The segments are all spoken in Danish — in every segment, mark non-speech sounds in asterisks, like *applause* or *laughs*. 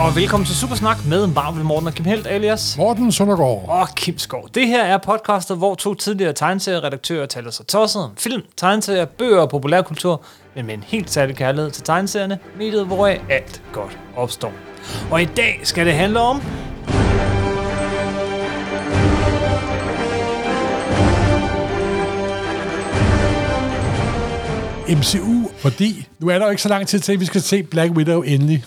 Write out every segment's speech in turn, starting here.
og velkommen til Supersnak med Marvel Morten og Kim Helt alias Morten Søndergaard. og Kim Skov. Det her er podcastet, hvor to tidligere tegneserieredaktører taler sig tosset om film, tegneserier, bøger og populærkultur, men med en helt særlig kærlighed til tegneserierne, mediet, hvor alt godt opstår. Og i dag skal det handle om... MCU, fordi nu er der jo ikke så lang tid til, at vi skal se Black Widow endelig.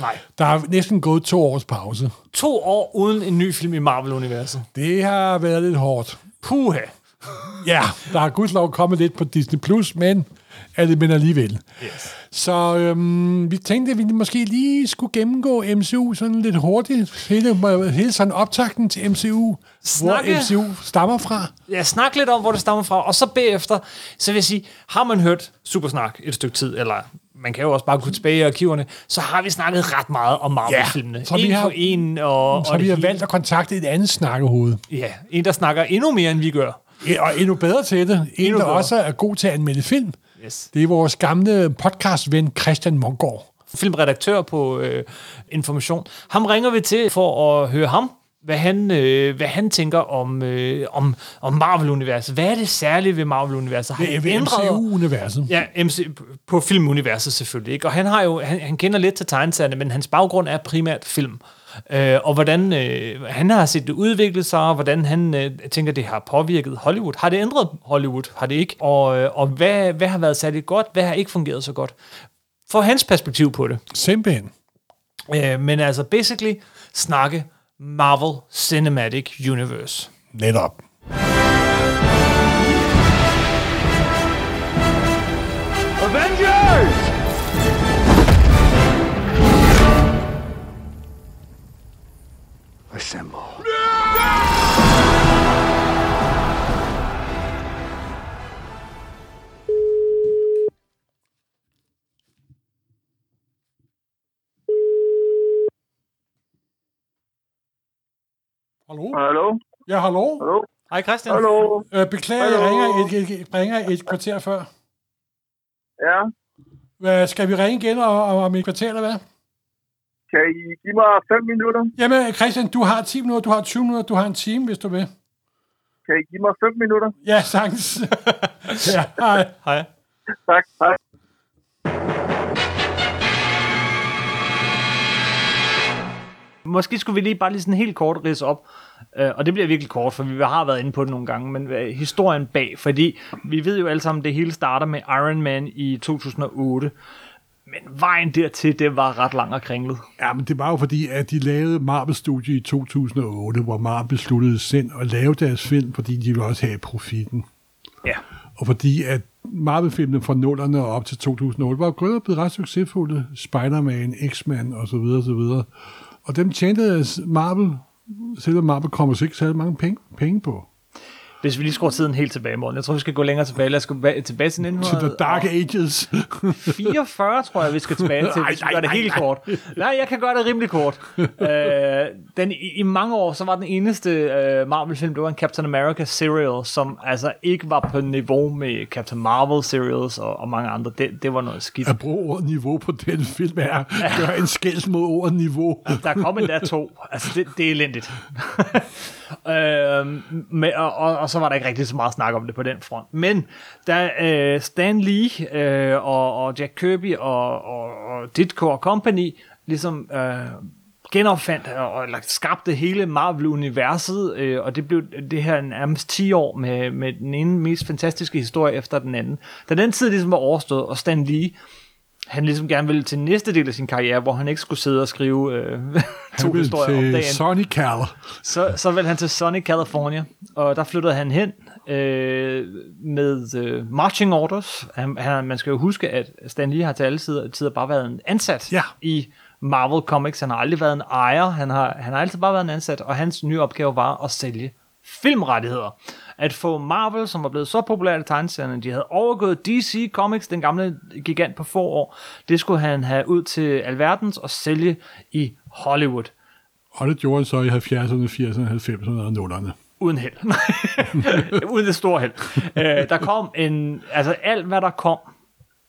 Nej, Der er næsten gået to års pause. to år uden en ny film i Marvel-universet. Det har været lidt hårdt. Puha. Ja, der er gudslov kommet lidt på Disney+, Plus, men, er det, men alligevel. Yes. Så øhm, vi tænkte, at vi måske lige skulle gennemgå MCU sådan lidt hurtigt. Hele, hele sådan optakten til MCU, Snakke- hvor MCU stammer fra. Ja, snak lidt om, hvor det stammer fra, og så bagefter, så vil jeg sige, har man hørt Supersnak et stykke tid, eller man kan jo også bare gå tilbage i arkiverne, så har vi snakket ret meget om Marvel-filmene. Ja, så vi en har- en, og, Så og vi har valgt at kontakte et andet snakkehoved. Ja, en, der snakker endnu mere, end vi gør. Ja, Og endnu bedre til det. En, Endnu der bedre. også er god til at anmelde film. Yes. Det er vores gamle podcastven Christian Mongård. Filmredaktør på øh, Information. Ham ringer vi til for at høre ham, hvad han, øh, hvad han tænker om, øh, om, om Marvel-universet. Hvad er det særlige ved Marvel-universet? Har ændret- MCU-universet. Ja, MC, på filmuniverset selvfølgelig. Ikke? Og han, har jo, han, han kender lidt til tegneserierne, men hans baggrund er primært film. Øh, og hvordan øh, han har set det udvikle sig, og hvordan han øh, tænker, det har påvirket Hollywood. Har det ændret Hollywood? Har det ikke? Og, øh, og hvad, hvad har været særligt godt? Hvad har ikke fungeret så godt? For hans perspektiv på det. Simpelthen. Øh, men altså basically snakke Marvel Cinematic Universe. Netop. Avengers! Assemble. Hallo? Hallo? Ja, hallo? Hallo? Hej Christian. Hallo? Øh, beklager, Hallo? jeg ringer et, et, ringer et kvarter før. Ja? Hvad, skal vi ringe igen og, og, om et kvarter, eller hvad? Kan I give mig 5 minutter? Jamen, Christian, du har 10 minutter, du har 20 minutter, du har en time, hvis du vil. Kan I give mig 5 minutter? Ja, sagtens. *laughs* ja, hej. Hej. Tak. Hej. Måske skulle vi lige bare lige sådan helt kort ridse op, øh, og det bliver virkelig kort, for vi har været inde på det nogle gange, men øh, historien bag, fordi vi ved jo alle sammen, at det hele starter med Iron Man i 2008, men vejen dertil, det var ret lang og kringlet. Ja, men det var jo fordi, at de lavede Marvel-studie i 2008, hvor Marvel besluttede selv at lave deres film, fordi de ville også have profitten. Ja. Og fordi at Marvel-filmene fra nullerne og op til 2008 var gået og blevet ret succesfulde. Spider-Man, X-Men og så videre, og dem tjente Marvel, selvom Marvel kommer så ikke særlig mange penge, penge på. Hvis vi lige skruer tiden helt tilbage, morgen. Jeg tror, vi skal gå længere tilbage. Lad os gå ba- tilbage til To the Dark Ages. *laughs* 44, tror jeg, vi skal tilbage til, hvis vi gør det helt kort. Nej, jeg kan gøre det rimelig kort. *laughs* øh, den, i, I mange år, så var den eneste øh, Marvel-film, det var en Captain America serial, som altså ikke var på niveau med Captain Marvel serials og, og mange andre. Det, det var noget skidt. At bruge ordet niveau på den film er at gøre en skæld mod ordet niveau. Der kom endda to. Altså, det, det er elendigt. *laughs* øhm, med, og, og, og så var der ikke rigtig så meget snak om det på den front. Men da øh, Stan Lee øh, og, og Jack Kirby og, og, og Ditko og Company ligesom øh, genopfandt og eller skabte hele Marvel-universet, øh, og det blev det her nærmest 10 år med, med den ene mest fantastiske historie efter den anden. Da den tid ligesom var overstået, og Stan Lee han ligesom gerne ville til næste del af sin karriere, hvor han ikke skulle sidde og skrive øh, *laughs* to Han historier om til dagen, Sonny Cal. så, så ville han til Sunny California, og der flyttede han hen øh, med øh, marching orders. Han, han, man skal jo huske, at Stan Lee har til alle tider, tider bare været en ansat Ja. i Marvel Comics. Han har aldrig været en ejer, han har, han har altid bare været en ansat, og hans nye opgave var at sælge filmrettigheder. At få Marvel, som var blevet så populært i tegneserierne, de havde overgået DC Comics, den gamle gigant på få år, det skulle han have ud til alverdens og sælge i Hollywood. Og det gjorde han så i 70'erne, 80'erne, 90'erne og 0'erne. Uden held. *laughs* Uden det store held. Øh, der kom en... Altså alt, hvad der kom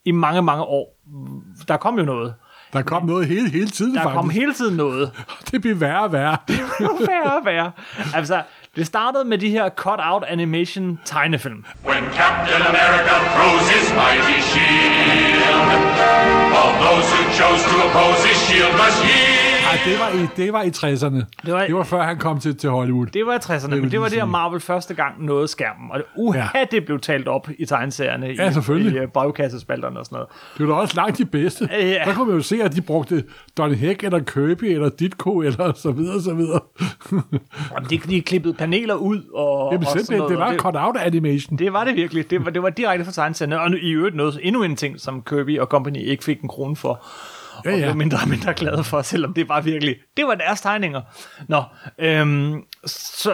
i mange, mange år, der kom jo noget. Der kom noget hele, hele tiden, Der faktisk. kom hele tiden noget. *laughs* Det bliver værre og værre. værre og værre. Altså, det startede med de her cut-out animation tegnefilm. When Captain America throws his mighty shield, all those who chose to oppose his shield must yield. Ej, det var i, det var i 60'erne. Det var- det var før han kom til, til Hollywood. Det var i 60'erne, vil men det var der sige. Marvel første gang nåede skærmen. Og uha, Ja. det blev talt op i tegneserierne Ja, selvfølgelig. i, i øh, brevkassespalterne og sådan noget. Det var da også langt de bedste. Ja. Der kunne man jo se, at de brugte Don Heck, eller Kirby, eller Ditko, eller så videre, så videre. Og de, de klippede paneler ud og, Jamen og sådan noget, det var det, cut-out animation. Det var det virkelig. Det var, det var direkte fra tegneserierne. Og nu, i øvrigt noget, endnu en ting, som Kirby og Company ikke fik en krone for. Ja, og ja. blev mindre og mindre glade for, selvom det var virkelig, det var deres tegninger. Nå, øhm, så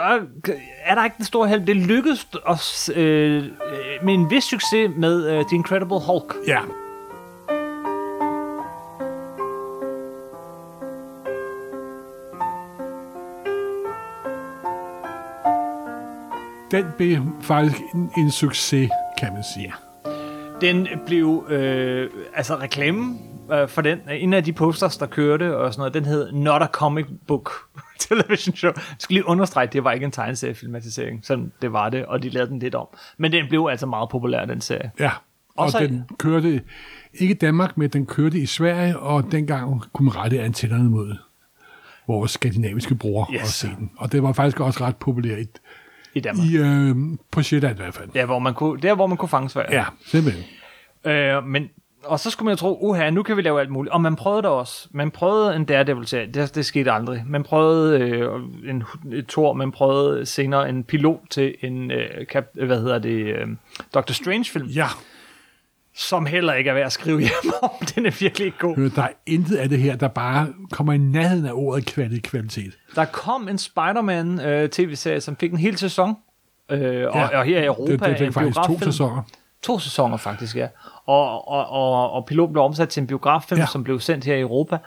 er der ikke den store held. Det lykkedes os øh, med en vis succes med øh, The Incredible Hulk. Ja. Den blev faktisk en, en succes, kan man sige. Den blev, øh, altså reklamen øh, for den, en af de posters, der kørte og sådan noget, den hed Not a Comic Book *laughs* Television Show. Jeg skal lige understrege, det var ikke en tegneseriefilmatisering, sådan det var det, og de lavede den lidt om. Men den blev altså meget populær, den serie. Ja, og Også- den kørte ikke i Danmark, men den kørte i Sverige, og dengang kunne man rette antennerne mod vores skandinaviske bror Yes. og se den. Og det var faktisk også ret populært i, I Danmark. i øh, på Sjælland i hvert fald. Ja, hvor man kunne, der hvor man kunne fange Sverige. Ja, simpelthen. Øh, men, og så skulle man jo tro, uha, nu kan vi lave alt muligt. Og man prøvede det også. Man prøvede en Daredevil-serie. Det, det skete aldrig. Man prøvede øh, en, et tor, man prøvede senere en pilot til en, øh, kap, hvad hedder det, øh, Doctor Strange-film, Ja, som heller ikke er værd at skrive hjem om. *laughs* Den er virkelig ikke god. der er intet af det her, der bare kommer i nærheden af ordet kvali- kvalitet. Der kom en Spider-Man øh, tv-serie, som fik en hel sæson. Øh, og, Ja. og her i Europa Det, det fik en faktisk to sæsoner. To sæsoner faktisk, ja. Og, og, og, og piloten blev omsat til en biograffilm, Ja. som blev sendt her i Europa.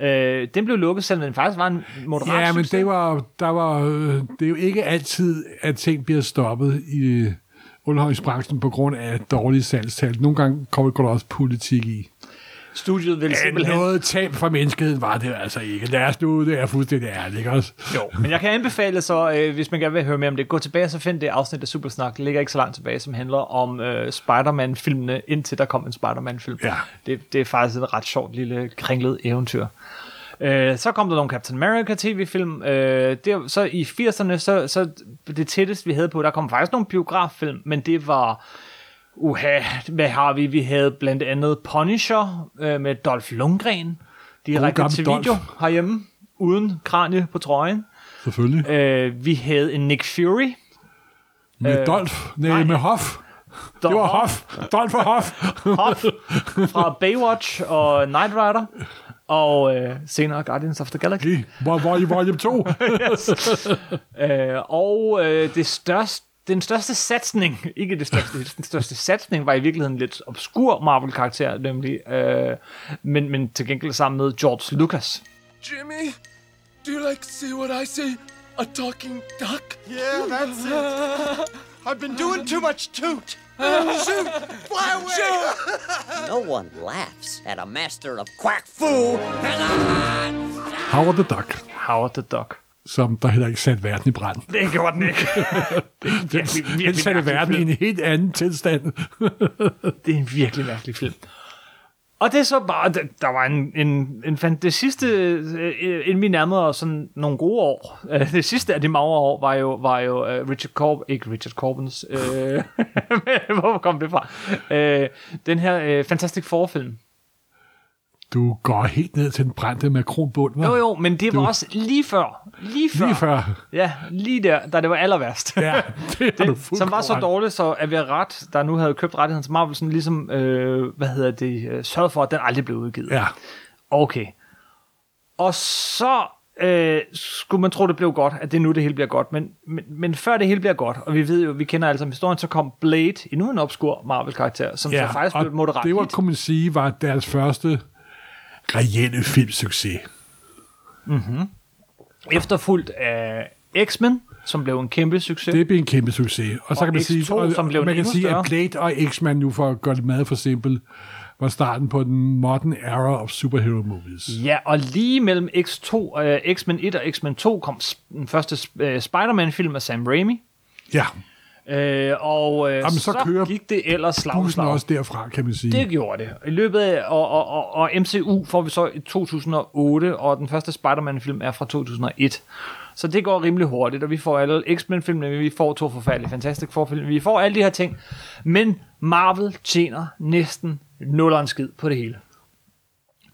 Øh, den blev lukket, selvom den faktisk var en moderat Ja, men succes. det var, der var, øh, det er jo ikke altid, at ting bliver stoppet i underholdningsbranchen på grund af dårlige salgstal. Nogle gange kommer der også politik i. Studiet Ja, simpelthen... noget tab for menneskeheden var det altså ikke. Lad os nu, det er fuldstændig ærligt, ikke også? Jo, men jeg kan anbefale så, øh, hvis man gerne vil høre mere om det, gå tilbage og så find det afsnit af Supersnak. Det ligger ikke så langt tilbage, som handler om øh, Spider-Man-filmene, indtil der kom en Spider-Man-film. Ja. Det, det er faktisk et ret sjovt lille kringlet eventyr. Øh, så kom der nogle Captain America tv-film. Øh, det, så i 80'erne, så, så det tætteste vi havde på, der kom faktisk nogle biograffilm, men det var... Uha, hvad har vi? Vi havde blandt andet Punisher øh, med Dolph Lundgren. Direkte gamle til Dolph. video herhjemme, uden kranie på trøjen. Selvfølgelig. Øh, vi havde en Nick Fury. Med øh, Dolph. Nej, nej. med Hoff. Det var Hoff. Dolph og Hoff. Hoff fra Baywatch og Knight Rider. Og øh, senere Guardians of the Galaxy. Hvor, hvor i volume *laughs* 2. Øh, og øh, det største, den største satsning, ikke det største, den største satsning var i virkeligheden en lidt obskur Marvel-karakter, nemlig, øh, men, men til gengæld sammen med George Lucas. Jimmy, do you like see what I see? A talking duck? Yeah, that's it. I've been doing too much toot. Shoot! Fly away! *laughs* No one laughs at a master of quack fu. Howard the Duck. Howard the Duck. Som der heller ikke satte verden i brand. Det gjorde den ikke. *laughs* det, er en virkelig, Den virkelig satte mærkelig verden i film. en helt anden tilstand. *laughs* Det er en virkelig mærkelig film. Og det er så bare, der, var en, en, en fan, det sidste, øh, inden vi nærmede os sådan nogle gode år, øh, det sidste af de magre år, var jo, var jo uh, Richard Corb, ikke Richard Corbins, øh, *laughs* hvor kom det fra? Øh, den her øh, Fantastic Four-film. Du går helt ned til den brændte makronbund, hva'? Jo jo, men det var Du- også lige før, lige før, Lige før. ja, lige der, da det var aller værst. Ja, det *laughs* det, som var så dårligt, så at vi ret, der nu havde købt rettigheden til Marvel, sådan ligesom, øh, hvad hedder det, øh, sørget for, at den aldrig blev udgivet. Ja, Okay. Og så øh, skulle man tro, det blev godt, at det er nu, det hele bliver godt. Men, men, men før det hele bliver godt, og vi ved jo, vi kender altså historien, så kom Blade, endnu en obskur Marvel-karakter, som ja. så faktisk blev moderat det var, hit. kunne man sige, var deres første reelle filmsucces. Efterfulgt af X-Men, som blev en kæmpe succes. Det blev en kæmpe succes. Og så Og kan man X2, sige, og, som blev man kan sige større. at Blade og X-Men nu, for at gøre det meget for simpelt, var starten på den modern era of superhero movies. Ja, og lige mellem X2, øh, X-Men 1 og X-Men 2 kom den første øh, Spider-Man-film af Sam Raimi. Ja, Øh, og øh, Jamen, så så, kører gik det ellers slag i bussen slag. også derfra, kan man sige. Det gjorde det. I løbet af, og, og, og, og MCU får vi så i 2008, og den første Spider-Man-film er fra 2001. Så det går rimelig hurtigt, og vi får alle X-Men-filmene, vi får to forfærdelige Fantastic Four-film, vi får alle de her ting. Men Marvel tjener næsten nulleren skid på det hele.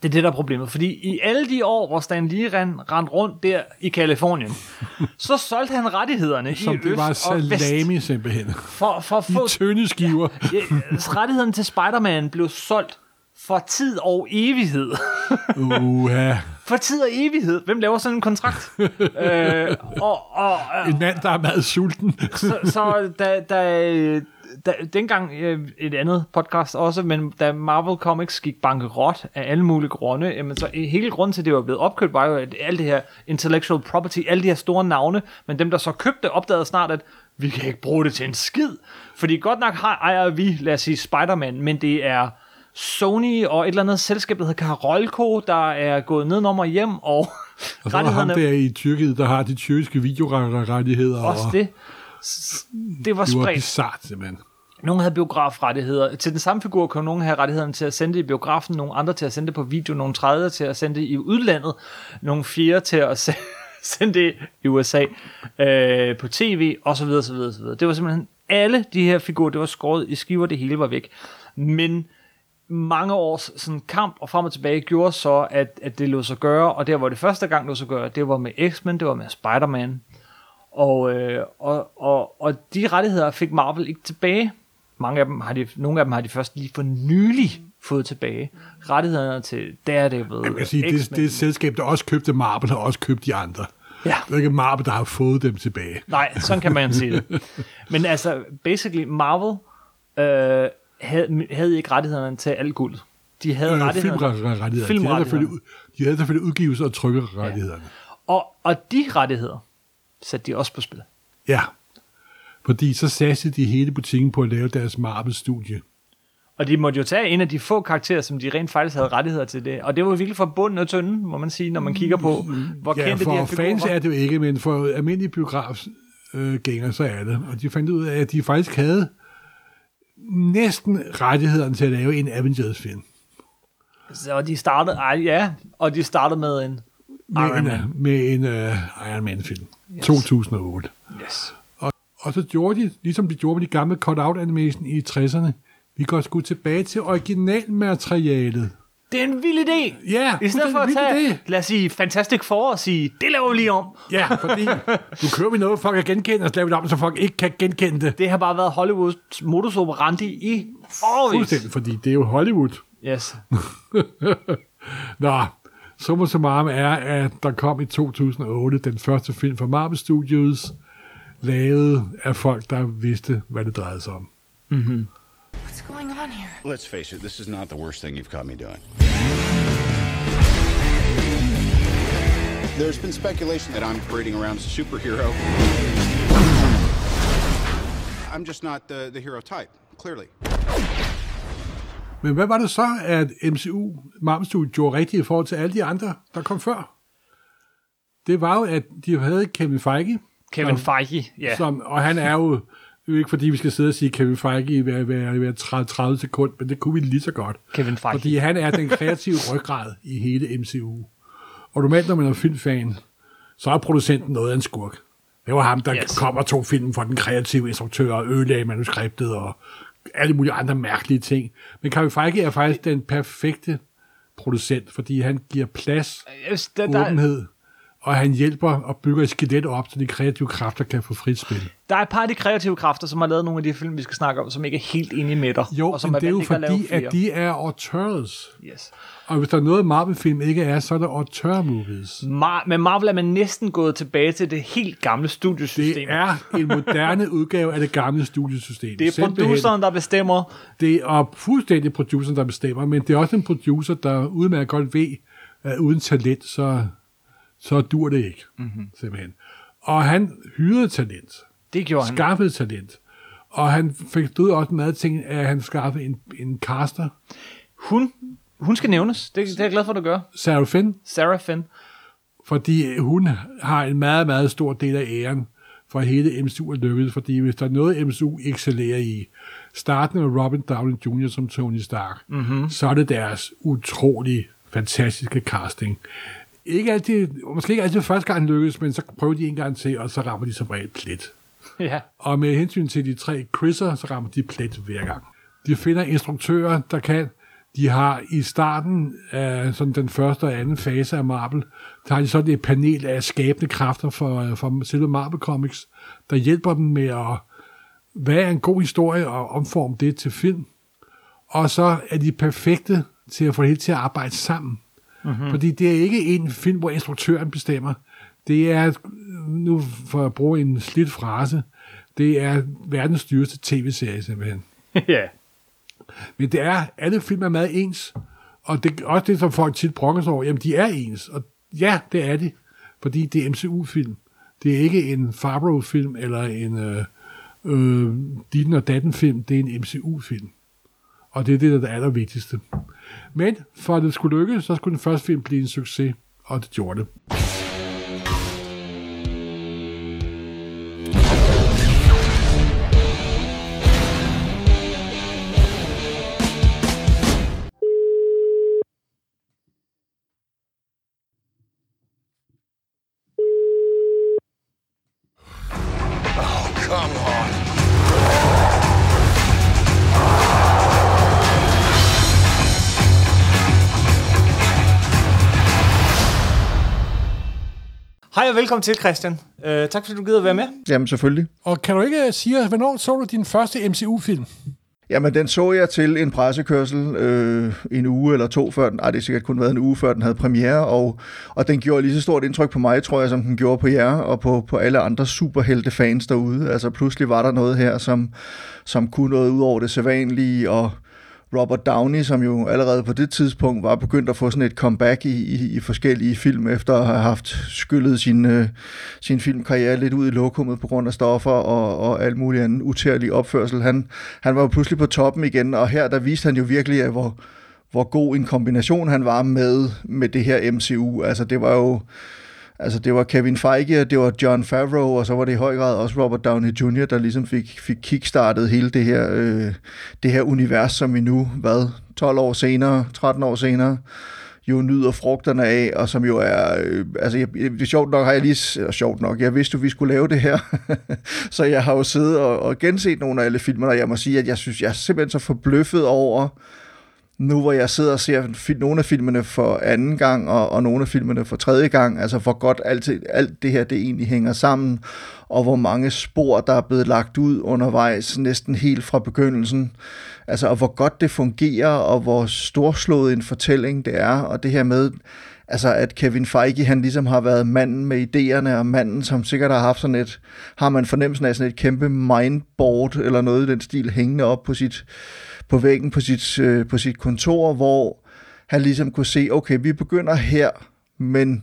Det er det, der er problemet. Fordi i alle de år, hvor Stan Lee rend, rendte rundt der i Kalifornien, *laughs* så solgte han rettighederne Som i det var øst og vest. salami simpelthen. For, for at få I tynde skiver. Ja, rettigheden til Spider-Man blev solgt for tid og evighed. *laughs* Uha. For tid og evighed. Hvem laver sådan en kontrakt? *laughs* øh, og, og, En mand, der er meget sulten. så, så da, da, da, dengang øh, et andet podcast også, men da Marvel Comics gik bankerot af alle mulige grunde, jamen så hele grunden til, at det var blevet opkøbt, var jo, at alt det her intellectual property, alle de her store navne, men dem, der så købte, opdagede snart, at vi kan ikke bruge det til en skid. Fordi godt nok har, ejer vi, lad os sige, Spider-Man, men det er Sony og et eller andet selskab, der hedder Karolko, der er gået nedenom og hjem, og, Og så er ham der i Tyrkiet, der har de tyrkiske videorettigheder. også og det. Det var Det var spredt. bizart, simpelthen. Nogle havde biografrettigheder. Til den samme figur kunne nogen have rettighederne til at sende det i biografen, nogle andre til at sende det på video, nogle tredje til at sende det i udlandet, nogle fjerde til at se- *laughs* sende det i USA øh, på tv, og så videre, så videre, så videre. Det var simpelthen alle de her figurer, det var skåret i skiver, det hele var væk. Men mange års sådan kamp og frem og tilbage gjorde så, at, at det lå sig gøre, og der hvor det første gang lå sig gøre, det var med X-Men, det var med Spider-Man, og, øh, og, og, og de rettigheder fik Marvel ikke tilbage. Mange af dem har de, nogle af dem har de først lige for nylig fået tilbage. Rettighederne til Daredevil, Jeg kan sige, det, det selskab, der også købte Marvel, har også købt de andre. Ja. Det er ikke Marvel, der har fået dem tilbage. Nej, sådan kan man sige det. Men altså, basically, Marvel øh, havde, havde ikke rettighederne til alt guld. De havde Øh, rettighederne. Filmrettigheder. De havde, selvfølgelig, de havde selvfølgelig udgivelser og trykkerettighederne. Og, og de rettigheder satte de også på spil. Ja. Fordi så satte de hele butikken på at lave deres Marvel-studie. Og de måtte jo tage en af de få karakterer, som de rent faktisk havde rettigheder til det. Og det var virkelig for bunden og tynden, må man sige, når man kigger på, hvor Ja, kendte de her figurer fans er det jo ikke, men for almindelige biografgængere, så er det. Og de fandt ud af, at de faktisk havde næsten rettighederne til at lave en Avengers-film. Så de startede, ej, ja, og de startede med en Med Iron en, Man. med en uh, Iron Man-film. Yes. 2008. Yes. Og så gjorde de, ligesom de gjorde med de gamle cut-out animation i 60'erne, vi går sgu tilbage til originalmaterialet. Det er en vild idé. Ja, I stedet for at tage, idé. lad os sige, Fantastic Four og sige, det laver vi lige om. Ja, fordi nu kører vi noget, folk kan genkende, og så laver vi det om, så folk ikke kan genkende det. Det har bare været Hollywoods modus operandi i årvis. Fuldstændig, fordi det er jo Hollywood. Yes. *laughs* Nå, summa summarum er, at der kom i 2008 den første film fra Marvel Studios, lavet af folk, der vidste, hvad det drejede sig om. What's going on here? Let's face it, this is not the worst thing you've caught me doing. There's been speculation that I'm parading around as a superhero. I'm just not the, the hero type, clearly. Men hvad var det så, at MCU, Marvel Studios, gjorde rigtigt i forhold til alle de andre, der kom før? Det var jo, at de havde Kevin Feige, Kevin som, Feige, ja. som, og han er jo, ikke fordi, vi skal sidde og sige Kevin Feige i hver, hver, hver 30, 30 sekund, men det kunne vi lige så godt. Kevin Feige. Fordi han er den kreative *laughs* ryggrad i hele MCU. Og normalt, når man er filmfan, så er producenten noget af en skurk. Det var ham, der Yes. kom og tog filmen for den kreative instruktør og ødelagde manuskriptet og alle mulige andre mærkelige ting. Men Kevin Feige er faktisk den perfekte producent, fordi han giver plads, Yes, der, der, åbenhed, og han hjælper og bygger et skelet op, så de kreative kræfter kan få frit spil. der er et par af de kreative kræfter, som har lavet nogle af de film, vi skal snakke om, som ikke er helt enige med dig. Jo, og som men det er jo fordi, flere. at de er auteurs. Yes. Og hvis der er noget, Marvel-film ikke er, så er det auteur-movies. Mar- med Marvel er man næsten gået tilbage til det helt gamle studiosystem. Det er en moderne udgave af det gamle studiesystem. det er Simpelthen. produceren, der bestemmer. Det er fuldstændig produceren, der bestemmer, men det er også en producer, der udmærket godt ved, at uden talent, så, så dur det ikke. Mm-hmm. Simpelthen. Og han hyrede talent, Det gjorde han. skaffede talent. Og han fik stod også med ting, at han skaffede en, en caster. hun, hun skal nævnes. Det, det er jeg glad for, at du gør. Sarah Finn, Sarah Finn. fordi hun har en meget, meget stor del af æren for hele MCU er lykkedes, fordi hvis der er noget, MCU excellerer i, starten med Robin Downey Jr. som Tony Stark, mm-hmm. så er det deres utrolig fantastiske casting. Ikke altid, måske ikke altid første gang lykkes, men så prøver de en gang til, og så rammer de som regel plet. Ja. Og med hensyn til de tre Chris'er, så rammer de plet hver gang. De finder instruktører, der kan. De har i starten af sådan den første og anden fase af Marvel, der har de sådan et panel af skabende kræfter for, for selve Marvel Comics, der hjælper dem med at, hvad er en god historie, og omforme det til film. Og så er de perfekte til at få det hele til at arbejde sammen. Mm-hmm. Fordi det er ikke en film, hvor instruktøren bestemmer. Det er, nu for at bruge en slidt frase, det er verdens dyreste tv-serie simpelthen. *laughs* ja. Men det er, alle film er meget ens. Og det er også det, som folk tit brokker sig over. Jamen, de er ens. Og ja, det er de. Fordi det er MCU-film. Det er ikke en Favreau-film eller en øh, øh, Ditten og Datten-film. Det er en MCU-film. Og det er det, der er det allervigtigste. Men for at det skulle lykkes, så skulle den første film blive en succes. Og det gjorde det. Hej og velkommen til, Christian. Uh, tak fordi du gider at være med. Jamen selvfølgelig. Og kan du ikke øh, sige os, hvornår så du din første MCU-film? Jamen, den så jeg til en pressekørsel øh, en uge eller to før den. Ej, det har sikkert kun været en uge før den havde premiere, og, og den gjorde lige så stort indtryk på mig, tror jeg, som den gjorde på jer og på, på alle andre superhelte-fans derude. Altså, pludselig var der noget her, som, som kunne noget ud over det sædvanlige, og Robert Downey, som jo allerede på det tidspunkt var begyndt at få sådan et comeback i, i, i forskellige film, efter at have haft skyllet sin, øh, sin filmkarriere lidt ud i lokummet på grund af stoffer og, og alt muligt andet utærlig opførsel. Han, han var jo pludselig på toppen igen, og her der viste han jo virkelig, at hvor, hvor god en kombination han var med, med det her MCU. Altså det var jo Altså, det var Kevin Feige, og det var John Favreau, og så var det i høj grad også Robert Downey Jr., der ligesom fik, fik kickstartet hele det her, øh, det her univers, som vi nu, hvad, 12 år senere, 13 år senere, jo nyder frugterne af, og som jo er, øh, altså jeg, det er sjovt nok, har jeg lige, eller sjovt nok, jeg vidste jo, vi skulle lave det her, *laughs* så jeg har jo siddet og, og genset nogle af alle filmerne, og jeg må sige, at jeg synes, jeg er simpelthen så forbløffet over, nu hvor jeg sidder og ser nogle af filmene for anden gang, og, og nogle af filmene for tredje gang, altså hvor godt alt, alt det her det egentlig hænger sammen, og hvor mange spor, der er blevet lagt ud undervejs, næsten helt fra begyndelsen. Altså, og hvor godt det fungerer, og hvor storslået en fortælling det er, og det her med, altså at Kevin Feige, han ligesom har været manden med idéerne, og manden, som sikkert har haft sådan et, har man fornemmelsen af sådan et kæmpe mindboard, eller noget i den stil, hængende op på sit, på væggen på sit, øh, på sit kontor, hvor han ligesom kunne se, okay, vi begynder her, men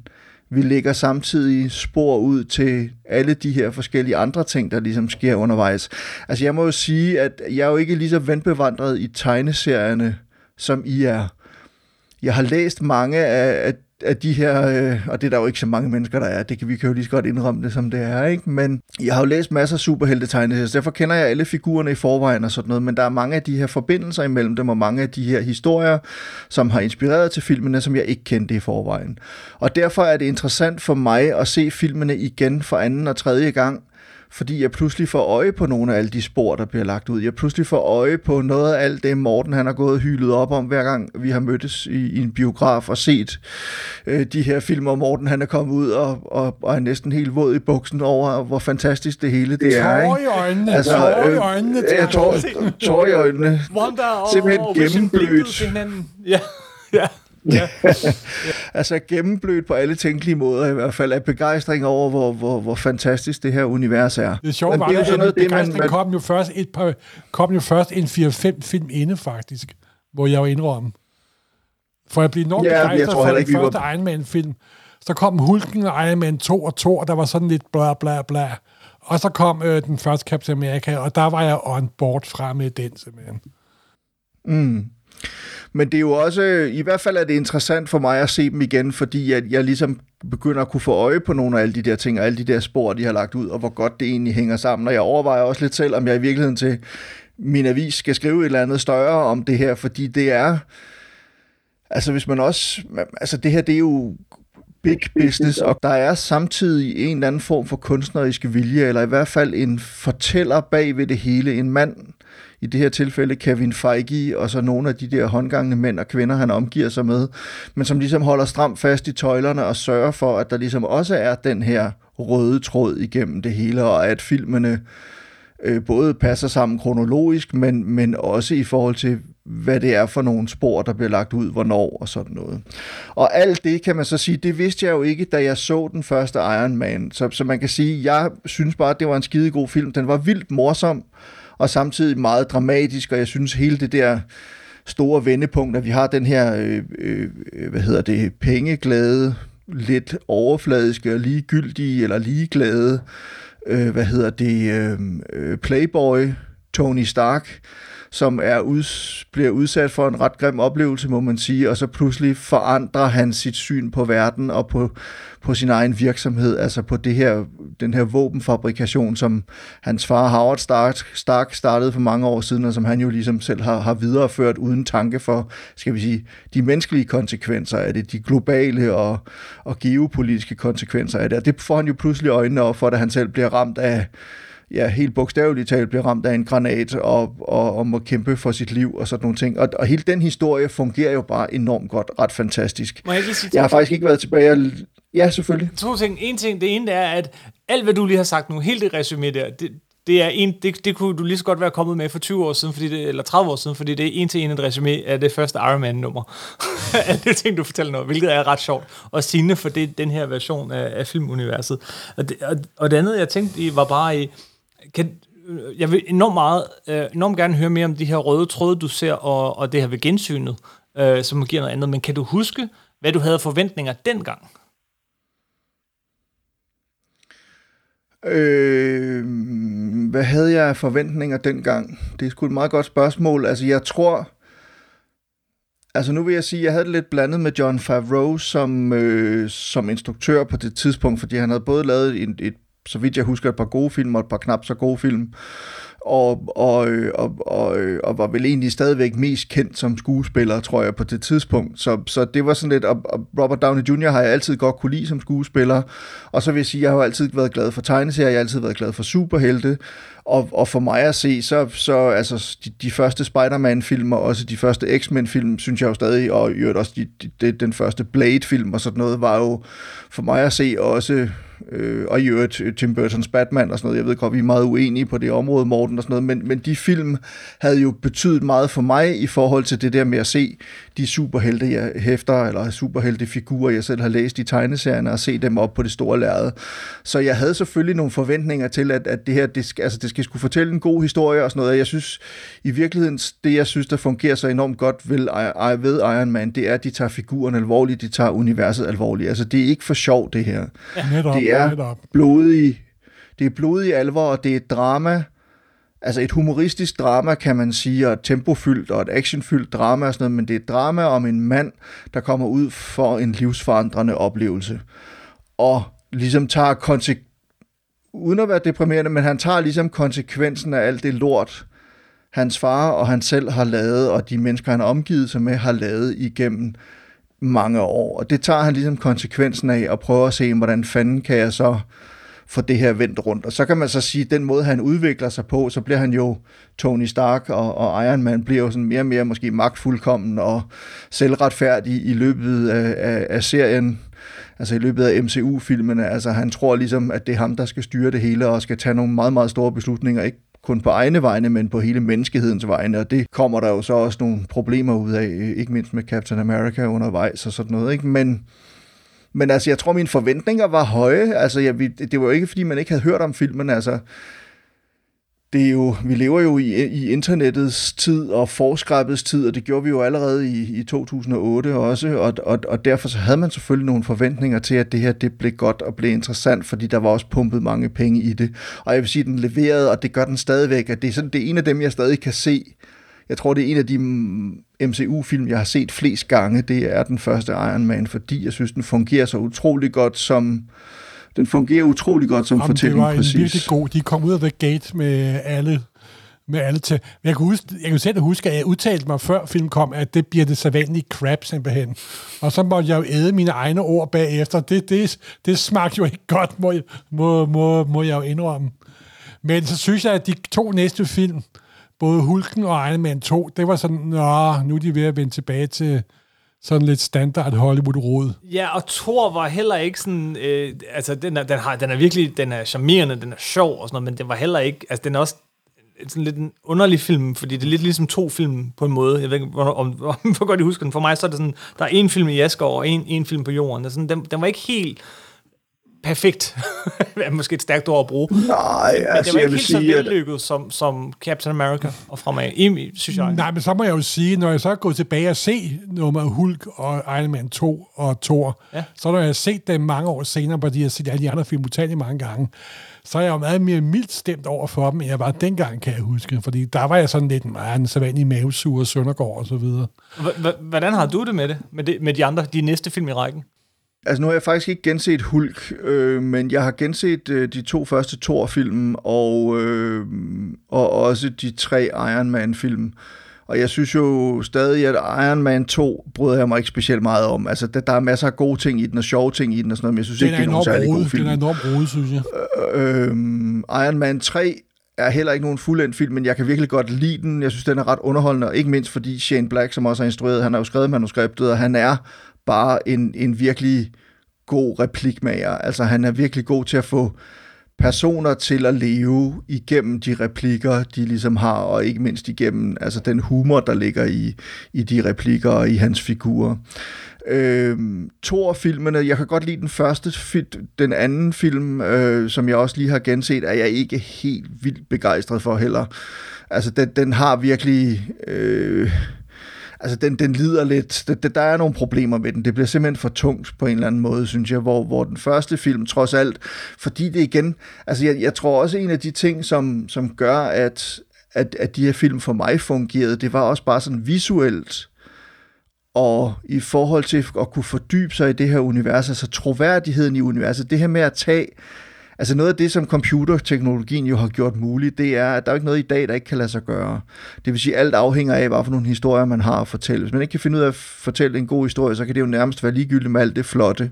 vi lægger samtidig spor ud til alle de her forskellige andre ting, der ligesom sker undervejs. Altså jeg må jo sige, at jeg er jo ikke lige så vendbevandret i tegneserierne, som I er. Jeg har læst mange af, af af de her, øh, og det er der jo ikke så mange mennesker, der er, det kan vi kan jo lige så godt indrømme det, som det er, ikke? men jeg har jo læst masser af superheltetegneserier, så derfor kender jeg alle figurerne i forvejen og sådan noget, men der er mange af de her forbindelser imellem dem, og mange af de her historier, som har inspireret til filmene, som jeg ikke kendte i forvejen. Og derfor er det interessant for mig at se filmene igen for anden og tredje gang, fordi jeg pludselig får øje på nogle af alle de spor, der bliver lagt ud. Jeg pludselig får øje på noget af alt det, Morten han har gået og hyldet op om, hver gang vi har mødtes i, i en biograf og set øh, de her filmer. Morten han er kommet ud og, og, og er næsten helt våd i buksen over, hvor fantastisk det hele det er. Tår i øjnene, Altså, tår i øh, øjnene. Ja, tår, tår i øjnene. Og, Simpelthen og gennemblødt. Ja, *laughs* ja. Ja. *laughs* altså gennemblødt på alle tænkelige måder i hvert fald, af begejstring over, hvor, hvor, hvor fantastisk det her univers er. Det sjove Men var, det er jo sådan noget, det man, begejstring man, kom jo først et par, kom jo først en 4-5 film inde, faktisk, hvor jeg var indrømme. For at blive enormt Ja, jeg begejstret for den første Iron Man-film. Så kom Hulken og Iron Man 2 og 2, og der var sådan lidt bla bla bla. Og så kom øh, den første Captain America, og der var jeg on board fra med den, simpelthen. Mm. Men det er jo også, øh, i hvert fald er det interessant for mig at se dem igen, fordi jeg, jeg ligesom begynder at kunne få øje på nogle af alle de der ting, og alle de der spor, de har lagt ud, og hvor godt det egentlig hænger sammen. Og jeg overvejer også lidt selv, om jeg i virkeligheden til min avis skal skrive et eller andet større om det her, fordi det er, altså hvis man også, altså det her, det er jo big business, og der er samtidig en eller anden form for kunstneriske vilje, eller i hvert fald en fortæller bag ved det hele, en mand, i det her tilfælde Kevin Feige, og så nogle af de der håndgangende mænd og kvinder, han omgiver sig med, men som ligesom holder stramt fast i tøjlerne og sørger for, at der ligesom også er den her røde tråd igennem det hele, og at filmene øh, både passer sammen kronologisk, men, men også i forhold til, hvad det er for nogle spor, der bliver lagt ud, hvornår og sådan noget. Og alt det kan man så sige, det vidste jeg jo ikke, da jeg så den første Iron Man. Så, så man kan sige, jeg synes bare, at det var en skidegod film. Den var vildt morsom, og samtidig meget dramatisk, og jeg synes hele det der store vendepunkt, at vi har den her, øh, øh, øh hvad hedder det, pengeglade, lidt overfladiske og ligegyldige, eller ligeglade, øh, hvad hedder det, øh, øh playboy, Tony Stark, som er uds, bliver udsat for en ret grim oplevelse, må man sige, og så pludselig forandrer han sit syn på verden og på, på sin egen virksomhed, altså på det her, den her våbenfabrikation, som hans far Howard Stark, Stark startede for mange år siden, og som han jo ligesom selv har, har videreført uden tanke for, skal vi sige, de menneskelige konsekvenser af det, de globale og, og geopolitiske konsekvenser af det, og det får han jo pludselig øjnene op for, da han selv bliver ramt af ja, helt bogstaveligt talt bliver ramt af en granat og, og, og må kæmpe for sit liv og sådan nogle ting. Og, og hele den historie fungerer jo bare enormt godt, ret fantastisk. Må jeg, lige sige jeg har faktisk ikke været tilbage. Ja, selvfølgelig. To ting. En ting, det ene er, at alt hvad du lige har sagt nu, helt det resume der, det, det, er en, det, det kunne du lige så godt være kommet med for 20 år siden, fordi det, eller 30 år siden, fordi det er en til en et resume af det første Iron Man-nummer. *laughs* Alle det ting, du fortæller nu, hvilket er ret sjovt. Og sigende for det, den her version af, af filmuniverset. Og det, og, og det andet, jeg tænkte i, var bare i, kan, øh, jeg vil enormt meget, øh, enormt gerne høre mere om de her røde tråde, du ser, og, og det her ved gensynet, øh, som giver noget andet. Men kan du huske, hvad du havde forventninger dengang? Øh, hvad havde jeg forventninger dengang? Det er sgu et meget godt spørgsmål. Altså, jeg tror... Altså, nu vil jeg sige, at jeg havde det lidt blandet med John Favreau som, øh, som instruktør på det tidspunkt, fordi han havde både lavet et, et så vidt jeg husker, et par gode film og et par knap så gode film. Og, og, øh, og, og, øh, og var vel egentlig stadigvæk mest kendt som skuespiller, tror jeg, på det tidspunkt. Så, så det var sådan lidt, og, og Robert Downey Jr. har jeg altid godt kunne lide som skuespiller. Og så vil jeg sige, jeg har altid været glad for tegneserier, jeg har altid været glad for superhelte. Og, og for mig at se, så, så altså, de, de første Spider-Man-film og også de første X-Men-film, synes jeg jo stadig, og i øvrigt også de, de, den første Blade-film og sådan noget, var jo for mig at se også øh, og i øvrigt øh, Tim Burtons Batman og sådan noget. Jeg ved godt, vi er meget uenige på det område, Morten og sådan noget, men, men de film havde jo betydet meget for mig i forhold til det der med at se de superhelte, jeg hæfter, eller superheltefigurer, jeg selv har læst i tegneserierne, og se dem op på det store lærred. Så jeg havde selvfølgelig nogle forventninger til, at, at det her, det skal, altså det skal skulle fortælle en god historie og sådan noget. Jeg synes, i virkeligheden, det jeg synes, der fungerer så enormt godt ved, ved Iron Man, det er, at de tager figuren alvorligt, de tager universet alvorligt. Altså, det er ikke for sjov, det her. Ja. Det er blodig, det er blodig alvor, og det er drama, altså et humoristisk drama, kan man sige, og et tempofyldt og et actionfyldt drama og sådan noget, men det er et drama om en mand, der kommer ud for en livsforandrende oplevelse. Og ligesom tager konsekvenser, uden at være deprimerende, men han tager ligesom konsekvensen af alt det lort, hans far og han selv har lavet, og de mennesker, han har omgivet sig med, har lavet igennem mange år. Og det tager han ligesom konsekvensen af, og prøver at se, hvordan fanden kan jeg så få det her vendt rundt. Og så kan man så sige, at den måde, han udvikler sig på, så bliver han jo Tony Stark, og, og Iron Man bliver jo sådan mere og mere måske magtfuldkommen og selvretfærdig i løbet af, af, af serien altså i løbet af MCU-filmene, altså han tror ligesom, at det er ham, der skal styre det hele og skal tage nogle meget, meget store beslutninger, ikke kun på egne vegne, men på hele menneskehedens vegne, og det kommer der jo så også nogle problemer ud af, ikke mindst med Captain America undervejs og sådan noget, ikke? Men, men altså, jeg tror, mine forventninger var høje. Altså, jeg, det var jo ikke, fordi man ikke havde hørt om filmen. Altså, det er jo, vi lever jo i, i internettets tid og forskræbbets tid, og det gjorde vi jo allerede i, i 2008 også, og, og, og derfor så havde man selvfølgelig nogle forventninger til, at det her det blev godt og blev interessant, fordi der var også pumpet mange penge i det. Og jeg vil sige, at den leverede, og det gør den stadigvæk, at det er, sådan, det er en af dem, jeg stadig kan se jeg tror, det er en af de mm, MCU-film, jeg har set flest gange, det er den første Iron Man, fordi jeg synes, den fungerer så utrolig godt som... Den fungerer utrolig godt som Jamen, fortælling, det var en præcis. virkelig god. De kom ud af The Gate med alle med alle til. Jeg kan, huske, jeg kan selv huske, at jeg udtalte mig før film kom, at det bliver det sædvanlige crap simpelthen. Og så måtte jeg jo æde mine egne ord bagefter. Det, det, det smagte jo ikke godt, må, må, må, må jeg jo indrømme. Men så synes jeg, at de to næste film, både Hulken og Iron Man 2, det var sådan, nå, nu er de ved at vende tilbage til sådan lidt standard Hollywood-rod. Ja, og Thor var heller ikke sådan, øh, altså den er, den, har, den er virkelig, den er charmerende, den er sjov og sådan noget, men den var heller ikke, altså den er også sådan lidt en underlig film, fordi det er lidt ligesom to film på en måde. Jeg ved ikke, hvor, om, *laughs* hvor godt I husker den. For mig så er det sådan, der er en film i Asgård og en, en film på jorden. Det er sådan, den, den var ikke helt perfekt. *laughs* det er måske et stærkt ord at bruge. Nej, men altså, det var ikke helt så sige, at- vellykket som, som Captain America og fremad, i, synes jeg. Nej, men så må jeg jo sige, når jeg så er gået tilbage og se nummer Hulk og Iron Man 2 og Thor, Ja. så når jeg har set dem mange år senere, fordi jeg har set alle de andre film utallige mange gange, så er jeg jo meget mere mildt stemt over for dem, end jeg var dengang, kan jeg huske. Fordi der var jeg sådan lidt meget en sædvanlig mavesuger, Søndergaard og så videre. H- h- hvordan har du det med det? Med, det, med de andre, de næste film i rækken? Altså nu har jeg faktisk ikke genset Hulk, øh, men jeg har genset øh, de to første Thor-film, og, øh, og også de tre Iron Man-film. Og jeg synes jo stadig, at Iron Man 2 bryder jeg mig ikke specielt meget om. Altså, der, der er masser af gode ting i den, og sjove ting i den, og sådan noget, men jeg synes Den ikke, det er nogen særlig god rodet, film. den er enormt rodet, synes jeg. Øhm, Iron Man 3 er heller ikke nogen fuldendt film, men jeg kan virkelig godt lide den. Jeg synes, den er ret underholdende, og ikke mindst fordi Shane Black, som også har instrueret, han har jo skrevet manuskriptet, og han er bare en, en virkelig god replikmager. Altså, han er virkelig god til at få personer til at leve igennem de replikker, de ligesom har, og ikke mindst igennem altså den humor, der ligger i, i de replikker og i hans figurer. Øhm, Thor-filmene, jeg kan godt lide den første film, den anden film, øh, som jeg også lige har genset, er jeg ikke helt vildt begejstret for heller. Altså, den, den har virkelig... Øh, altså, den, den lider lidt... det der er nogle problemer med den. Det bliver simpelthen for tungt på en eller anden måde, synes jeg, hvor, hvor den første film trods alt... Fordi det igen... Altså, jeg, jeg tror også, en af de ting, som, som gør, at, at, at de her film for mig fungerede, det var også bare sådan visuelt og i forhold til at kunne fordybe sig i det her univers, altså troværdigheden i universet, det her med at tage, altså noget af det, som computerteknologien jo har gjort muligt, det er, at der er ikke noget i dag, der ikke kan lade sig gøre. Det vil sige, at alt afhænger af, hvad for nogle historier man har at fortælle. Hvis man ikke kan finde ud af at fortælle en god historie, så kan det jo nærmest være ligegyldigt med alt det flotte.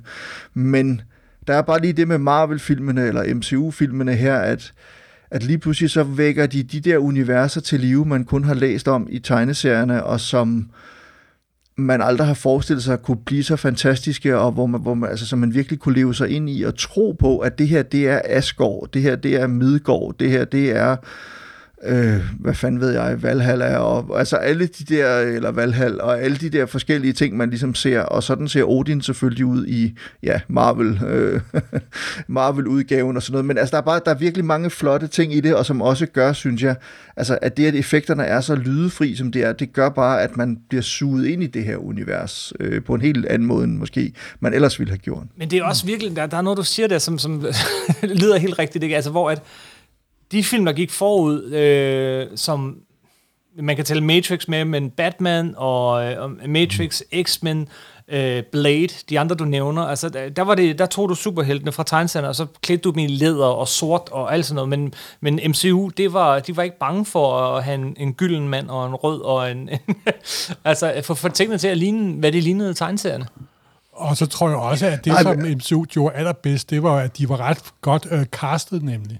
Men der er bare lige det med Marvel-filmene eller MCU-filmene her, at at lige pludselig så vækker de de der universer til live, man kun har læst om i tegneserierne, og som man aldrig har forestillet sig kunne blive så fantastiske, og hvor man, hvor man, altså, så man virkelig kunne leve sig ind i og tro på, at det her, det er Asgård, det her, det er Midgård, det her, det er øh, hvad fanden ved jeg, Valhalla, og altså alle de der, eller Valhall, og alle de der forskellige ting, man ligesom ser, og sådan ser Odin selvfølgelig ud i, ja, Marvel, øh, *laughs* Marvel-udgaven og sådan noget, men altså der er bare, der er virkelig mange flotte ting i det, og som også gør, synes jeg, altså at det, at effekterne er så lydefri, som det er, det gør bare, at man bliver suget ind i det her univers, øh, på en helt anden måde, end måske man ellers ville have gjort. Men det er også virkelig, der, der er noget, du siger der, som, som *laughs* lyder helt rigtigt, ikke? Altså, hvor at de film, der gik forud, øh, som man kan tælle Matrix med, men Batman og, øh, og Matrix, X-Men, øh, Blade, de andre, du nævner, altså, der, der, var det, der tog du superheltene fra tegneserierne, og så klædte du dem i læder og sort og alt sådan noget, men, men MCU, det var, de var ikke bange for at have en, en gylden mand og en rød og en... *laughs* altså, for, for tingene til at ligne, hvad de lignede tegneserierne. Og så tror jeg også, at det, Ej, som MCU gjorde allerbedst, det var, at de var ret godt øh, castet, nemlig.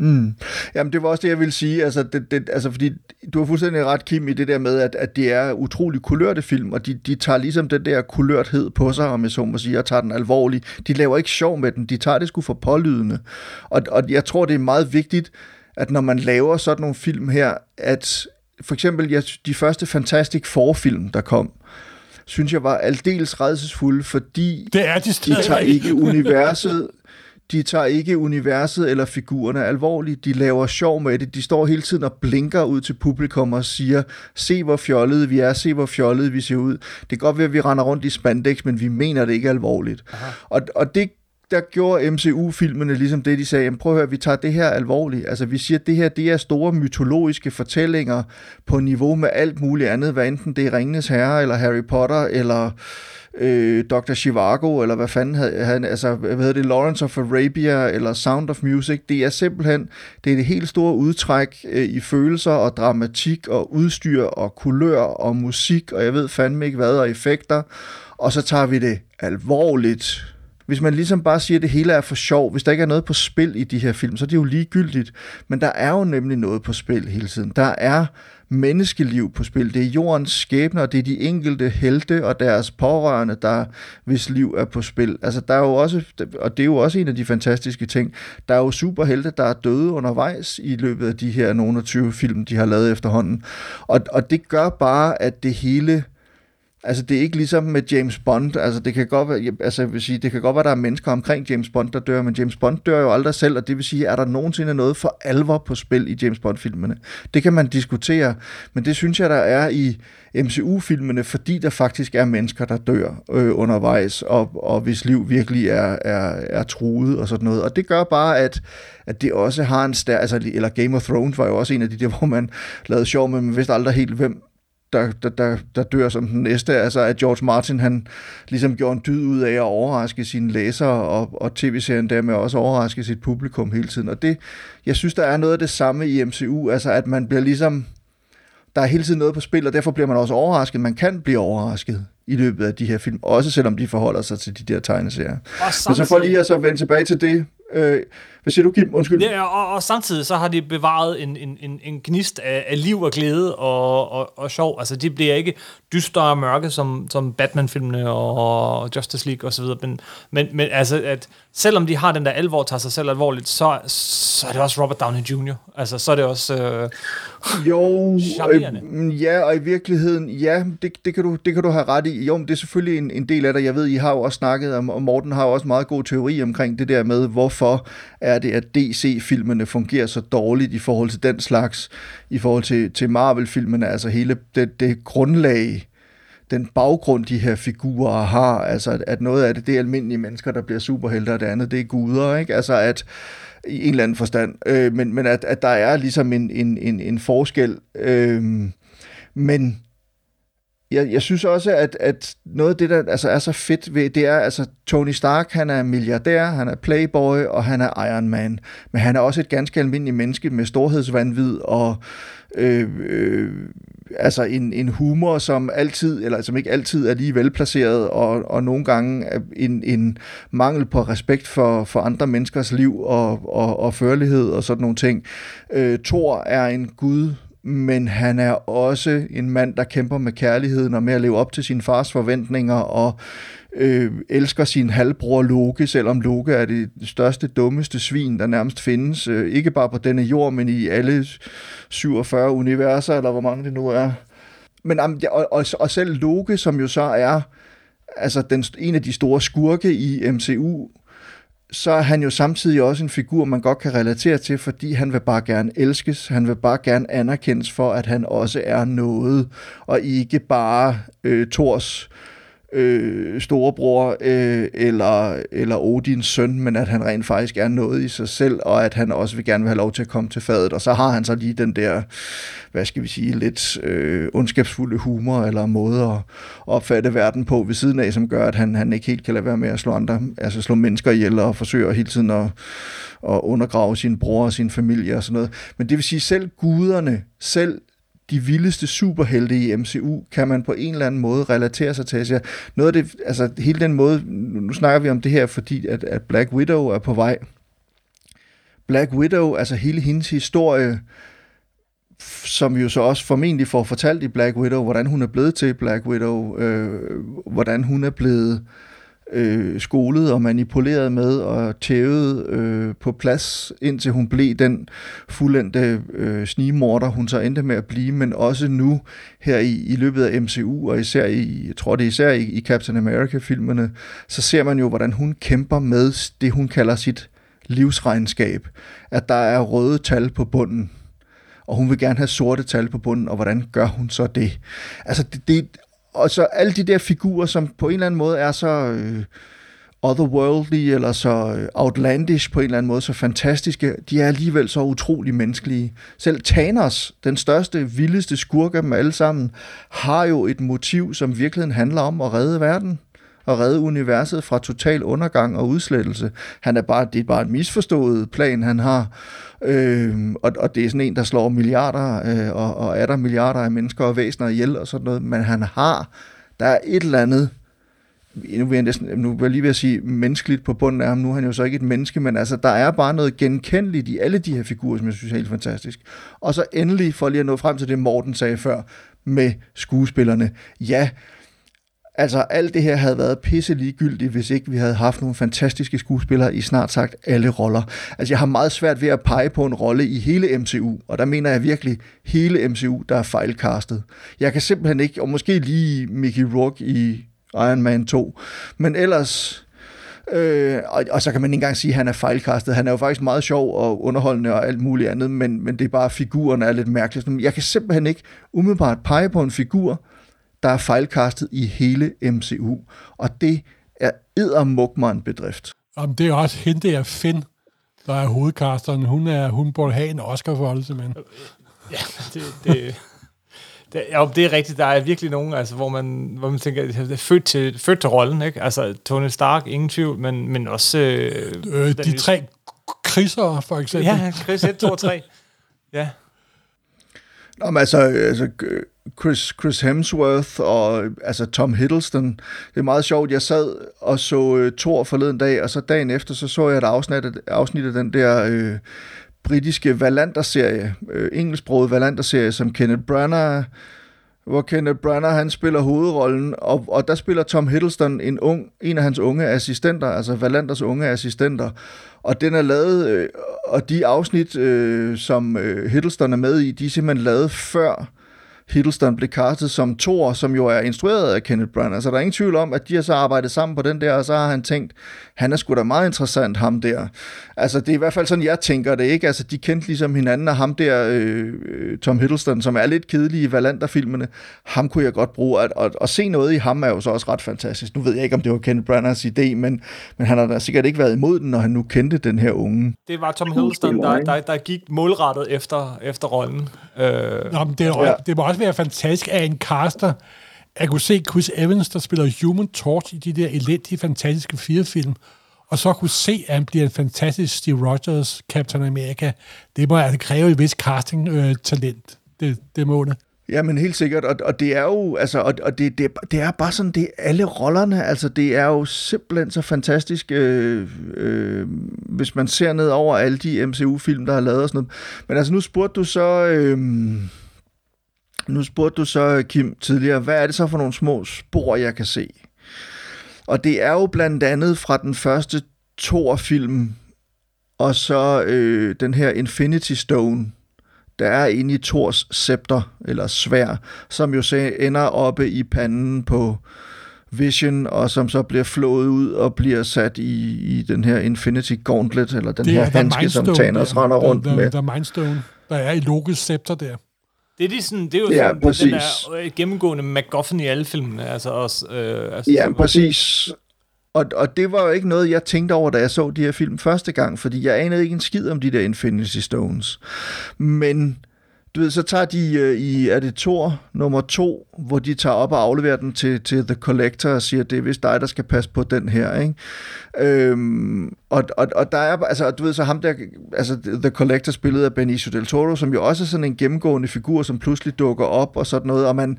Mm. Jamen, det var også det, jeg ville sige. Altså, det, det, altså, fordi du har fuldstændig ret, Kim, i det der med, at, at det er utrolig kulørte film, og de, de tager ligesom den der kulørthed på sig, om jeg så må sige, og tager den alvorligt. De laver ikke sjov med den, de tager det sgu for pålydende. Og, og jeg tror, det er meget vigtigt, at når man laver sådan nogle film her, at for eksempel ja, de første Fantastic Four-film, der kom, synes jeg var aldeles redselsfulde, fordi Det er de de stadig. tager ikke universet de tager ikke universet eller figurerne alvorligt. De laver sjov med det. De står hele tiden og blinker ud til publikum og siger, se hvor fjollede vi er, se hvor fjollede vi ser ud. Det kan godt være, at vi render rundt i spandex, men vi mener det ikke alvorligt. Og, og det, der gjorde MCU-filmene ligesom det, de sagde, jamen prøv at høre, vi tager det her alvorligt. Altså vi siger, at det her det er store mytologiske fortællinger på niveau med alt muligt andet, hvad enten det er Ringenes Herre, eller Harry Potter, eller øh, Dr. Chivago, eller hvad fanden havde han, altså, hvad hedder det, Lawrence of Arabia, eller Sound of Music. Det er simpelthen, det er det helt store udtræk øh, i følelser og dramatik og udstyr og kulør og musik, og jeg ved fandme ikke hvad, og effekter. Og så tager vi det alvorligt hvis man ligesom bare siger, at det hele er for sjov, hvis der ikke er noget på spil i de her film, så er det jo ligegyldigt. Men der er jo nemlig noget på spil hele tiden. Der er menneskeliv på spil. Det er jordens skæbne, og det er de enkelte helte og deres pårørende, der hvis liv er på spil. Altså, der er jo også, og det er jo også en af de fantastiske ting, der er jo superhelte, der er døde undervejs i løbet af de her nogle 20 film, de har lavet efterhånden. Og, og det gør bare, at det hele Altså, det er ikke ligesom med James Bond. Altså, det kan godt være, altså, jeg vil sige, det kan godt være, der er mennesker omkring James Bond, der dør, men James Bond dør jo aldrig selv, og det vil sige, er der nogensinde noget for alvor på spil i James Bond-filmene? Det kan man diskutere, men det synes jeg, der er i MCU-filmene, fordi der faktisk er mennesker, der dør øh, undervejs, og, og hvis liv virkelig er, er, er truet og sådan noget. Og det gør bare, at, at det også har en stærk, altså, eller Game of Thrones var jo også en af de der, hvor man lavede sjov, men man vidste aldrig helt, hvem der, der, der, der dør som den næste. Altså at George Martin, han ligesom gjorde en dyd ud af at overraske sine læsere, og, og tv-serien dermed også overraske sit publikum hele tiden. Og det, jeg synes, der er noget af det samme i MCU, altså at man bliver ligesom, der er hele tiden noget på spil, og derfor bliver man også overrasket. Man kan blive overrasket i løbet af de her film, også selvom de forholder sig til de der tegneserier. Men så for lige at så vende tilbage til det, øh, hvad siger du, Kim? Undskyld. Ja, og, og samtidig så har de bevaret en, en, en, en gnist af, af liv og glæde og, og, og sjov. Altså, de bliver ikke dystre og mørke som, som Batman-filmene og Justice League osv. Men, men, men altså, at selvom de har den der alvor, tager sig selv alvorligt, så, så er det også Robert Downey Jr. Altså, så er det også... Øh, jo, øh, ja, og i virkeligheden, ja, det, det, kan du, det kan du have ret i. Jo, men det er selvfølgelig en, en del af det. Jeg ved, I har jo også snakket om, og Morten har jo også meget god teori omkring det der med, hvorfor er det, at DC-filmene fungerer så dårligt i forhold til den slags, i forhold til, til Marvel-filmene, altså hele det, det grundlag, den baggrund, de her figurer har, altså at, at noget af det, det er almindelige mennesker, der bliver superhelter, og det andet, det er guder, ikke? Altså at, i en eller anden forstand, øh, men, men at, at der er ligesom en, en, en, en forskel, øh, men jeg, jeg synes også, at, at noget af det, der altså, er så fedt ved, det er, altså Tony Stark, han er milliardær, han er playboy, og han er Iron Man. Men han er også et ganske almindeligt menneske med storhedsvandvid og øh, øh, altså en, en humor, som altid, eller som ikke altid er lige velplaceret, og, og nogle gange en, en mangel på respekt for, for andre menneskers liv og, og, og førlighed og sådan nogle ting. Øh, Thor er en gud men han er også en mand, der kæmper med kærligheden og med at leve op til sin fars forventninger og øh, elsker sin halvbror Loke, selvom Loke er det største, dummeste svin, der nærmest findes. Øh, ikke bare på denne jord, men i alle 47 universer, eller hvor mange det nu er. Men og, og, og selv Loke, som jo så er altså den, en af de store skurke i MCU, så er han jo samtidig også en figur, man godt kan relatere til, fordi han vil bare gerne elskes, han vil bare gerne anerkendes for, at han også er noget, og ikke bare øh, Thors øh, Øh, storebror øh, eller, eller Odins søn, men at han rent faktisk er noget i sig selv, og at han også vil gerne vil have lov til at komme til fadet. Og så har han så lige den der, hvad skal vi sige, lidt øh, ondskabsfulde humor eller måde at opfatte verden på ved siden af, som gør, at han, han ikke helt kan lade være med at slå andre, altså slå mennesker ihjel og forsøger hele tiden at, at undergrave sin bror og sin familie og sådan noget. Men det vil sige, selv guderne, selv de vildeste superhelte i MCU, kan man på en eller anden måde relatere sig til. Altså, så noget af det, altså hele den måde, nu snakker vi om det her, fordi at, at Black Widow er på vej. Black Widow, altså hele hendes historie, som jo så også formentlig får fortalt i Black Widow, hvordan hun er blevet til Black Widow, øh, hvordan hun er blevet øh, øh, skolet og manipuleret med og tævet øh, på plads, indtil hun blev den fuldendte øh, snigmorder, hun så endte med at blive, men også nu her i, i løbet af MCU, og især i, jeg tror det er især i, i Captain America-filmene, så ser man jo, hvordan hun kæmper med det, hun kalder sit livsregnskab. At der er røde tal på bunden, og hun vil gerne have sorte tal på bunden, og hvordan gør hun så det? Altså, det, det og så alle de der figurer, som på en eller anden måde er så øh, otherworldly, eller så øh, outlandish på en eller anden måde, så fantastiske, de er alligevel så utrolig menneskelige. Selv Thanos, den største, vildeste skurk af dem alle sammen, har jo et motiv, som virkelig handler om at redde verden og redde universet fra total undergang og udslettelse. Han er bare, det er bare et misforstået plan, han har. Øh, og, og det er sådan en, der slår milliarder øh, og, og er der milliarder af mennesker og væsener ihjel og sådan noget, men han har, der er et eller andet, nu vil jeg, næsten, nu vil jeg lige ved at sige menneskeligt på bunden af ham, nu er han jo så ikke et menneske, men altså, der er bare noget genkendeligt i alle de her figurer, som jeg synes er helt fantastisk. Og så endelig, for lige at nå frem til det, Morten sagde før, med skuespillerne. Ja, Altså, alt det her havde været pisse ligegyldigt, hvis ikke vi havde haft nogle fantastiske skuespillere i snart sagt alle roller. Altså, jeg har meget svært ved at pege på en rolle i hele MCU, og der mener jeg virkelig hele MCU, der er fejlkastet. Jeg kan simpelthen ikke, og måske lige Mickey Rourke i Iron Man 2, men ellers... Øh, og, og så kan man ikke engang sige, at han er fejlkastet. Han er jo faktisk meget sjov og underholdende og alt muligt andet, men, men det er bare, figuren er lidt mærkeligt. Jeg kan simpelthen ikke umiddelbart pege på en figur, der er fejlkastet i hele MCU, og det er eddermuk mig en bedrift. Jamen, det er også hende der Finn, der er hovedkasteren. Hun, er, hun burde have en Oscar for det, simpelthen. Ja, det, det, det, ja, det er rigtigt. Der er virkelig nogen, altså, hvor, man, hvor man tænker, det er født til, født til rollen. Ikke? Altså, Tony Stark, ingen tvivl, men, men også... Øh, øh, de tre kriser, for eksempel. Ja, Chris 1, 2 og 3. Ja. Nå, men altså, altså Chris, Chris Hemsworth og altså Tom Hiddleston. Det er meget sjovt. Jeg sad og så uh, Thor forleden dag, og så dagen efter, så så jeg et afsnit, afsnit af den der uh, britiske Valander-serie, uh, øh, engelsksproget Valander-serie, som Kenneth Branagh hvor Kenneth Branagh han spiller hovedrollen, og, og der spiller Tom Hiddleston en, ung, en af hans unge assistenter, altså Valanders unge assistenter, og den er lavet, øh, og de afsnit, øh, som øh, Hiddleston er med i, de er simpelthen lavet før Hiddleston blev castet som Thor, som jo er instrueret af Kenneth Branagh. Så altså, der er ingen tvivl om, at de har så arbejdet sammen på den der, og så har han tænkt, han er sgu da meget interessant, ham der. Altså, det er i hvert fald sådan, jeg tænker det, ikke? Altså, de kendte ligesom hinanden, og ham der, øh, Tom Hiddleston, som er lidt kedelig i Valander-filmene, ham kunne jeg godt bruge. At, at, at, se noget i ham er jo så også ret fantastisk. Nu ved jeg ikke, om det var Kenneth Branaghs idé, men, men han har da sikkert ikke været imod den, når han nu kendte den her unge. Det var Tom Hiddleston, der, der, der gik målrettet efter, efter rollen. Øh, Nå, men det, er, ja. det må også være fantastisk, at en caster at kunne se Chris Evans, der spiller Human Torch i de der elendige, fantastiske fire film, og så kunne se, at han bliver en fantastisk Steve Rogers Captain America, det må altså kræve et vis casting-talent. Øh, det, det må det. Ja, men helt sikkert, og, og det er jo, altså, og, og det, det, det er bare sådan, det er alle rollerne, altså det er jo simpelthen så fantastisk, øh, øh, hvis man ser ned over alle de MCU-film, der har lavet og sådan noget. Men altså, nu spurgte du så, øh, nu spurgte du så, Kim, tidligere, hvad er det så for nogle små spor, jeg kan se? Og det er jo blandt andet fra den første Thor-film, og så øh, den her Infinity Stone, der er inde i Thors scepter, eller svær, som jo så ender oppe i panden på Vision, og som så bliver flået ud og bliver sat i, i den her Infinity Gauntlet, eller den det her handske, som Thanos render rundt der, med. Der er Mindstone, der er i Lokes scepter der. Det er, de sådan, det er jo ja, sådan, præcis. den der gennemgående MacGuffin i alle filmene. Altså også, øh, altså, ja, præcis. Og, og det var jo ikke noget, jeg tænkte over, da jeg så de her film første gang, fordi jeg anede ikke en skid om de der Infinity Stones. Men du ved, så tager de øh, i, er det Thor nummer to, hvor de tager op og afleverer den til, til The Collector og siger, det er vist dig, der skal passe på den her, ikke? Øhm, og, og, og der er, altså, du ved, så ham der, altså The Collector spillet af Benicio Del Toro, som jo også er sådan en gennemgående figur, som pludselig dukker op og sådan noget, og man,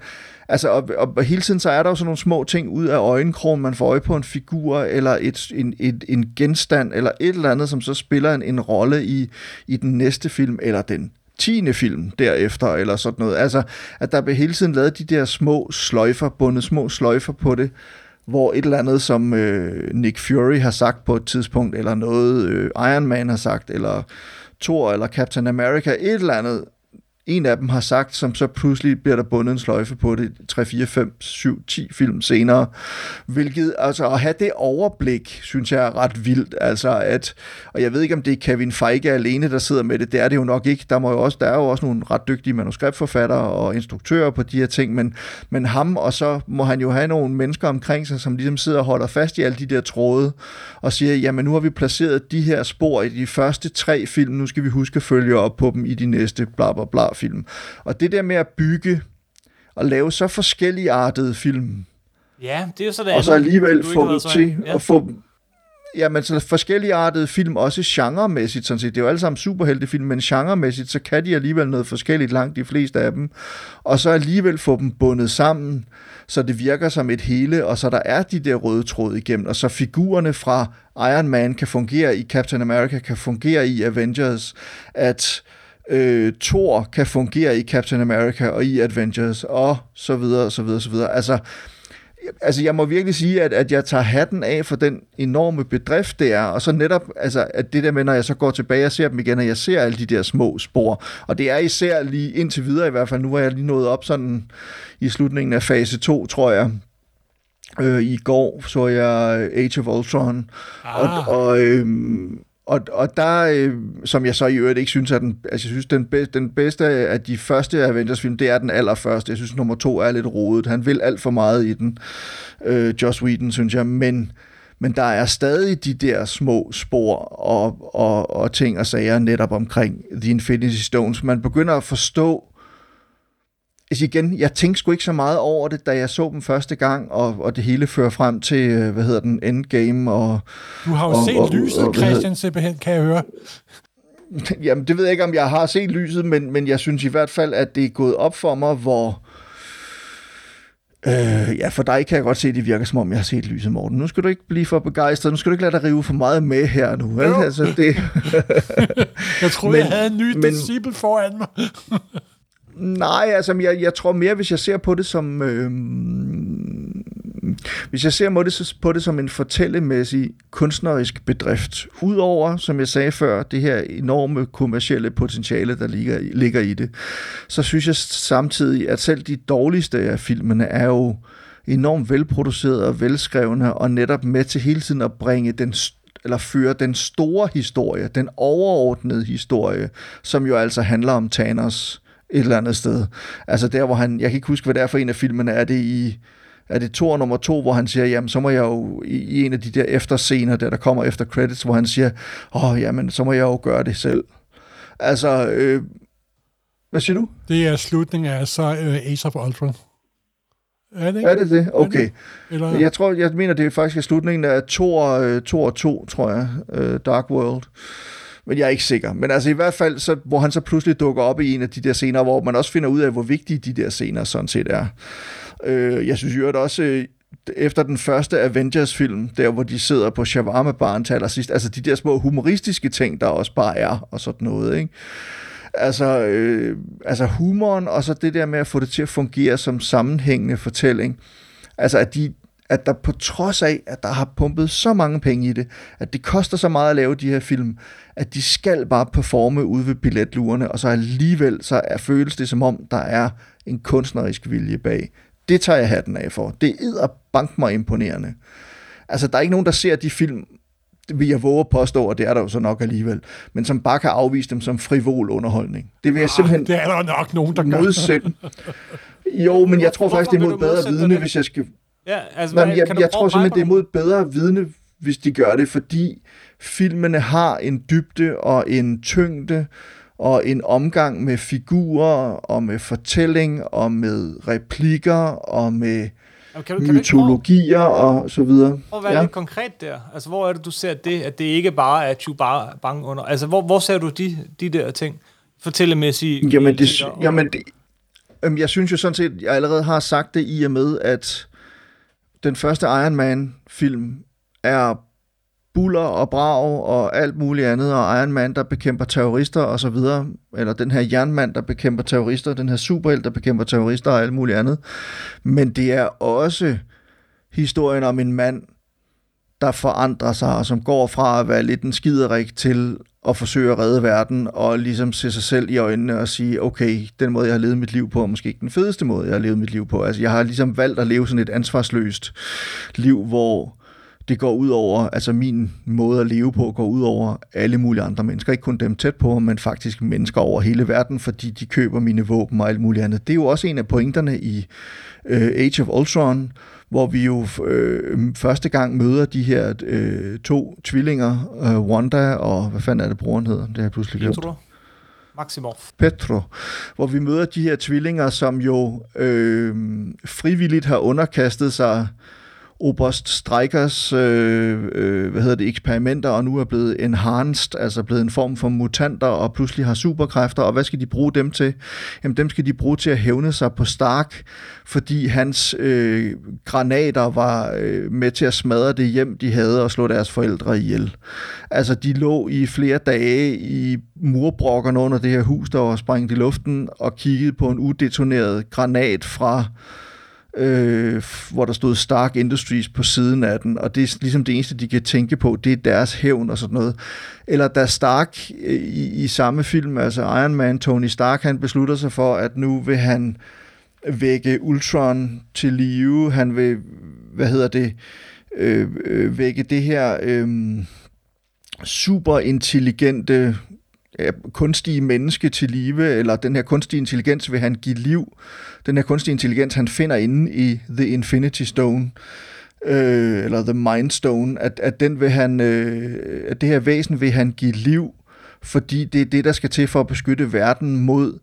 altså, og, og hele tiden så er der jo sådan nogle små ting ud af øjenkrogen, man får øje på en figur, eller et, en, et, en genstand, eller et eller andet, som så spiller en, en rolle i, i den næste film, eller den tiende film derefter, eller sådan noget. Altså, at der bliver hele tiden lavet de der små sløjfer, bundet små sløjfer på det, hvor et eller andet, som øh, Nick Fury har sagt på et tidspunkt, eller noget øh, Iron Man har sagt, eller Thor, eller Captain America, et eller andet, en af dem har sagt, som så pludselig bliver der bundet en sløjfe på det 3, 4, 5, 7, 10 film senere. Hvilket, altså at have det overblik, synes jeg er ret vildt. Altså at, og jeg ved ikke, om det er Kevin Feige alene, der sidder med det. Det er det jo nok ikke. Der, må jo også, der er jo også nogle ret dygtige manuskriptforfattere og instruktører på de her ting, men, men ham, og så må han jo have nogle mennesker omkring sig, som ligesom sidder og holder fast i alle de der tråde, og siger, jamen nu har vi placeret de her spor i de første tre film, nu skal vi huske at følge op på dem i de næste bla bla bla film. Og det der med at bygge og lave så forskellige artede film, Ja, det er jo så det og så alligevel få dem til ja. at få Ja, men så forskellige artede film, også genremæssigt, sådan set. Det er jo alle sammen superheltefilm, men genremæssigt, så kan de alligevel noget forskelligt langt, de fleste af dem. Og så alligevel få dem bundet sammen, så det virker som et hele, og så der er de der røde tråde igennem, og så figurerne fra Iron Man kan fungere i Captain America, kan fungere i Avengers, at øh, Thor kan fungere i Captain America og i Avengers, og så videre, så videre, så videre. Altså, altså jeg må virkelig sige, at, at jeg tager hatten af for den enorme bedrift, det er, og så netop, altså, at det der med, når jeg så går tilbage og ser dem igen, og jeg ser alle de der små spor, og det er især lige indtil videre i hvert fald, nu er jeg lige nået op sådan i slutningen af fase 2, tror jeg, Øh, I går så jeg Age of Ultron, Ah. og, og, øhm, og, og der, øh, som jeg så i øvrigt ikke synes er den, altså jeg synes, den, be, den bedste af de første Avengers-film, det er den allerførste. Jeg synes, nummer to er lidt rodet. Han vil alt for meget i den, øh, Joss Whedon, synes jeg, men, men der er stadig de der små spor og, og, og ting og sager netop omkring The Infinity Stones. Man begynder at forstå, Altså igen, jeg tænkte sgu ikke så meget over det, da jeg så dem første gang, og, og det hele fører frem til, øh, hvad hedder den, Endgame, og... Du har jo og, set og, lyset, og, Christian, simpelthen, kan jeg høre. *laughs* Jamen, det ved jeg ikke, om jeg har set lyset, men, men jeg synes i hvert fald, at det er gået op for mig, hvor... Øh, ja, for dig kan jeg godt se, at det virker som om, jeg har set lyset, Morten. Nu skal du ikke blive for begejstret. Nu skal du ikke lade dig rive for meget med her nu. Vel? Altså, det... *laughs* Jeg troede, Men- jeg havde en ny men- disciple foran mig. *laughs* Nej, altså jeg, jeg tror mere, hvis jeg ser på det som... Øh, hvis jeg ser på det, på det som en fortællemæssig kunstnerisk bedrift, udover, som jeg sagde før, det her enorme kommercielle potentiale, der ligger, ligger i det, så synes jeg samtidig, at selv de dårligste af filmene er jo enormt velproducerede og velskrevne, og netop med til hele tiden at bringe den eller føre den store historie, den overordnede historie, som jo altså handler om Thanos et eller andet sted. Altså der, hvor han, jeg kan ikke huske, hvad det er for en af filmene, er det i, er det Thor nummer to, hvor han siger, jamen så må jeg jo, i, i en af de der efterscener, der, der kommer efter credits, hvor han siger, åh, oh, jamen så må jeg jo gøre det selv. Altså, øh, hvad siger du? Det er slutningen af så uh, Ace of Ultron. Er det ikke? Er det det? Okay. Eller, Jeg tror, jeg mener, det er faktisk slutningen af Thor, øh, Thor 2, tror jeg, øh, Dark World. Men jeg er ikke sikker. Men altså i hvert fald, så, hvor han så pludselig dukker op i en af de der scener, hvor man også finder ud af, hvor vigtige de der scener sådan set er. Øh, jeg synes jo også, øh, efter den første Avengers-film, der hvor de sidder på shawarma-baren til allersidst, altså de der små humoristiske ting, der også bare er, og sådan noget, ikke? Altså, øh, altså humoren, og så det der med at få det til at fungere som sammenhængende fortælling. Altså, at, de, at der på trods af, at der har pumpet så mange penge i det, at det koster så meget at lave de her film, at de skal bare performe ude ved billetlurerne, og så alligevel så er, føles det som om, der er en kunstnerisk vilje bag. Det tager jeg hatten af for. Det er bank mig imponerende. Altså, der er ikke nogen, der ser de film, vil jeg våge at påstå, og det er der jo så nok alligevel, men som bare kan afvise dem som frivol underholdning. Det vil jeg simpelthen det er der nok nogen, der gør. Jo, men jeg tror faktisk, det er mod bedre vidne, hvis jeg skal... Ja, altså, Nej, men jeg, kan du jeg prøve tror simpelthen, det er mod bedre vidne, hvis de gør det, fordi filmene har en dybde og en tyngde og en omgang med figurer og med fortælling og med replikker og med Jamen, kan du- kan du prøve- mytologier og så videre. Prøv at være ja. lidt konkret der. Altså, hvor er det, du ser det, at det ikke bare er Chewbacca bang under? Altså, hvor, hvor ser du de, de der ting? Fortællemæssige... Jamen, det, og- jamen det, øhm, jeg synes jo sådan set, jeg allerede har sagt det i og med, at den første Iron Man-film er buller og brag og alt muligt andet, og Iron Man, der bekæmper terrorister og så videre, eller den her jernmand, der bekæmper terrorister, den her superhelt, der bekæmper terrorister og alt muligt andet. Men det er også historien om en mand, der forandrer sig, og som går fra at være lidt en skiderik til og forsøge at redde verden, og ligesom se sig selv i øjnene og sige, okay, den måde, jeg har levet mit liv på, er måske ikke den fedeste måde, jeg har levet mit liv på. Altså, jeg har ligesom valgt at leve sådan et ansvarsløst liv, hvor det går ud over, altså min måde at leve på går ud over alle mulige andre mennesker. Ikke kun dem tæt på, men faktisk mennesker over hele verden, fordi de køber mine våben og alt muligt andet. Det er jo også en af pointerne i uh, Age of Ultron, hvor vi jo øh, første gang møder de her øh, to tvillinger, øh, Wanda og, hvad fanden er det, broren hedder? Det har jeg pludselig glemt. Petro. Maximov. Petro, hvor vi møder de her tvillinger, som jo øh, frivilligt har underkastet sig Oberst Strikers øh, øh, hvad hedder det, eksperimenter, og nu er blevet enhanced, altså blevet en form for mutanter, og pludselig har superkræfter, og hvad skal de bruge dem til? Jamen dem skal de bruge til at hævne sig på Stark, fordi hans øh, granater var øh, med til at smadre det hjem, de havde, og slå deres forældre ihjel. Altså de lå i flere dage i murbrokkerne under det her hus, der var sprængt i luften, og kiggede på en udetoneret granat fra øh, hvor der stod Stark Industries på siden af den, og det er ligesom det eneste, de kan tænke på, det er deres hævn og sådan noget. Eller da Stark øh, i, i samme film, altså Iron Man, Tony Stark, han beslutter sig for, at nu vil han vække Ultron til live, han vil, hvad hedder det, øh, øh, vække det her øh, super intelligente kunstige menneske til live, eller den her kunstige intelligens vil han give liv. Den her kunstige intelligens, han finder inde i The Infinity Stone, øh, eller The Mind Stone, at, at, den vil han, øh, at det her væsen vil han give liv, fordi det er det, der skal til for at beskytte verden mod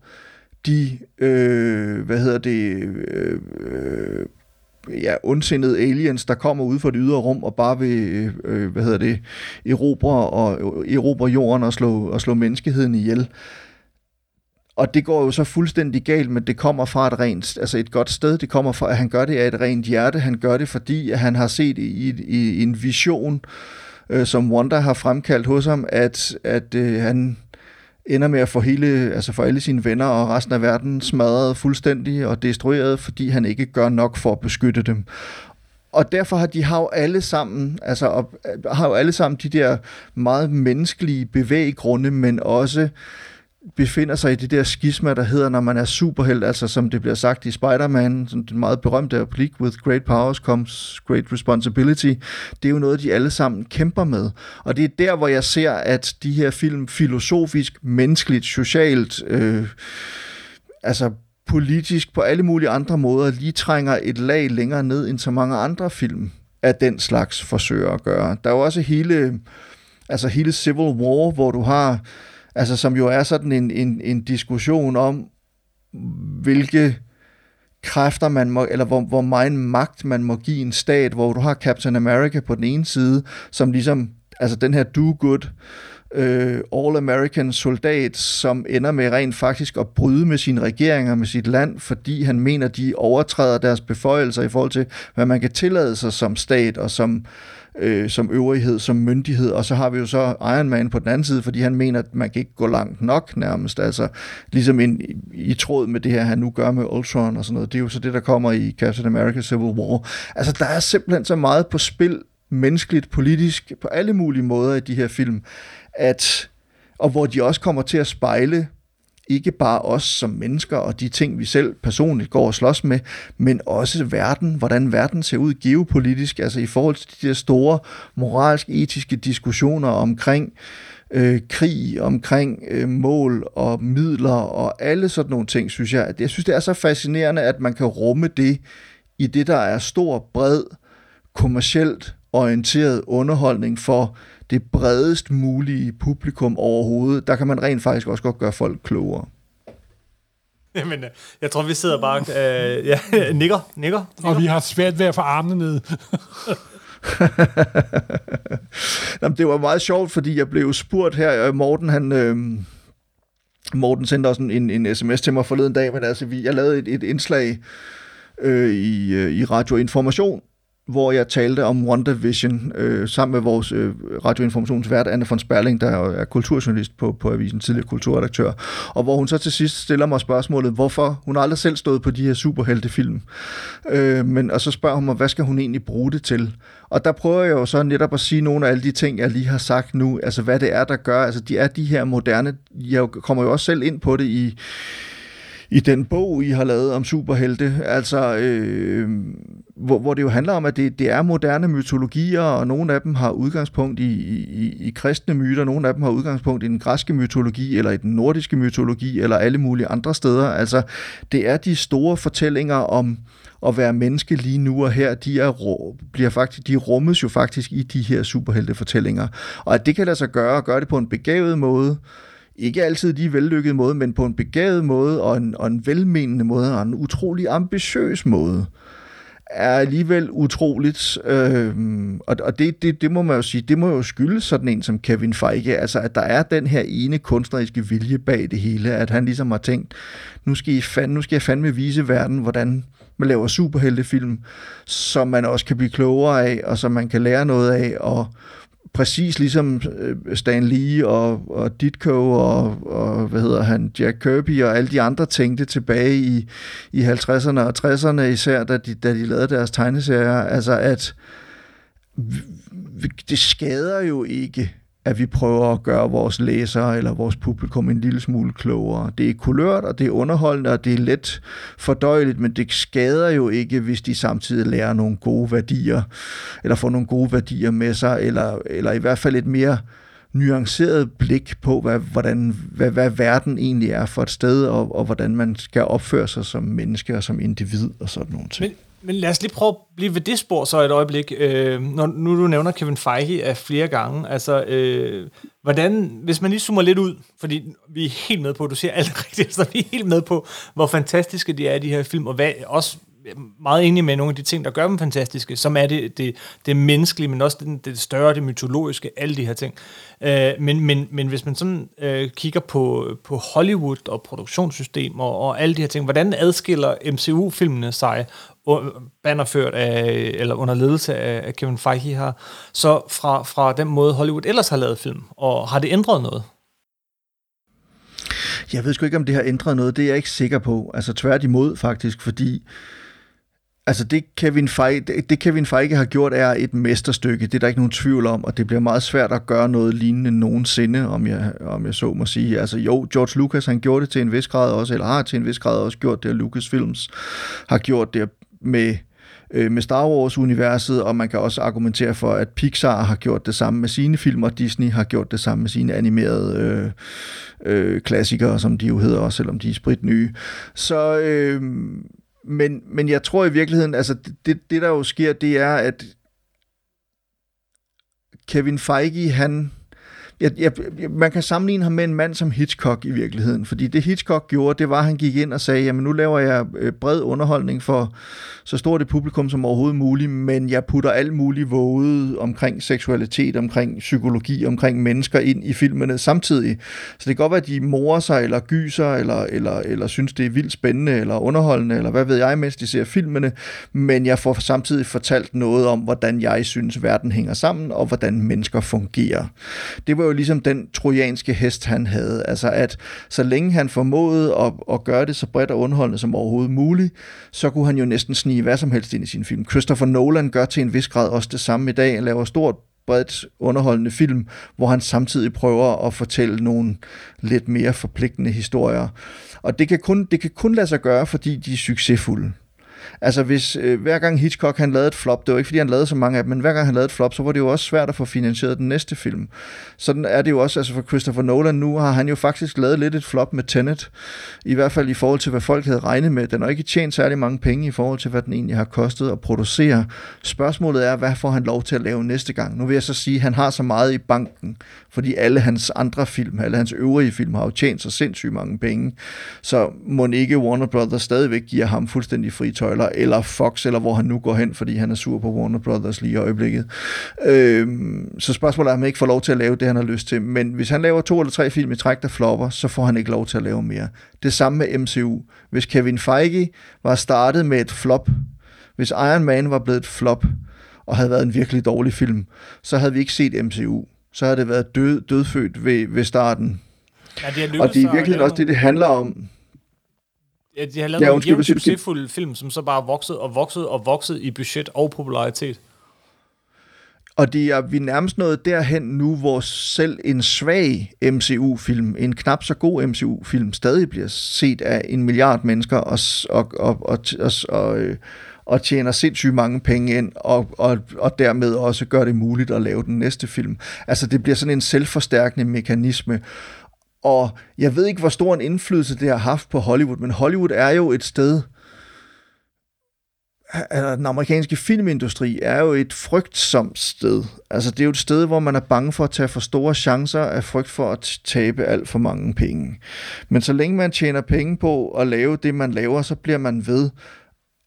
de, øh, hvad hedder det, øh, øh ja, ondsindede aliens, der kommer ud fra det ydre rum og bare vil, øh, øh hvad hedder det, erobre, og, øh, erobre jorden og slå, og slå menneskeheden ihjel. Og det går jo så fuldstændig galt, men det kommer fra et rent, altså et godt sted. Det kommer fra, at han gør det af et rent hjerte. Han gør det, fordi at han har set i, i, i en vision, øh, som Wanda har fremkaldt hos ham, at, at øh, han ender med at få hele, altså for alle sine venner og resten af verden smadret fuldstændig og destrueret, fordi han ikke gør nok for at beskytte dem. Og derfor har de har jo alle sammen, altså og, har jo alle sammen de der meget menneskelige bevæggrunde, men også befinder sig i det der skisma, der hedder, når man er superheld, altså som det bliver sagt i Spider-Man, den meget berømte replik, with great powers comes great responsibility, det er jo noget, de alle sammen kæmper med. Og det er der, hvor jeg ser, at de her film filosofisk, menneskeligt, socialt, øh, altså politisk, på alle mulige andre måder, lige trænger et lag længere ned, end så mange andre film af den slags forsøger at gøre. Der er jo også hele, altså hele Civil War, hvor du har Altså, som jo er sådan en, en, en diskussion om, hvilke kræfter man må, eller hvor, hvor meget magt man må give en stat, hvor du har Captain America på den ene side, som ligesom, altså den her do-good, øh, all-American soldat, som ender med rent faktisk at bryde med sine regeringer, med sit land, fordi han mener, de overtræder deres beføjelser i forhold til, hvad man kan tillade sig som stat og som øh, Øh, som øvrighed, som myndighed, og så har vi jo så Iron Man på den anden side, fordi han mener, at man kan ikke gå langt nok nærmest, altså ligesom en, i tråd med det her, han nu gør med Ultron og sådan noget, det er jo så det, der kommer i Captain America Civil War. Altså der er simpelthen så meget på spil, menneskeligt, politisk, på alle mulige måder i de her film, at og hvor de også kommer til at spejle ikke bare os som mennesker og de ting, vi selv personligt går og slås med, men også verden, hvordan verden ser ud geopolitisk, altså i forhold til de der store moralsk-etiske diskussioner omkring øh, krig, omkring øh, mål og midler og alle sådan nogle ting, synes jeg. Jeg synes, det er så fascinerende, at man kan rumme det i det, der er stor, bred, kommercielt orienteret underholdning for det bredest mulige publikum overhovedet, der kan man rent faktisk også godt gøre folk klogere. Jamen, øh, jeg tror, vi sidder bare øh, ja, nikker, *laughs* nikker, nikker. Og vi har svært ved at få armene ned. *laughs* Jamen, det var meget sjovt, fordi jeg blev spurgt her, øh, Morten, han... Øh, Morten sendte også en, en sms til mig forleden dag, men altså, vi, jeg lavede et, et indslag øh, i, øh, i Radio Information, hvor jeg talte om WandaVision øh, sammen med vores øh, radioinformationsvært, Anne von Sperling, der er kulturjournalist på, på avisen, tidligere kulturredaktør, og hvor hun så til sidst stiller mig spørgsmålet, hvorfor? Hun aldrig selv stået på de her superheltefilm, øh, men, og så spørger hun mig, hvad skal hun egentlig bruge det til? Og der prøver jeg jo så netop at sige nogle af alle de ting, jeg lige har sagt nu, altså hvad det er, der gør, altså de er de her moderne, jeg kommer jo også selv ind på det i, i den bog, I har lavet om superhelte, altså øh, hvor, hvor det jo handler om, at det, det er moderne mytologier, og nogle af dem har udgangspunkt i, i, i kristne myter, nogle af dem har udgangspunkt i den græske mytologi, eller i den nordiske mytologi, eller alle mulige andre steder. Altså, det er de store fortællinger om at være menneske lige nu og her, de, er, bliver faktisk, de rummes jo faktisk i de her superheltefortællinger. Og at det kan lade sig gøre, og gøre det på en begavet måde, ikke altid de vellykkede måde, men på en begavet måde, og en, og en velmenende måde, og en utrolig ambitiøs måde, er alligevel utroligt. Øh, og og det, det, det må man jo sige, det må jo skyldes sådan en som Kevin Feige, altså at der er den her ene kunstneriske vilje bag det hele, at han ligesom har tænkt, nu skal, I fand, nu skal jeg fandme vise verden, hvordan man laver superheltefilm, som man også kan blive klogere af, og som man kan lære noget af, og præcis ligesom øh, Stan Lee og, og Ditko og, og hvad hedder han, Jack Kirby og alle de andre tænkte tilbage i, i 50'erne og 60'erne især, da de, da de lavede deres tegneserier, altså at det skader jo ikke at vi prøver at gøre vores læsere eller vores publikum en lille smule klogere. Det er kulørt, og det er underholdende, og det er let fordøjeligt, men det skader jo ikke, hvis de samtidig lærer nogle gode værdier, eller får nogle gode værdier med sig, eller, eller i hvert fald et mere nuanceret blik på, hvad, hvordan, hvad, hvad verden egentlig er for et sted, og, og hvordan man skal opføre sig som menneske og som individ og sådan nogle ting. Men men lad os lige prøve at blive ved det spor så et øjeblik. Øh, når, nu du nævner Kevin Feige af flere gange, altså, øh, hvordan, hvis man lige zoomer lidt ud, fordi vi er helt med på, du siger alt *laughs* rigtigt, så vi er helt med på, hvor fantastiske de er, de her film, og hvad, også meget enig med nogle af de ting, der gør dem fantastiske, som er det, det, det menneskelige, men også det, det større, det mytologiske, alle de her ting. Øh, men, men, men hvis man sådan øh, kigger på, på Hollywood og produktionssystemer og, og alle de her ting, hvordan adskiller MCU-filmene sig bannerført af, eller under ledelse af, Kevin Feige her, så fra, fra den måde Hollywood ellers har lavet film, og har det ændret noget? Jeg ved sgu ikke, om det har ændret noget. Det er jeg ikke sikker på. Altså tværtimod faktisk, fordi Altså det Kevin, Feige, det Kevin Feige har gjort er et mesterstykke, det er der ikke nogen tvivl om, og det bliver meget svært at gøre noget lignende nogensinde, om jeg, om jeg så må sige. Altså jo, George Lucas han gjorde det til en vis grad også, eller har til en vis grad også gjort det, og Lucasfilms har gjort det med øh, med Star Wars-universet, og man kan også argumentere for, at Pixar har gjort det samme med sine film, og Disney har gjort det samme med sine animerede øh, øh, klassikere, som de jo hedder også, selvom de er sprit nye. Så, øh, men, men jeg tror i virkeligheden, altså det, det der jo sker, det er, at Kevin Feige, han jeg, jeg, man kan sammenligne ham med en mand som Hitchcock i virkeligheden, fordi det Hitchcock gjorde, det var, at han gik ind og sagde, jamen nu laver jeg øh, bred underholdning for så stort et publikum som overhovedet muligt, men jeg putter alt muligt våget omkring seksualitet, omkring psykologi, omkring mennesker ind i filmene samtidig. Så det kan godt være, at de morer sig, eller gyser, eller, eller, eller synes, det er vildt spændende, eller underholdende, eller hvad ved jeg, mens de ser filmene, men jeg får samtidig fortalt noget om, hvordan jeg synes, verden hænger sammen, og hvordan mennesker fungerer. Det var jo ligesom den trojanske hest, han havde. Altså at så længe han formåede at, at gøre det så bredt og underholdende som overhovedet muligt, så kunne han jo næsten snige hvad som helst ind i sin film. Christopher Nolan gør til en vis grad også det samme i dag. Han laver stort bredt underholdende film, hvor han samtidig prøver at fortælle nogle lidt mere forpligtende historier. Og det kan kun, det kan kun lade sig gøre, fordi de er succesfulde. Altså hvis øh, hver gang Hitchcock han lavede et flop, det var ikke fordi han lavede så mange af dem, men hver gang han lavede et flop, så var det jo også svært at få finansieret den næste film. Sådan er det jo også, altså for Christopher Nolan nu har han jo faktisk lavet lidt et flop med Tenet, i hvert fald i forhold til, hvad folk havde regnet med. Den har ikke tjent særlig mange penge i forhold til, hvad den egentlig har kostet at producere. Spørgsmålet er, hvad får han lov til at lave næste gang? Nu vil jeg så sige, at han har så meget i banken, fordi alle hans andre film, alle hans øvrige film har jo tjent så sindssygt mange penge. Så må ikke Warner Brothers stadigvæk giver ham fuldstændig fri tøjler, eller Fox, eller hvor han nu går hen, fordi han er sur på Warner Brothers lige i øjeblikket. Øhm, så spørgsmålet er, om han ikke får lov til at lave det, han har lyst til. Men hvis han laver to eller tre film i træk, der flopper, så får han ikke lov til at lave mere. Det samme med MCU. Hvis Kevin Feige var startet med et flop, hvis Iron Man var blevet et flop, og havde været en virkelig dårlig film, så havde vi ikke set MCU. Så havde det været død, dødfødt ved, ved starten. Ja, det Og det er lave også det, det handler om. Ja, de har lavet Ja, ja, nogle undskyld, jævnt succesfulde film, som så bare voksede og voksede og voksede i budget og popularitet. Og det er, vi er nærmest nået derhen nu, hvor selv en svag MCU-film, en knap så god MCU-film, stadig bliver set af en milliard mennesker og, og, og, og, og, og, øh, og tjener sindssygt mange penge ind, og, og, og dermed også gør det muligt at lave den næste film. Altså det bliver sådan en selvforstærkende mekanisme. Og jeg ved ikke, hvor stor en indflydelse det har haft på Hollywood, men Hollywood er jo et sted, altså, den amerikanske filmindustri er jo et frygtsomt sted. Altså, det er jo et sted, hvor man er bange for at tage for store chancer af frygt for at tabe alt for mange penge. Men så længe man tjener penge på at lave det, man laver, så bliver man ved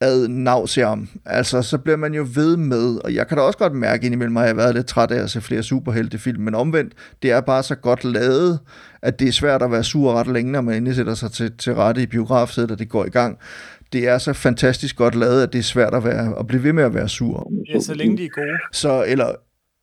ad nauseam. Altså, så bliver man jo ved med, og jeg kan da også godt mærke indimellem, at jeg har været lidt træt af at se flere superheltefilm, men omvendt, det er bare så godt lavet, at det er svært at være sur ret længe, når man endelig sætter sig til, til rette i biografsædet, og det går i gang. Det er så fantastisk godt lavet, at det er svært at, være, at blive ved med at være sur. Ja, så længe de er gode. Så, eller,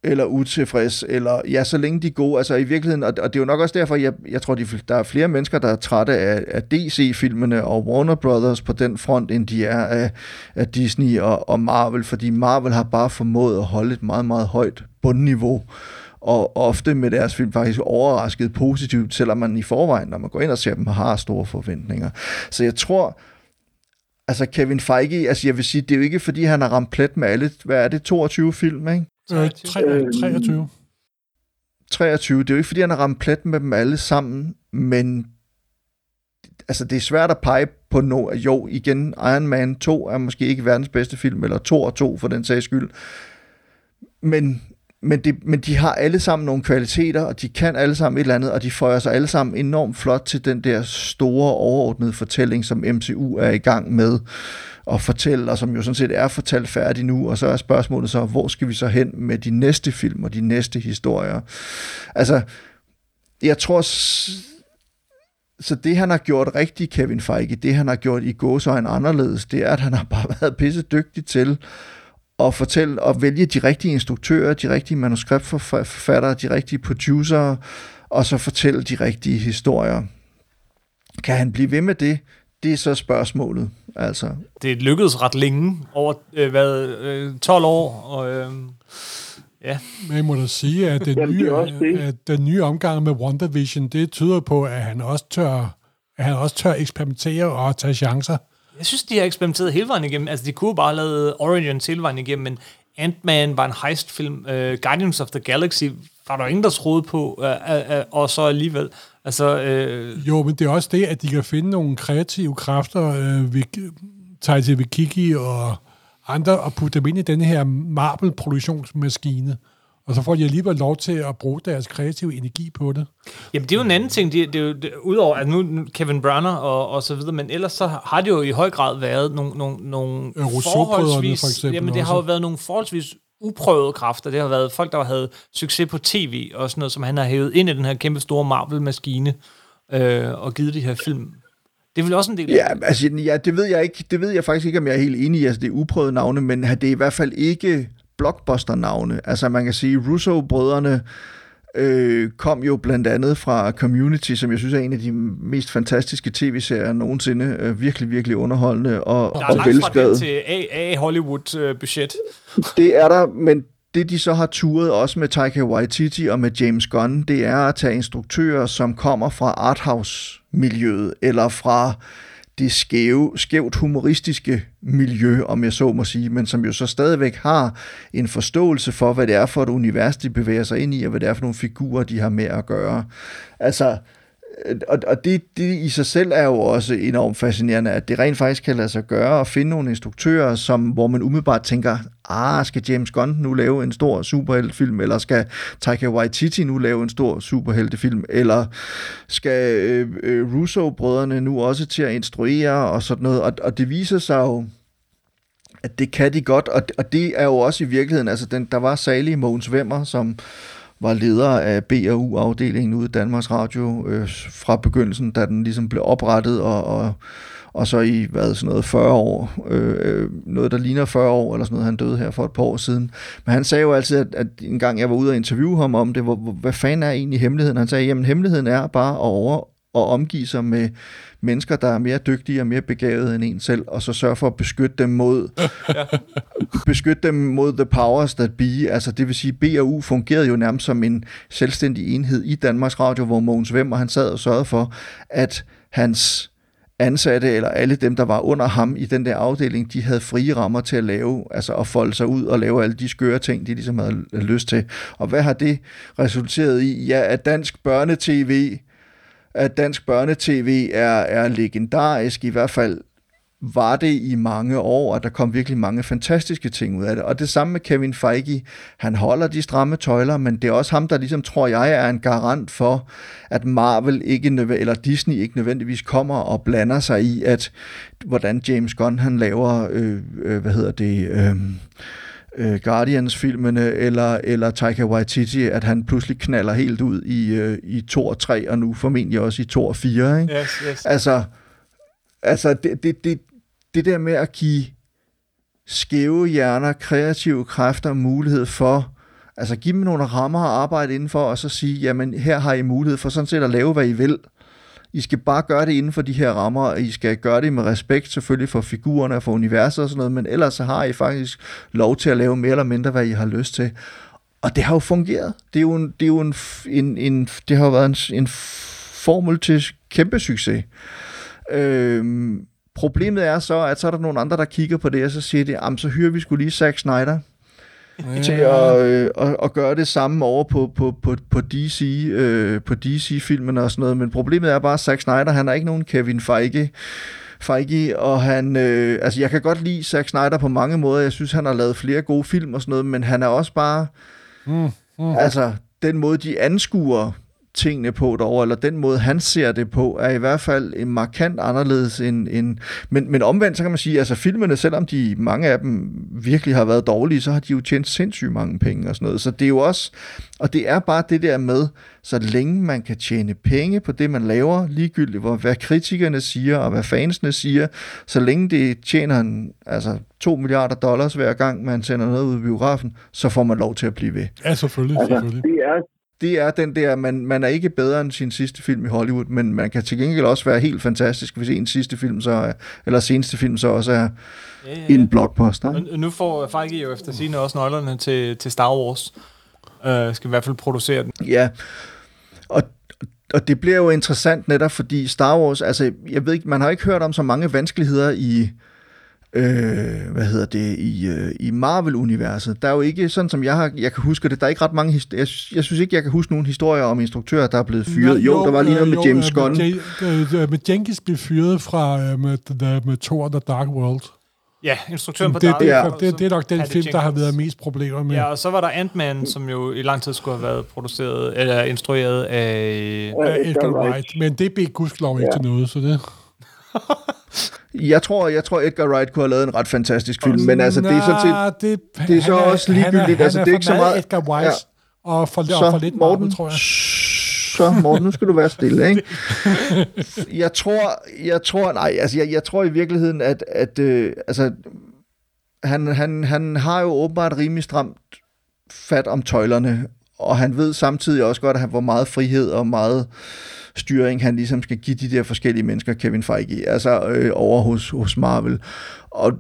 eller utilfreds, eller ja, så længe de er gode. Altså i virkeligheden, og, og det er jo nok også derfor, jeg, jeg tror, de, der er flere mennesker, der er trætte af, af DC-filmene og Warner Brothers på den front, end de er af, af Disney og, og Marvel, fordi Marvel har bare formået at holde et meget, meget højt bundniveau og ofte med deres film faktisk overrasket positivt, selvom man i forvejen, når man går ind og ser dem, har store forventninger. Så jeg tror, altså Kevin Feige, altså jeg vil sige, det er jo ikke fordi, han har ramt plet med alle, hvad er det, 22 film, ikke? Øh, tre- 23. 23. Det er jo ikke, fordi han har ramt plet med dem alle sammen, men altså, det er svært at pege på no, jo, igen, Iron Man 2 er måske ikke verdens bedste film, eller 2 og 2 for den sags skyld. Men, men, det, men de har alle sammen nogle kvaliteter, og de kan alle sammen et eller andet, og de føjer sig alle sammen enormt flot til den der store overordnede fortælling, som MCU er i gang med at fortælle, og som jo sådan set er fortalt færdig nu, og så er spørgsmålet så, hvor skal vi så hen med de næste film og de næste historier? Altså, jeg tror, så det han har gjort rigtigt, Kevin Feige, det han har gjort i gåsøjne anderledes, det er, at han har bare *laughs* været pisse dygtig til at fortælle og vælge de rigtige instruktører, de rigtige manuskriptforfattere, de rigtige producer, og så fortælle de rigtige historier. Kan han blive ved med det? Det er så spørgsmålet. Altså, Det lykkedes ret længe, over øh, hvad, øh, 12 år, og øh, ja. Men jeg må da sige, at den, Jamen, det nye, det. at den nye omgang med WandaVision, det tyder på, at han også tør, at han også tør eksperimentere og tage chancer. Jeg synes, de har eksperimenteret hele vejen igennem. Altså, de kunne bare lave Origins hele vejen igennem, men Ant-Man var en heist-film. Uh, Guardians of the Galaxy var der ingen, der troede på, uh, uh, uh, og så alligevel. Altså, uh, Jo, men det er også det, at de kan finde nogle kreative kræfter, uh, ved Taiti Vikiki og andre, og putte dem ind i den her Marvel-produktionsmaskine. Og så får de alligevel lov til at bruge deres kreative energi på det. Jamen, det er jo en anden ting. Det, det er jo, det, udover at nu Kevin Brunner og, og så videre, men ellers så har det jo i høj grad været nogle, nogle, nogle Øh, Rousseau-brødrene for eksempel Jamen, det har også. jo været nogle forholdsvis uprøvede kræfter. Det har været folk, der havde succes på tv og sådan noget, som han har hævet ind i den her kæmpe store Marvel-maskine øh, og givet de her film. Det er vel også en del af Ja, altså, ja, det ved jeg ikke. Det ved jeg faktisk ikke, om jeg er helt enig i. Altså, det er uprøvede navne, men det er i hvert fald ikke blockbuster-navne. Altså, man kan sige, Russo-brødrene øh, kom jo blandt andet fra Community, som jeg synes er en af de mest fantastiske tv-serier nogensinde. Øh, virkelig, virkelig underholdende og, Der er og velskrevet. til A, A Hollywood-budget. Det er der, men det de så har turet også med Taika Waititi og med James Gunn, det er at tage instruktører, som kommer fra arthouse-miljøet, eller fra det skæve, skævt humoristiske miljø, om jeg så må sige, men som jo så stadigvæk har en forståelse for, hvad det er for et univers, de bevæger sig ind i, og hvad det er for nogle figurer, de har med at gøre. Altså, og, og det, det i sig selv er jo også enormt fascinerende, at det rent faktisk kan lade sig gøre at finde nogle instruktører, som, hvor man umiddelbart tænker, ah, skal James Gunn nu lave en stor superheltefilm, eller skal Taika Waititi nu lave en stor superheltefilm, eller skal øh, øh, Russo-brødrene nu også til at instruere og sådan noget, og, og det viser sig jo, at det kan de godt, og, og det er jo også i virkeligheden, altså den, der var salig Mogens Vemmer, som var leder af BRU-afdelingen ude i Danmarks Radio øh, fra begyndelsen, da den ligesom blev oprettet, og, og, og så i, hvad, sådan noget 40 år, øh, øh, noget der ligner 40 år, eller sådan noget, han døde her for et par år siden. Men han sagde jo altid, at, at en gang jeg var ude og interviewe ham om det, hvor, hvor, hvad fanden er egentlig hemmeligheden? Han sagde, jamen hemmeligheden er bare at over og omgive sig med mennesker, der er mere dygtige og mere begavede end en selv, og så sørge for at beskytte dem mod beskytte dem mod the powers that be. Altså det vil sige, BAU fungerede jo nærmest som en selvstændig enhed i Danmarks Radio, hvor Mogens Vemmer han sad og sørgede for, at hans ansatte, eller alle dem, der var under ham i den der afdeling, de havde frie rammer til at lave, altså at folde sig ud og lave alle de skøre ting, de ligesom havde lyst til. Og hvad har det resulteret i? Ja, at dansk børnetv at dansk børnetv er, er legendarisk, i hvert fald var det i mange år, og der kom virkelig mange fantastiske ting ud af det. Og det samme med Kevin Feige. Han holder de stramme tøjler, men det er også ham, der ligesom, tror jeg, er en garant for, at Marvel ikke, eller Disney ikke nødvendigvis kommer og blander sig i, at hvordan James Gunn han laver, øh, øh, hvad hedder det, øh, øh, Guardians-filmene, eller, eller Taika Waititi, at han pludselig knaller helt ud i, øh, i 2 og 3, og nu formentlig også i 2 og 4. Ikke? Yes, yes. Altså, altså det, det, det, det der med at give skæve hjerner, kreative kræfter mulighed for, altså give dem nogle rammer at arbejde indenfor, og så sige, jamen her har I mulighed for sådan set at lave, hvad I vil. I skal bare gøre det inden for de her rammer, og I skal gøre det med respekt selvfølgelig for figurerne og for universet og sådan noget, men ellers så har I faktisk lov til at lave mere eller mindre, hvad I har lyst til. Og det har jo fungeret. Det, er jo en, det, er jo en, en, en, det har jo været en, en formel til kæmpe succes. Øhm, problemet er så, at så er der nogle andre, der kigger på det, og så siger de, så hyrer vi skulle lige Zack Snyder ja. til at, øh, at, at gøre det samme over på, på, på, på DC, øh, på DC-filmene og sådan noget. Men problemet er bare, at Zack Snyder, han er ikke nogen Kevin Feige. Feige, og han, øh, altså jeg kan godt lide Zack Snyder på mange måder. Jeg synes, han har lavet flere gode film og sådan noget, men han er også bare, mm, mm. altså den måde, de anskuer tingene på derovre, eller den måde, han ser det på, er i hvert fald en markant anderledes end... end men, men omvendt, så kan man sige, altså filmene, selvom de, mange af dem virkelig har været dårlige, så har de jo tjent sindssygt mange penge og sådan noget. Så det er jo også... Og det er bare det der med, så længe man kan tjene penge på det, man laver, ligegyldigt hvor, hvad kritikerne siger, og hvad fansene siger, så længe det tjener en, altså 2 milliarder dollars hver gang, man sender noget ud i biografen, så får man lov til at blive ved. Ja, selvfølgelig. Altså, selvfølgelig. Det er det er den der, man, man er ikke bedre end sin sidste film i Hollywood, men man kan til gengæld også være helt fantastisk, hvis en sidste film så er, eller seneste film så også er ja, ja, ja. en blockbuster. Men nu får Feige jo efter sine også nøglerne til, til Star Wars. Uh, skal i hvert fald producere den. Ja, og og det bliver jo interessant netop, fordi Star Wars, altså, jeg ved ikke, man har ikke hørt om så mange vanskeligheder i, øh, hvad hedder det, i, øh, i Marvel-universet. Der er jo ikke, sådan som jeg, har, jeg kan huske det, der er ikke ret mange, jeg, jeg synes ikke, jeg kan huske nogen historier om instruktører, der er blevet fyret. Jo, jo der var lige noget med James Gunn. Med, med Jenkins blev fyret fra med, med, med Thor The Dark World. Ja, instruktøren på det, Dark det, World. Det, det er nok den film, Jenkins. der har været mest problemer med. Ja, og så var der Ant-Man, som jo i lang tid skulle have været produceret, eller instrueret af... Edgar Wright. Men det blev gudskelov ikke ja. til noget, så det... Jeg tror, jeg tror Edgar Wright kunne have lavet en ret fantastisk film, men altså, det er så til, det, det er så er, også ligegyldigt. Han er, altså, det er ikke så meget... Edgar Wright, ja. og for, så, og for lidt Morten, Marvel, tror jeg. *laughs* Så Morten, nu skal du være stille, ikke? *laughs* Jeg tror, jeg tror, nej, altså, jeg, jeg tror i virkeligheden, at, at øh, altså, han, han, han har jo åbenbart rimelig stramt fat om tøjlerne, og han ved samtidig også godt, at han får meget frihed og meget styring, han ligesom skal give de der forskellige mennesker, Kevin Feige, altså øh, over hos, hos Marvel. Og,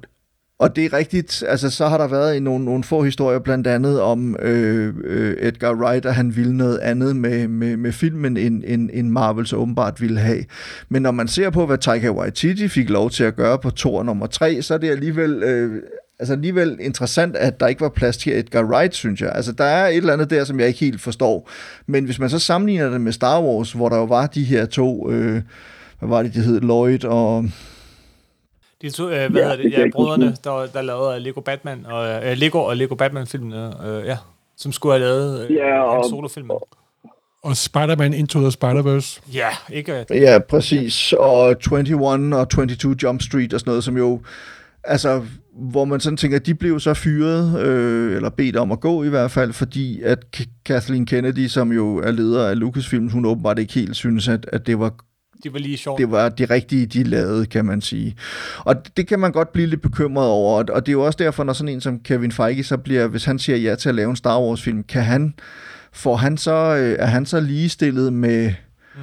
og det er rigtigt, altså så har der været nogle, nogle få historier, blandt andet om øh, øh, Edgar Wright, at han ville noget andet med, med, med filmen, end, end, end Marvel så åbenbart ville have. Men når man ser på, hvad Taika Waititi fik lov til at gøre på tor nummer 3, så er det alligevel øh, altså alligevel interessant, at der ikke var plads til Edgar Wright, synes jeg. Altså, der er et eller andet der, som jeg ikke helt forstår. Men hvis man så sammenligner det med Star Wars, hvor der jo var de her to, øh, hvad var det, de hed, Lloyd og... De to, øh, hvad ja, hedder det, ja, brødrene, der, der lavede Lego Batman, og øh, Lego og Lego Batman-filmene, øh, ja, som skulle have lavet øh, ja, og, en solofilm. Og Spider-Man Into the Spider-Verse. Ja, ikke? Ja, præcis. Og 21 og 22 Jump Street og sådan noget, som jo, altså, hvor man sådan tænker, at de blev så fyret, øh, eller bedt om at gå i hvert fald, fordi at Kathleen Kennedy, som jo er leder af Lucasfilm, hun åbenbart ikke helt synes, at, at det var det var lige sjovt. Det var det rigtige, de lavede, kan man sige. Og det kan man godt blive lidt bekymret over, og det er jo også derfor, når sådan en som Kevin Feige så bliver, hvis han siger ja til at lave en Star Wars-film, kan han, får han så, øh, er han så ligestillet med mm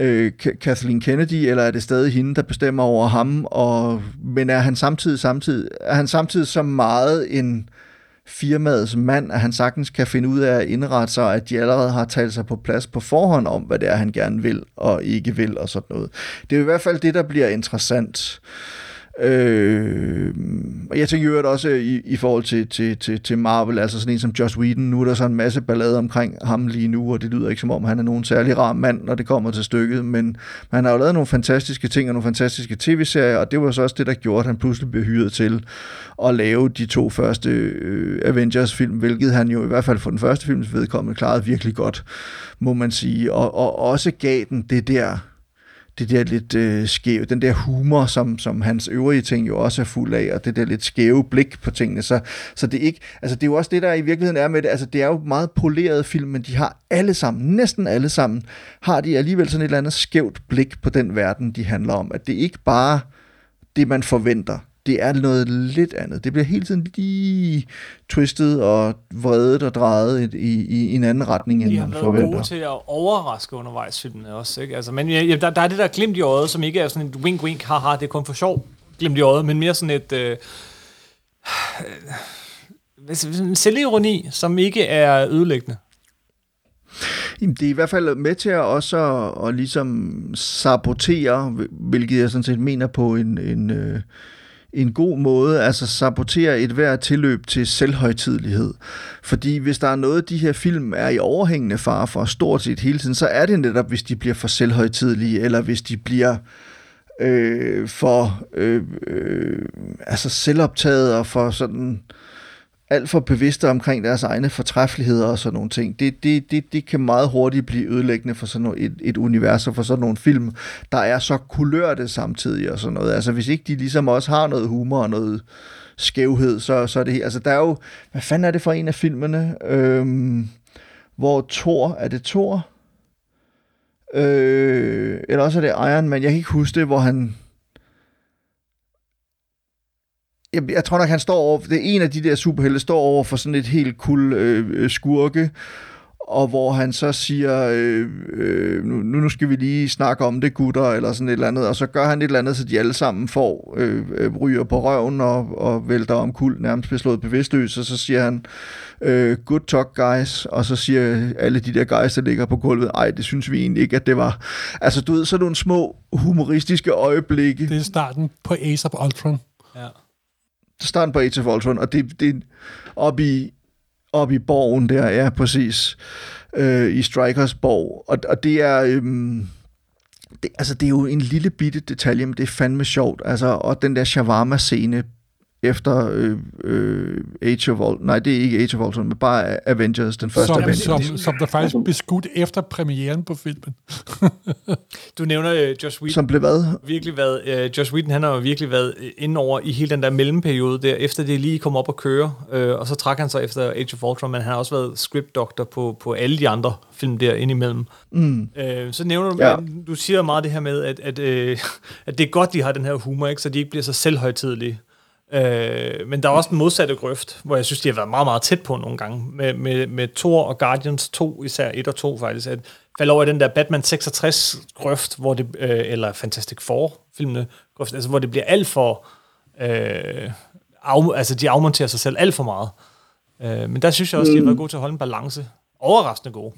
øh, Kathleen Kennedy, eller er det stadig hende, der bestemmer over ham, og, men er han samtidig, samtidig, er han samtidig så meget en firmaets mand, at han sagtens kan finde ud af at indrette sig, at de allerede har talt sig på plads på forhånd om, hvad det er, han gerne vil og ikke vil og sådan noget. Det er i hvert fald det, der bliver interessant. Øh, Øh, og jeg tænker jo også øh, i, i forhold til, til, til, til Marvel, altså sådan en som Joss Whedon, nu er der så en masse ballade omkring ham lige nu, og det lyder ikke som om, han er nogen særlig rar mand, når det kommer til stykket, men, men han har jo lavet nogle fantastiske ting og nogle fantastiske tv-serier, og det var så også det, der gjorde, at han pludselig blev hyret til at lave de to første øh, Avengers-film, hvilket han jo i hvert fald for den første films vedkommende klarede virkelig godt, må man sige, og, og også gav den det der det der lidt øh, skæve, den der humor, som, som hans øvrige ting jo også er fuld af, og det der lidt skæve blik på tingene. Så, så det er ikke, altså det er jo også det, der i virkeligheden er med det. Altså det er jo meget poleret film, men de har alle sammen, næsten alle sammen, har de alligevel sådan et eller andet skævt blik på den verden, de handler om. At det ikke bare det, man forventer det er noget lidt andet. Det bliver hele tiden lige twistet og vredet og drejet i, i, i en anden retning, end man forventer. De har været gode til at overraske undervejs filmene også. Ikke? Altså, men ja, der, der er det der glimt i øjet, som ikke er sådan et wink-wink, haha, det er kun for sjov glimt i øjet, men mere sådan et... Øh, øh, selvironi, som ikke er ødelæggende. Jamen, det er i hvert fald med til at også at, at ligesom sabotere, hvilket jeg sådan set mener på en, en, øh, en god måde, altså sabotere et hver tilløb til selvhøjtidlighed. Fordi hvis der er noget, de her film er i overhængende fare for stort set hele tiden, så er det netop, hvis de bliver for selvhøjtidlige, eller hvis de bliver øh, for øh, øh, altså selvoptaget og for sådan øh, alt for bevidste omkring deres egne fortræffeligheder og sådan nogle ting. Det, det, det, det kan meget hurtigt blive ødelæggende for sådan et, et univers og for sådan nogle film, der er så kulørte samtidig og sådan noget. Altså hvis ikke de ligesom også har noget humor og noget skævhed, så, så er det Altså der er jo, hvad fanden er det for en af filmene, øhm, hvor Thor, er det Thor? Øh, eller også er det Iron Man, jeg kan ikke huske det, hvor han jeg, jeg tror nok, han står over, det er en af de der superhelte, står over for sådan et helt kul øh, øh, skurke, og hvor han så siger, øh, øh, nu, nu skal vi lige snakke om det, gutter, eller sådan et eller andet, og så gør han et eller andet, så de alle sammen får øh, øh, ryger på røven og, og vælter om kul, nærmest beslået bevidstløs, og så siger han, øh, good talk guys, og så siger alle de der guys, der ligger på gulvet, ej, det synes vi egentlig ikke, at det var. Altså, du ved, så nogle små humoristiske øjeblikke. Det er starten på Ace of Ultron. Ja starten på Age of Ultron, og det, det op i, op i borgen der, ja, præcis, øh, i Strikers borg, og, og det er... Øhm, det, altså, det er jo en lille bitte detalje, men det er fandme sjovt. Altså, og den der shawarma-scene efter øh, øh, Age of Ultron. Nej, det er ikke Age of Ultron, men bare Avengers, den første som, Avengers. Som, som der faktisk blev skudt efter premieren på filmen. du nævner uh, Josh Whedon. Som blev hvad? Virkelig været, uh, Josh Whedon, han har jo virkelig været inde over i hele den der mellemperiode der, efter det lige kom op og køre, uh, og så trak han sig efter Age of Ultron, men han har også været script doctor på, på alle de andre film der indimellem. Mm. Uh, så nævner du, ja. du siger meget det her med, at, at, uh, *laughs* at det er godt, de har den her humor, ikke, så de ikke bliver så selvhøjtidlige. Øh, men der er også den modsatte grøft, hvor jeg synes, de har været meget, meget tæt på nogle gange. Med, med, med Thor og Guardians 2, især 1 og 2 faktisk, at falde over i den der Batman 66 grøft, hvor det, øh, eller Fantastic Four filmene grøft, altså hvor det bliver alt for, øh, af, altså de afmonterer sig selv alt for meget. Øh, men der synes jeg også, de har været gode til at holde en balance. Overraskende gode.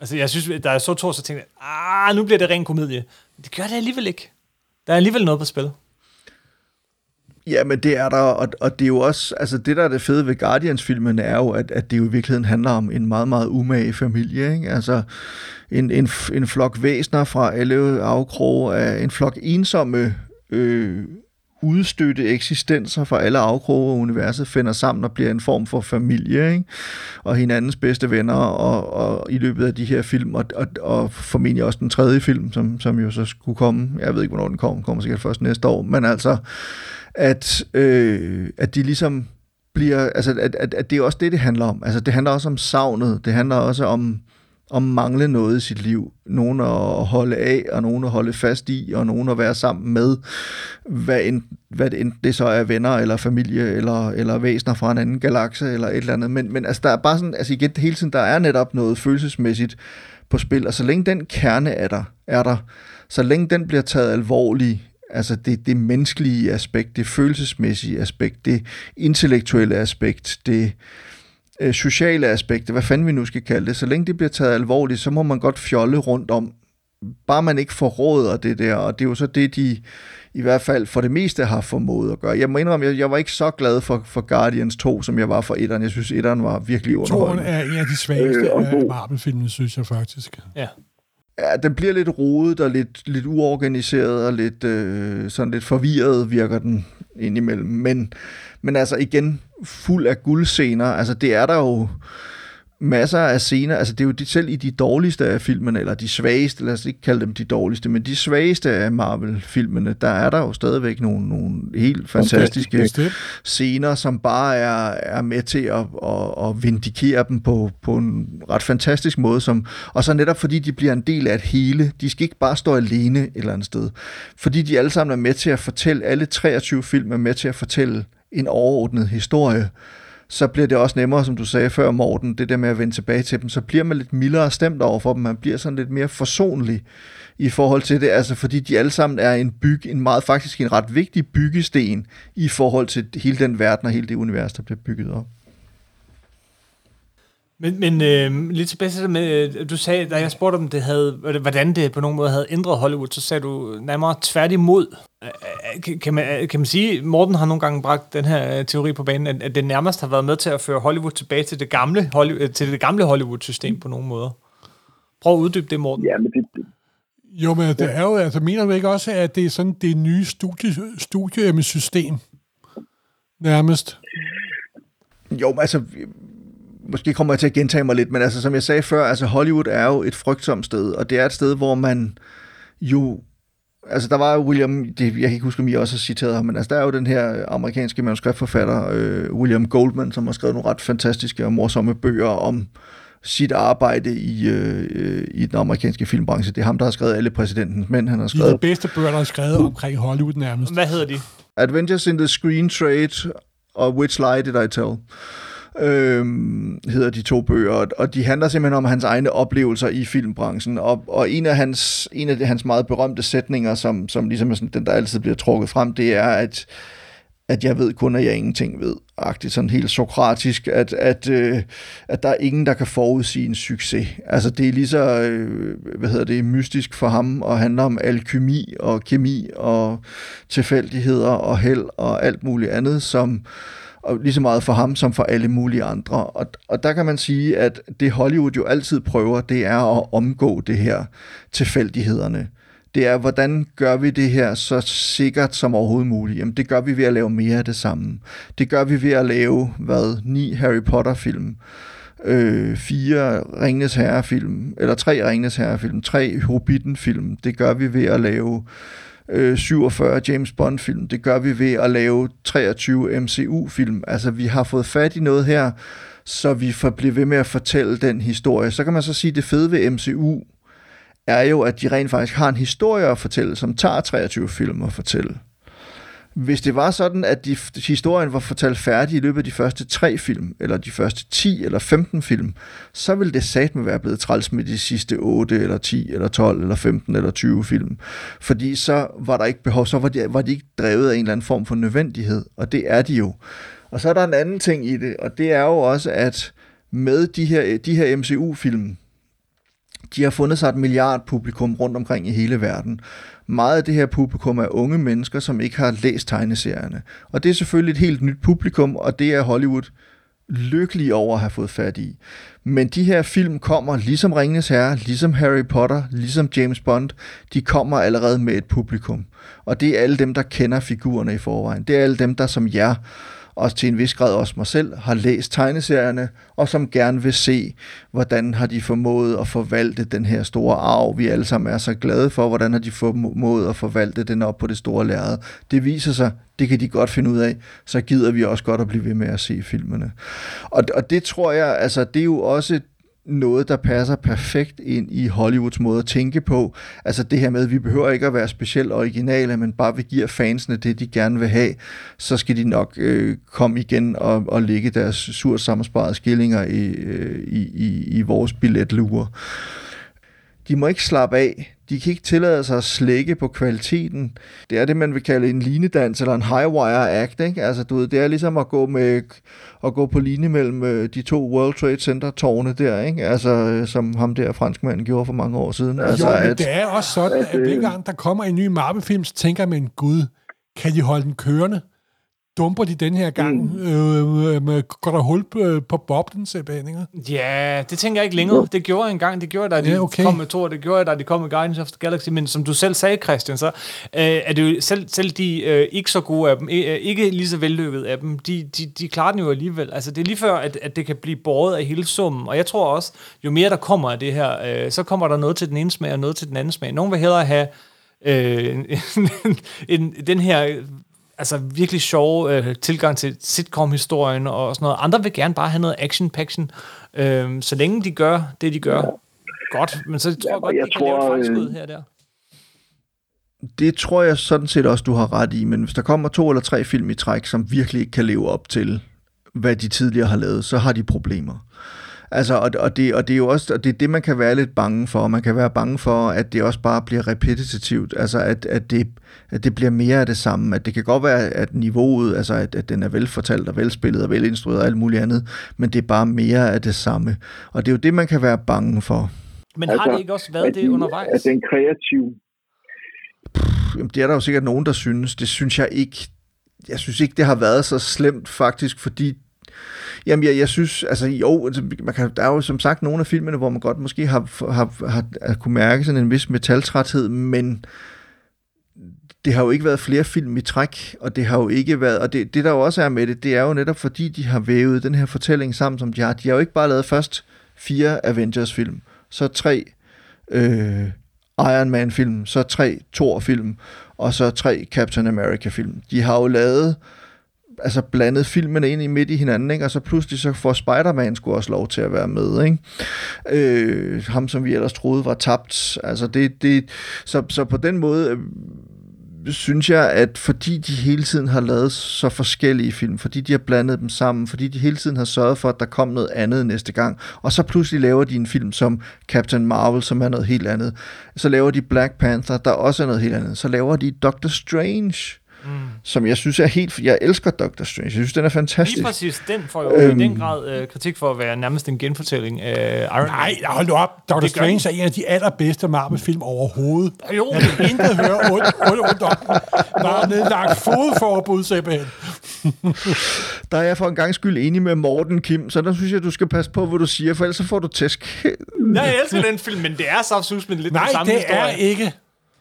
Altså jeg synes, da jeg så to, så tænkte jeg, ah, nu bliver det ren komedie. Men det gør det alligevel ikke. Der er alligevel noget på spil. Ja, men det er der, og, og det er jo også, altså det der er det fede ved Guardians-filmen er jo, at, at det jo i virkeligheden handler om en meget, meget umage familie, ikke? Altså en, en, en flok væsner fra alle afkroge af en flok ensomme, øh, udstøtte eksistenser fra alle afkroge af universet finder sammen og bliver en form for familie, ikke? og hinandens bedste venner, og, og i løbet af de her film, og, og, og formentlig også den tredje film, som, som jo så skulle komme, jeg ved ikke, hvornår den kommer, kommer sikkert først næste år, men altså, at, øh, at de ligesom bliver, altså at, at, at det er også det, det handler om. Altså det handler også om savnet, det handler også om, at mangle noget i sit liv. Nogen at holde af, og nogen at holde fast i, og nogen at være sammen med, hvad, end, hvad det, end det så er venner, eller familie, eller, eller væsener fra en anden galakse, eller et eller andet. Men, men altså, der er bare sådan, altså igen, hele tiden, der er netop noget følelsesmæssigt på spil, og så længe den kerne er der, er der så længe den bliver taget alvorligt, altså det, det menneskelige aspekt, det følelsesmæssige aspekt, det intellektuelle aspekt, det øh, sociale aspekt, hvad fanden vi nu skal kalde det, så længe det bliver taget alvorligt, så må man godt fjolle rundt om, bare man ikke forråder det der, og det er jo så det, de i hvert fald for det meste har formået at gøre. Jeg må indrømme, jeg, jeg var ikke så glad for, for Guardians 2, som jeg var for etteren. Jeg synes, etteren var virkelig underholdende. Toren er en af de svageste øh, af Marvel-filmene, synes jeg faktisk. Ja. Ja, den bliver lidt rodet og lidt, lidt uorganiseret og lidt, øh, sådan lidt forvirret virker den indimellem. Men, men altså igen, fuld af guldscener. Altså det er der jo masser af scener, altså det er jo de, selv i de dårligste af filmene, eller de svageste, lad os ikke kalde dem de dårligste, men de svageste af Marvel-filmene, der er der jo stadigvæk nogle, nogle helt fantastiske okay, scener, som bare er, er med til at, at, at vindikere dem på, på en ret fantastisk måde, som, og så netop fordi de bliver en del af et hele, de skal ikke bare stå alene et eller andet sted, fordi de alle sammen er med til at fortælle, alle 23 film er med til at fortælle en overordnet historie, så bliver det også nemmere, som du sagde før, Morten, det der med at vende tilbage til dem, så bliver man lidt mildere stemt over for dem, man bliver sådan lidt mere forsonlig i forhold til det, altså fordi de alle sammen er en byg, en meget faktisk en ret vigtig byggesten i forhold til hele den verden og hele det univers, der bliver bygget op. Men, men øh, lidt tilbage til det med, øh, du sagde, da jeg spurgte om det havde, hvordan det på nogen måde havde ændret Hollywood, så sagde du nærmere tværtimod. Kan man, kan man sige, Morten har nogle gange bragt den her øh, teori på banen, at, at det nærmest har været med til at føre Hollywood tilbage til det gamle, Hollywood, til det gamle Hollywood-system på nogle måder. Prøv at uddybe det, Morten. Ja, men det, det jo, men det er jo, altså mener du ikke også, at det er sådan det nye studie, studiesystem nærmest? Jo, altså, måske kommer jeg til at gentage mig lidt, men altså, som jeg sagde før, altså Hollywood er jo et frygtsomt sted, og det er et sted, hvor man jo Altså, der var jo William, det, jeg kan ikke huske, om I også har citeret ham, men altså, der er jo den her amerikanske manuskriptforfatter, øh, William Goldman, som har skrevet nogle ret fantastiske og morsomme bøger om sit arbejde i, øh, i den amerikanske filmbranche. Det er ham, der har skrevet alle præsidentens mænd. Han har skrevet... De, de bedste bøger, der er skrevet omkring Hollywood nærmest. Hvad hedder de? Adventures in the Screen Trade og Which Lie Did I Tell? Øh, hedder de to bøger, og de handler simpelthen om hans egne oplevelser i filmbranchen, og, og en af hans, en af hans meget berømte sætninger, som, som ligesom er sådan, den, der altid bliver trukket frem, det er, at at jeg ved kun, at jeg ingenting ved. Agtigt, sådan helt sokratisk, at, at, øh, at der er ingen, der kan forudsige en succes. Altså det er lige så, øh, hvad hedder det, mystisk for ham, og handler om alkymi og kemi og tilfældigheder og held og alt muligt andet, som, og lige så meget for ham som for alle mulige andre. Og, og der kan man sige, at det Hollywood jo altid prøver, det er at omgå det her tilfældighederne. Det er, hvordan gør vi det her så sikkert som overhovedet muligt? Jamen, det gør vi ved at lave mere af det samme. Det gør vi ved at lave, hvad, ni Harry Potter-film, øh, fire Ringnes Herre-film, eller tre Ringnes Herre-film, tre Hobbiten-film. Det gør vi ved at lave øh, 47 James Bond-film. Det gør vi ved at lave 23 MCU-film. Altså, vi har fået fat i noget her, så vi får blive ved med at fortælle den historie. Så kan man så sige, at det fede ved MCU er jo, at de rent faktisk har en historie at fortælle, som tager 23 film at fortælle. Hvis det var sådan, at de, historien var fortalt færdig i løbet af de første tre film, eller de første 10 eller 15 film, så ville det satme være blevet træls med de sidste 8 eller 10 eller 12 eller 15 eller 20 film. Fordi så var der ikke behov, så var de, var de ikke drevet af en eller anden form for nødvendighed, og det er de jo. Og så er der en anden ting i det, og det er jo også, at med de her, de her MCU-film, de har fundet sig et milliard publikum rundt omkring i hele verden. Meget af det her publikum er unge mennesker, som ikke har læst tegneserierne. Og det er selvfølgelig et helt nyt publikum, og det er Hollywood lykkelig over at have fået fat i. Men de her film kommer, ligesom Ringenes Herre, ligesom Harry Potter, ligesom James Bond, de kommer allerede med et publikum. Og det er alle dem, der kender figurerne i forvejen. Det er alle dem, der som jer og til en vis grad også mig selv, har læst tegneserierne, og som gerne vil se, hvordan har de formået at forvalte den her store arv, vi alle sammen er så glade for, hvordan har de formået at forvalte den op på det store lærred. Det viser sig, det kan de godt finde ud af, så gider vi også godt at blive ved med at se filmene. Og, og det tror jeg, altså det er jo også noget, der passer perfekt ind i Hollywoods måde at tænke på. Altså det her med, at vi behøver ikke at være specielt originale, men bare vi giver fansene det, de gerne vil have, så skal de nok øh, komme igen og, og lægge deres surt sammensparede skillinger i, øh, i, i, i vores billetlure. De må ikke slappe af de kan ikke tillade sig at slække på kvaliteten. Det er det, man vil kalde en linedans eller en high wire act. Ikke? Altså, du ved, det er ligesom at gå, med, at gå på linje mellem øh, de to World Trade Center-tårne der, ikke? Altså, øh, som ham der franskmanden gjorde for mange år siden. Altså, jo, men at, det er også sådan, at hver gang der kommer en ny Marvel-film, så tænker man, gud, kan de holde den kørende? Dumper de den her gang? Mm. Øh, øh, går der hul på, på boblen, Sebastian? Ja, det tænker jeg ikke længere. Det gjorde jeg engang. Det gjorde jeg, da de ja, okay. kom med to, det gjorde jeg, da de kom med Guardians of the Galaxy. Men som du selv sagde, Christian, så øh, er det jo selv, selv de øh, ikke så gode af dem, øh, ikke lige så vellykket af dem, de, de, de klarer den jo alligevel. Altså, det er lige før, at, at det kan blive båret af hele summen. Og jeg tror også, jo mere der kommer af det her, øh, så kommer der noget til den ene smag og noget til den anden smag. Nogen vil hellere have øh, *laughs* en, en, den her altså virkelig sjove øh, tilgang til sitcom-historien og sådan noget. Andre vil gerne bare have noget action-paction. Øh, så længe de gør det, de gør ja. godt. Men så tror ja, jeg godt, jeg de tror, kan lave et her og der. Det tror jeg sådan set også, du har ret i. Men hvis der kommer to eller tre film i træk, som virkelig ikke kan leve op til, hvad de tidligere har lavet, så har de problemer. Altså, og, og, det, og det er jo også og det, er det, man kan være lidt bange for. Man kan være bange for, at det også bare bliver repetitivt. Altså, at, at, det, at det bliver mere af det samme. At det kan godt være, at niveauet, altså at, at den er velfortalt og velspillet og velinstrueret og alt muligt andet, men det er bare mere af det samme. Og det er jo det, man kan være bange for. Men altså, har det ikke også været det undervejs? Er den kreativ? Pff, jamen, det er der jo sikkert nogen, der synes. Det synes jeg ikke. Jeg synes ikke, det har været så slemt faktisk, fordi Jamen, jeg, jeg synes, altså jo, altså, man kan, der er jo som sagt nogle af filmene, hvor man godt måske har, har, har, har kunne mærke sådan en vis metaltræthed, men det har jo ikke været flere film i træk, og det har jo ikke været, og det, det der jo også er med det, det er jo netop fordi, de har vævet den her fortælling sammen, som de har. De har jo ikke bare lavet først fire Avengers-film, så tre øh, Iron Man-film, så tre Thor-film, og så tre Captain America-film. De har jo lavet altså blandet filmene ind i midt i hinanden, ikke? og så pludselig så får Spider-Man skulle også lov til at være med. Ikke? Øh, ham, som vi ellers troede var tabt. Altså det, det, så, så på den måde øh, synes jeg, at fordi de hele tiden har lavet så forskellige film, fordi de har blandet dem sammen, fordi de hele tiden har sørget for, at der kom noget andet næste gang, og så pludselig laver de en film som Captain Marvel, som er noget helt andet. Så laver de Black Panther, der også er noget helt andet. Så laver de Doctor Strange, mm. som jeg synes er helt... Jeg elsker Doctor Strange. Jeg synes, den er fantastisk. Lige præcis. Den får jo øhm, i den grad øh, kritik for at være nærmest en genfortælling af Iron Nej, hold nu op. Doctor Strange er en af de allerbedste Marvel-film overhovedet. Jo. Jeg vil ikke høre ondt, ondt, ondt om Bare nedlagt fodforbud, simpelthen. der er jeg for en gang skyld enig med Morten Kim, så der synes jeg, du skal passe på, hvad du siger, for ellers så får du tæsk. Nej, jeg elsker den film, men det er så men lidt Nej, den samme det historie. er ikke.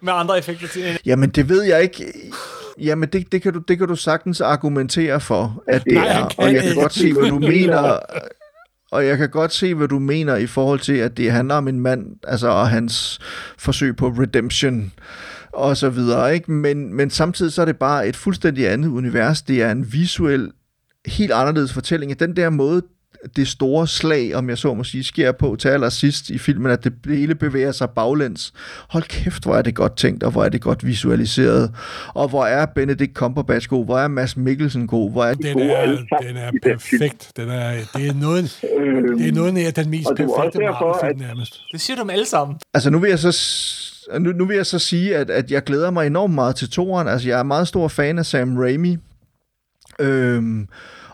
Med andre effekter. Jamen, det ved jeg ikke. Jamen, det, det, kan du, det kan du sagtens argumentere for, at det Nej, er. Og jeg kan godt se, hvad du mener. Og jeg kan godt se, hvad du mener i forhold til, at det handler om en mand, altså og hans forsøg på redemption og så videre, ikke? Men, men samtidig så er det bare et fuldstændig andet univers. Det er en visuel, helt anderledes fortælling. Den der måde, det store slag, om jeg så må sige, sker på til allersidst i filmen, at det hele bevæger sig baglæns. Hold kæft, hvor er det godt tænkt, og hvor er det godt visualiseret. Og hvor er Benedict Cumberbatch god, hvor er Mads Mikkelsen god, hvor er den er, den er perfekt. Den er, det, er noget, det er noget af den mest perfekte Marvel-film nærmest. Det siger du alle sammen. Altså nu vil jeg så nu, nu vil jeg så sige, at, at jeg glæder mig enormt meget til toren. Altså, jeg er meget stor fan af Sam Raimi. Øhm,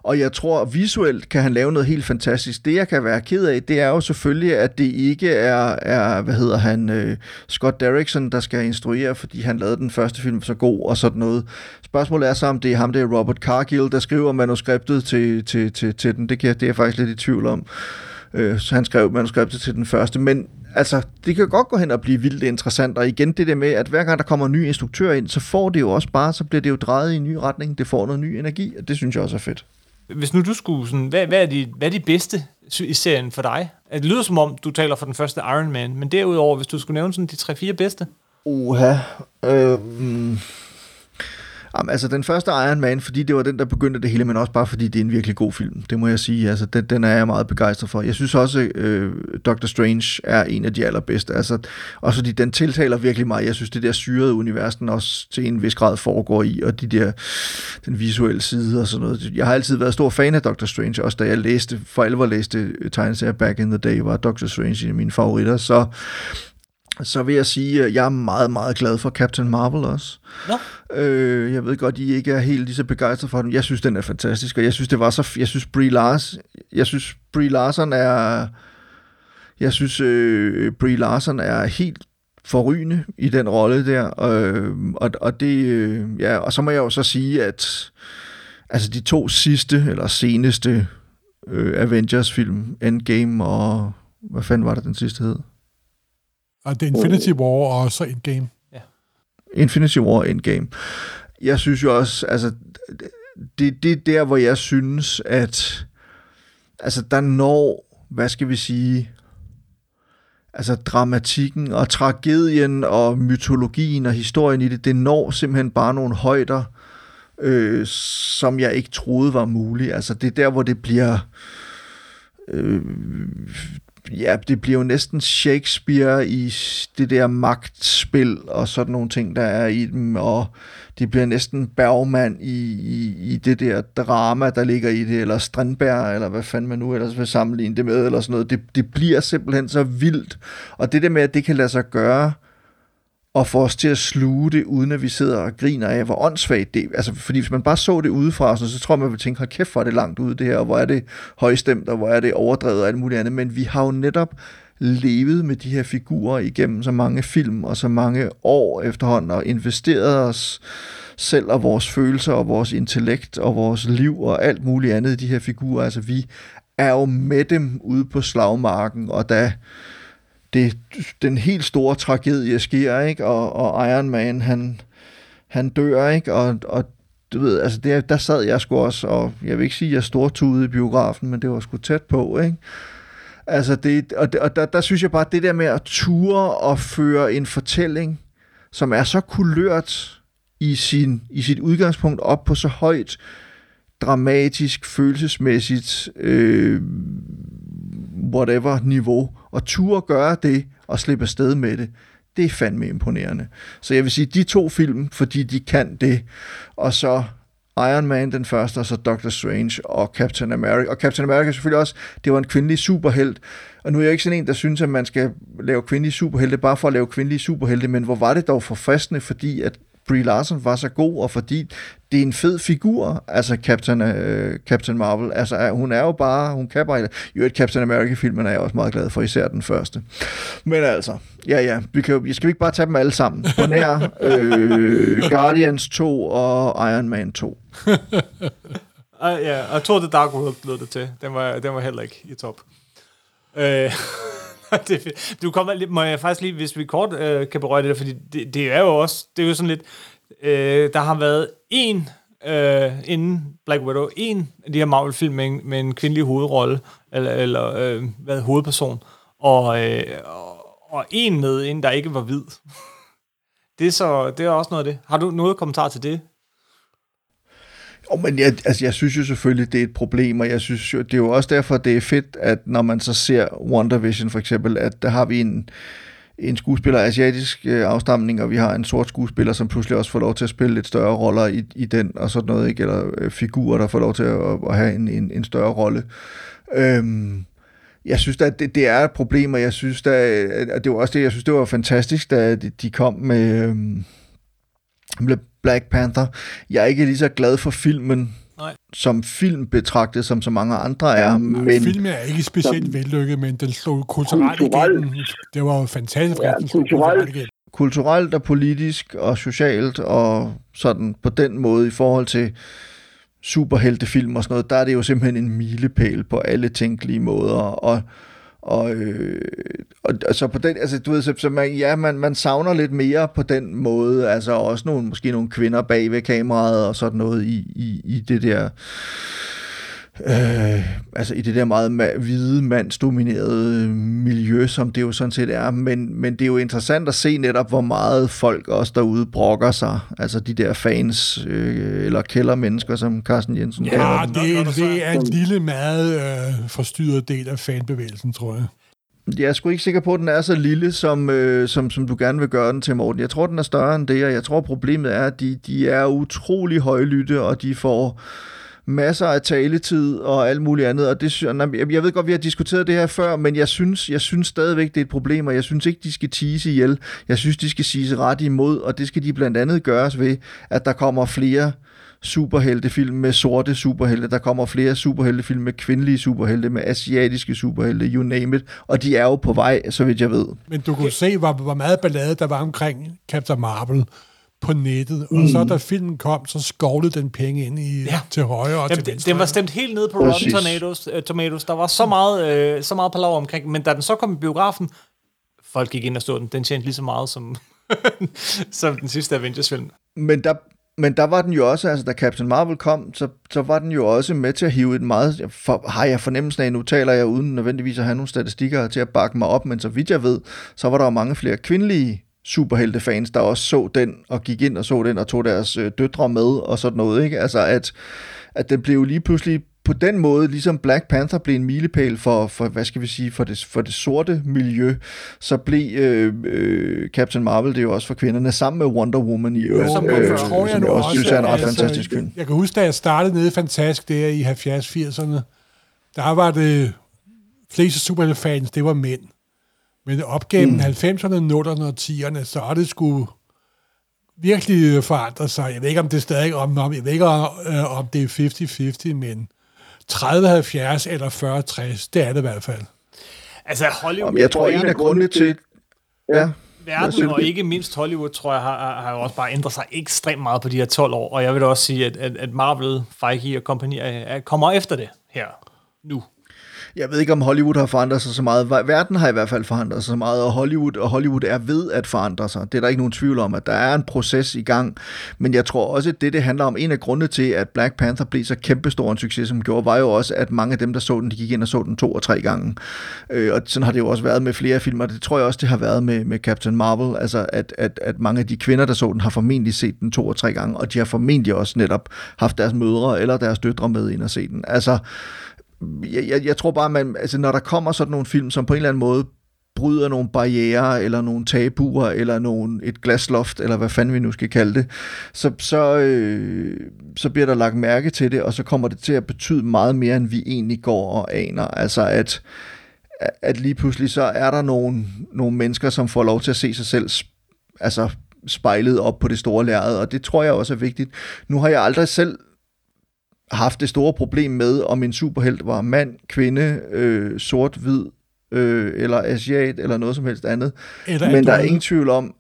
og jeg tror, visuelt kan han lave noget helt fantastisk. Det, jeg kan være ked af, det er jo selvfølgelig, at det ikke er, er hvad hedder han, øh, Scott Derrickson, der skal instruere, fordi han lavede den første film så god og sådan noget. Spørgsmålet er så, om det er ham, det er Robert Cargill, der skriver manuskriptet til, til, til, til den. Det, kan, det er jeg faktisk lidt i tvivl om. Øh, så han skrev manuskriptet til den første. Men altså, det kan godt gå hen og blive vildt interessant. Og igen det der med, at hver gang der kommer en ny instruktør ind, så får det jo også bare, så bliver det jo drejet i en ny retning. Det får noget ny energi, og det synes jeg også er fedt. Hvis nu du skulle sådan, hvad, hvad, er de, hvad er de bedste i serien for dig? Altså, det lyder som om, du taler for den første Iron Man, men derudover, hvis du skulle nævne sådan de 3-4 bedste? Uha. Øh, mm. Jamen, altså den første Iron Man, fordi det var den, der begyndte det hele, men også bare fordi det er en virkelig god film. Det må jeg sige. Altså, den, den er jeg meget begejstret for. Jeg synes også, øh, Doctor Strange er en af de allerbedste. Altså, også fordi den tiltaler virkelig mig. Jeg synes, det der syrede univers, den også til en vis grad foregår i, og de der, den visuelle side og sådan noget. Jeg har altid været stor fan af Doctor Strange, også da jeg læste, for alvor læste tegneserier back in the day, var Doctor Strange en af mine favoritter. Så så vil jeg sige, at jeg er meget, meget glad for Captain Marvel også. Nå. Øh, jeg ved godt, I ikke er helt lige så begejstret for den. Jeg synes, den er fantastisk, og jeg synes, det var så... Jeg synes, Brie Lars, jeg synes, Brie Larson er... Jeg synes, øh, Brie Larson er helt forrygende i den rolle der. Øh, og, og det... Øh, ja, og så må jeg jo så sige, at altså de to sidste, eller seneste øh, Avengers-film, Endgame og... Hvad fanden var det, den sidste hed? Og det er Infinity War og så Endgame. Ja. Infinity War Endgame. Jeg synes jo også, altså, det, det er der, hvor jeg synes, at altså, der når, hvad skal vi sige, altså dramatikken og tragedien og mytologien og historien i det, det når simpelthen bare nogle højder, øh, som jeg ikke troede var muligt. Altså det er der, hvor det bliver øh, ja, det bliver jo næsten Shakespeare i det der magtspil og sådan nogle ting, der er i dem, og det bliver næsten Bergman i, i, i det der drama, der ligger i det, eller Strandberg, eller hvad fanden man nu ellers vil sammenligne det med, eller sådan noget. Det, det bliver simpelthen så vildt. Og det der med, at det kan lade sig gøre, og få os til at sluge det, uden at vi sidder og griner af, hvor åndssvagt det er. Altså, fordi hvis man bare så det udefra, så, så tror man, man tænker, tænke, hold kæft, hvor er det langt ude det her, og hvor er det højstemt, og hvor er det overdrevet og alt muligt andet. Men vi har jo netop levet med de her figurer igennem så mange film og så mange år efterhånden, og investeret os selv og vores følelser og vores intellekt og vores liv og alt muligt andet i de her figurer. Altså vi er jo med dem ude på slagmarken, og da det, den helt store tragedie sker, ikke? Og, og Iron Man, han, han dør, ikke? Og, og du ved, altså det, der sad jeg sgu også, og jeg vil ikke sige, at jeg stortudede i biografen, men det var sgu tæt på, ikke? Altså det, og, og der, der synes jeg bare, det der med at ture og føre en fortælling, som er så kulørt i, sin, i sit udgangspunkt op på så højt, dramatisk, følelsesmæssigt, øh, whatever niveau, og turde gøre det og slippe afsted med det, det er fandme imponerende. Så jeg vil sige, de to film, fordi de kan det, og så Iron Man den første, og så Doctor Strange og Captain America. Og Captain America selvfølgelig også, det var en kvindelig superhelt. Og nu er jeg ikke sådan en, der synes, at man skal lave kvindelige superhelte bare for at lave kvindelige superhelte, men hvor var det dog forfriskende, fordi at Brie Larson var så god, og fordi det er en fed figur, altså Captain, øh, Captain Marvel. Altså, hun er jo bare, hun kan bare... Jo, et Captain America-filmen er jeg også meget glad for, især den første. Men altså, ja, ja, vi kan jo, skal vi ikke bare tage dem alle sammen? På nær øh, Guardians 2 og Iron Man 2. uh, *laughs* ah, ja, og Thor The Dark World lød det til. Den var, den var heller ikke i top. Øh. *laughs* *laughs* det, du kommer lidt, må jeg faktisk lige, hvis vi kort øh, kan berøre det der, fordi det, det, er jo også, det er jo sådan lidt, øh, der har været en øh, inden Black Widow, en af de her Marvel-film med, en, med en kvindelig hovedrolle, eller, eller øh, hvad, hovedperson, og, øh, og, og en med en, der ikke var hvid. *laughs* Det er, så, det er også noget af det. Har du noget kommentar til det? Oh, men jeg, altså, jeg synes jo selvfølgelig, det er et problem, og jeg synes jo, det er jo også derfor, det er fedt, at når man så ser WandaVision for eksempel, at der har vi en, en skuespiller af asiatisk øh, afstamning, og vi har en sort skuespiller, som pludselig også får lov til at spille lidt større roller i, i den, og sådan noget, ikke? eller øh, figurer, der får lov til at, at have en, en, en større rolle. Øhm, jeg synes at det, det er et problem, og jeg synes da, øh, at det var også det, jeg synes, det var fantastisk, da de kom med, øhm, med Black Panther. Jeg er ikke lige så glad for filmen, som film betragtet, som så mange andre er. Men, men filmen er ikke specielt vellykket, men den slog kulturelt igennem. Det var jo fantastisk, Ja, den kulturelt. kulturelt igennem. kulturelt og politisk og socialt og sådan på den måde i forhold til superheltefilm og sådan noget, der er det jo simpelthen en milepæl på alle tænkelige måder, og og, øh, og, og så på den, altså du ved, så, så man, ja, man, man savner lidt mere på den måde, altså også nogle, måske nogle kvinder bag ved kameraet og sådan noget i, i, i det der, øh, altså i det der meget ma- hvide, mandsdominerede miljø, som det jo sådan set er. Men, men det er jo interessant at se netop, hvor meget folk også derude brokker sig. Altså de der fans, øh, eller kældermennesker, som Carsten Jensen Ja, kalder dem. det, det er en lille, meget øh, forstyrret del af fanbevægelsen, tror jeg. Jeg er sgu ikke sikker på, at den er så lille, som, øh, som, som du gerne vil gøre den til, Morten. Jeg tror, den er større end det, og jeg tror, problemet er, at de, de er utrolig højlytte, og de får masser af taletid og alt muligt andet, og det, jeg jeg ved godt, vi har diskuteret det her før, men jeg synes, jeg synes stadigvæk, det er et problem, og jeg synes ikke, de skal tise ihjel. Jeg synes, de skal sige ret imod, og det skal de blandt andet gøres ved, at der kommer flere superheltefilm med sorte superhelte, der kommer flere superheltefilm med kvindelige superhelte, med asiatiske superhelte, you name it, og de er jo på vej, så vidt jeg ved. Men du kunne se, hvor, hvor meget ballade der var omkring Captain Marvel på nettet, og så da filmen kom, så skovlede den penge ind i, ja. til højre og Jamen, til den, venstre. den var stemt helt nede på Rotten. Tomatoes, uh, Tomatoes. Der var så meget, øh, så meget palaver omkring, men da den så kom i biografen, folk gik ind og så den. Den tjente lige så meget som, *laughs* som den sidste Avengers-film. Men der, men der var den jo også, altså da Captain Marvel kom, så, så var den jo også med til at hive et meget, for, har jeg fornemmelsen af, nu taler jeg uden nødvendigvis at have nogle statistikker til at bakke mig op, men så vidt jeg ved, så var der jo mange flere kvindelige superheltefans, der også så den, og gik ind og så den, og tog deres øh, døtre med, og sådan noget, ikke? Altså at, at den blev lige pludselig på den måde, ligesom Black Panther blev en milepæl for, for hvad skal vi sige, for det, for det sorte miljø, så blev øh, øh, Captain Marvel det jo også for kvinderne, sammen med Wonder Woman i øvrigt, som øh, tror jeg som jeg også synes er en ret altså, fantastisk film. Jeg kan huske, da jeg startede nede i Fantastisk der i 70-80'erne, der var det fleste superheltefans, det var mænd. Men op gennem mm. 90'erne, 0'erne og 10'erne, så er det sgu virkelig forandret sig. Jeg ved ikke, om det er stadig om, om jeg ved ikke, om, øh, om det er 50-50, men 30-70 eller 40-60, det er det i hvert fald. Altså Hollywood, Jamen, Jeg tror, en af grundene til... Ja, verden, og ikke mindst Hollywood, tror jeg, har, har- også bare ændret sig ekstremt meget på de her 12 år. Og jeg vil da også sige, at, at, at Marvel, Feige og kompagni er, er, kommer efter det her nu. Jeg ved ikke, om Hollywood har forandret sig så meget. Verden har i hvert fald forandret sig så meget, og Hollywood, og Hollywood er ved at forandre sig. Det er der ikke nogen tvivl om, at der er en proces i gang. Men jeg tror også, at det, det handler om, en af grundene til, at Black Panther blev så kæmpestor en succes, som gjorde, var jo også, at mange af dem, der så den, de gik ind og så den to og tre gange. Øh, og sådan har det jo også været med flere filmer. Det tror jeg også, det har været med, med Captain Marvel. Altså, at, at, at mange af de kvinder, der så den, har formentlig set den to og tre gange, og de har formentlig også netop haft deres mødre eller deres døtre med ind og se den. Altså, jeg, jeg, jeg tror bare, man, altså, når der kommer sådan nogle film, som på en eller anden måde bryder nogle barriere, eller nogle tabuer, eller nogle, et glasloft, eller hvad fanden vi nu skal kalde det, så, så, øh, så bliver der lagt mærke til det, og så kommer det til at betyde meget mere, end vi egentlig går og aner. Altså at, at lige pludselig så er der nogle, nogle mennesker, som får lov til at se sig selv altså spejlet op på det store lærred, og det tror jeg også er vigtigt. Nu har jeg aldrig selv haft det store problem med, om en superhelt var mand, kvinde, øh, sort, hvid, øh, eller asiat, eller noget som helst andet. Eller men der er ingen tvivl om,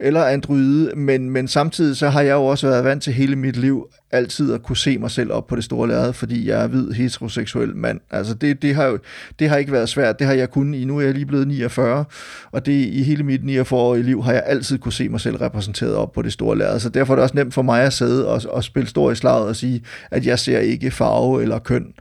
eller androide, men, men samtidig så har jeg jo også været vant til hele mit liv altid at kunne se mig selv op på det store lærred, fordi jeg er hvid, heteroseksuel mand. Altså det, det, har jo, det har ikke været svært, det har jeg kun i, nu er jeg lige blevet 49, og det i hele mit 49-årige liv har jeg altid kunne se mig selv repræsenteret op på det store lærred, så derfor er det også nemt for mig at sidde og, og spille stor i slaget og sige, at jeg ser ikke farve eller køn.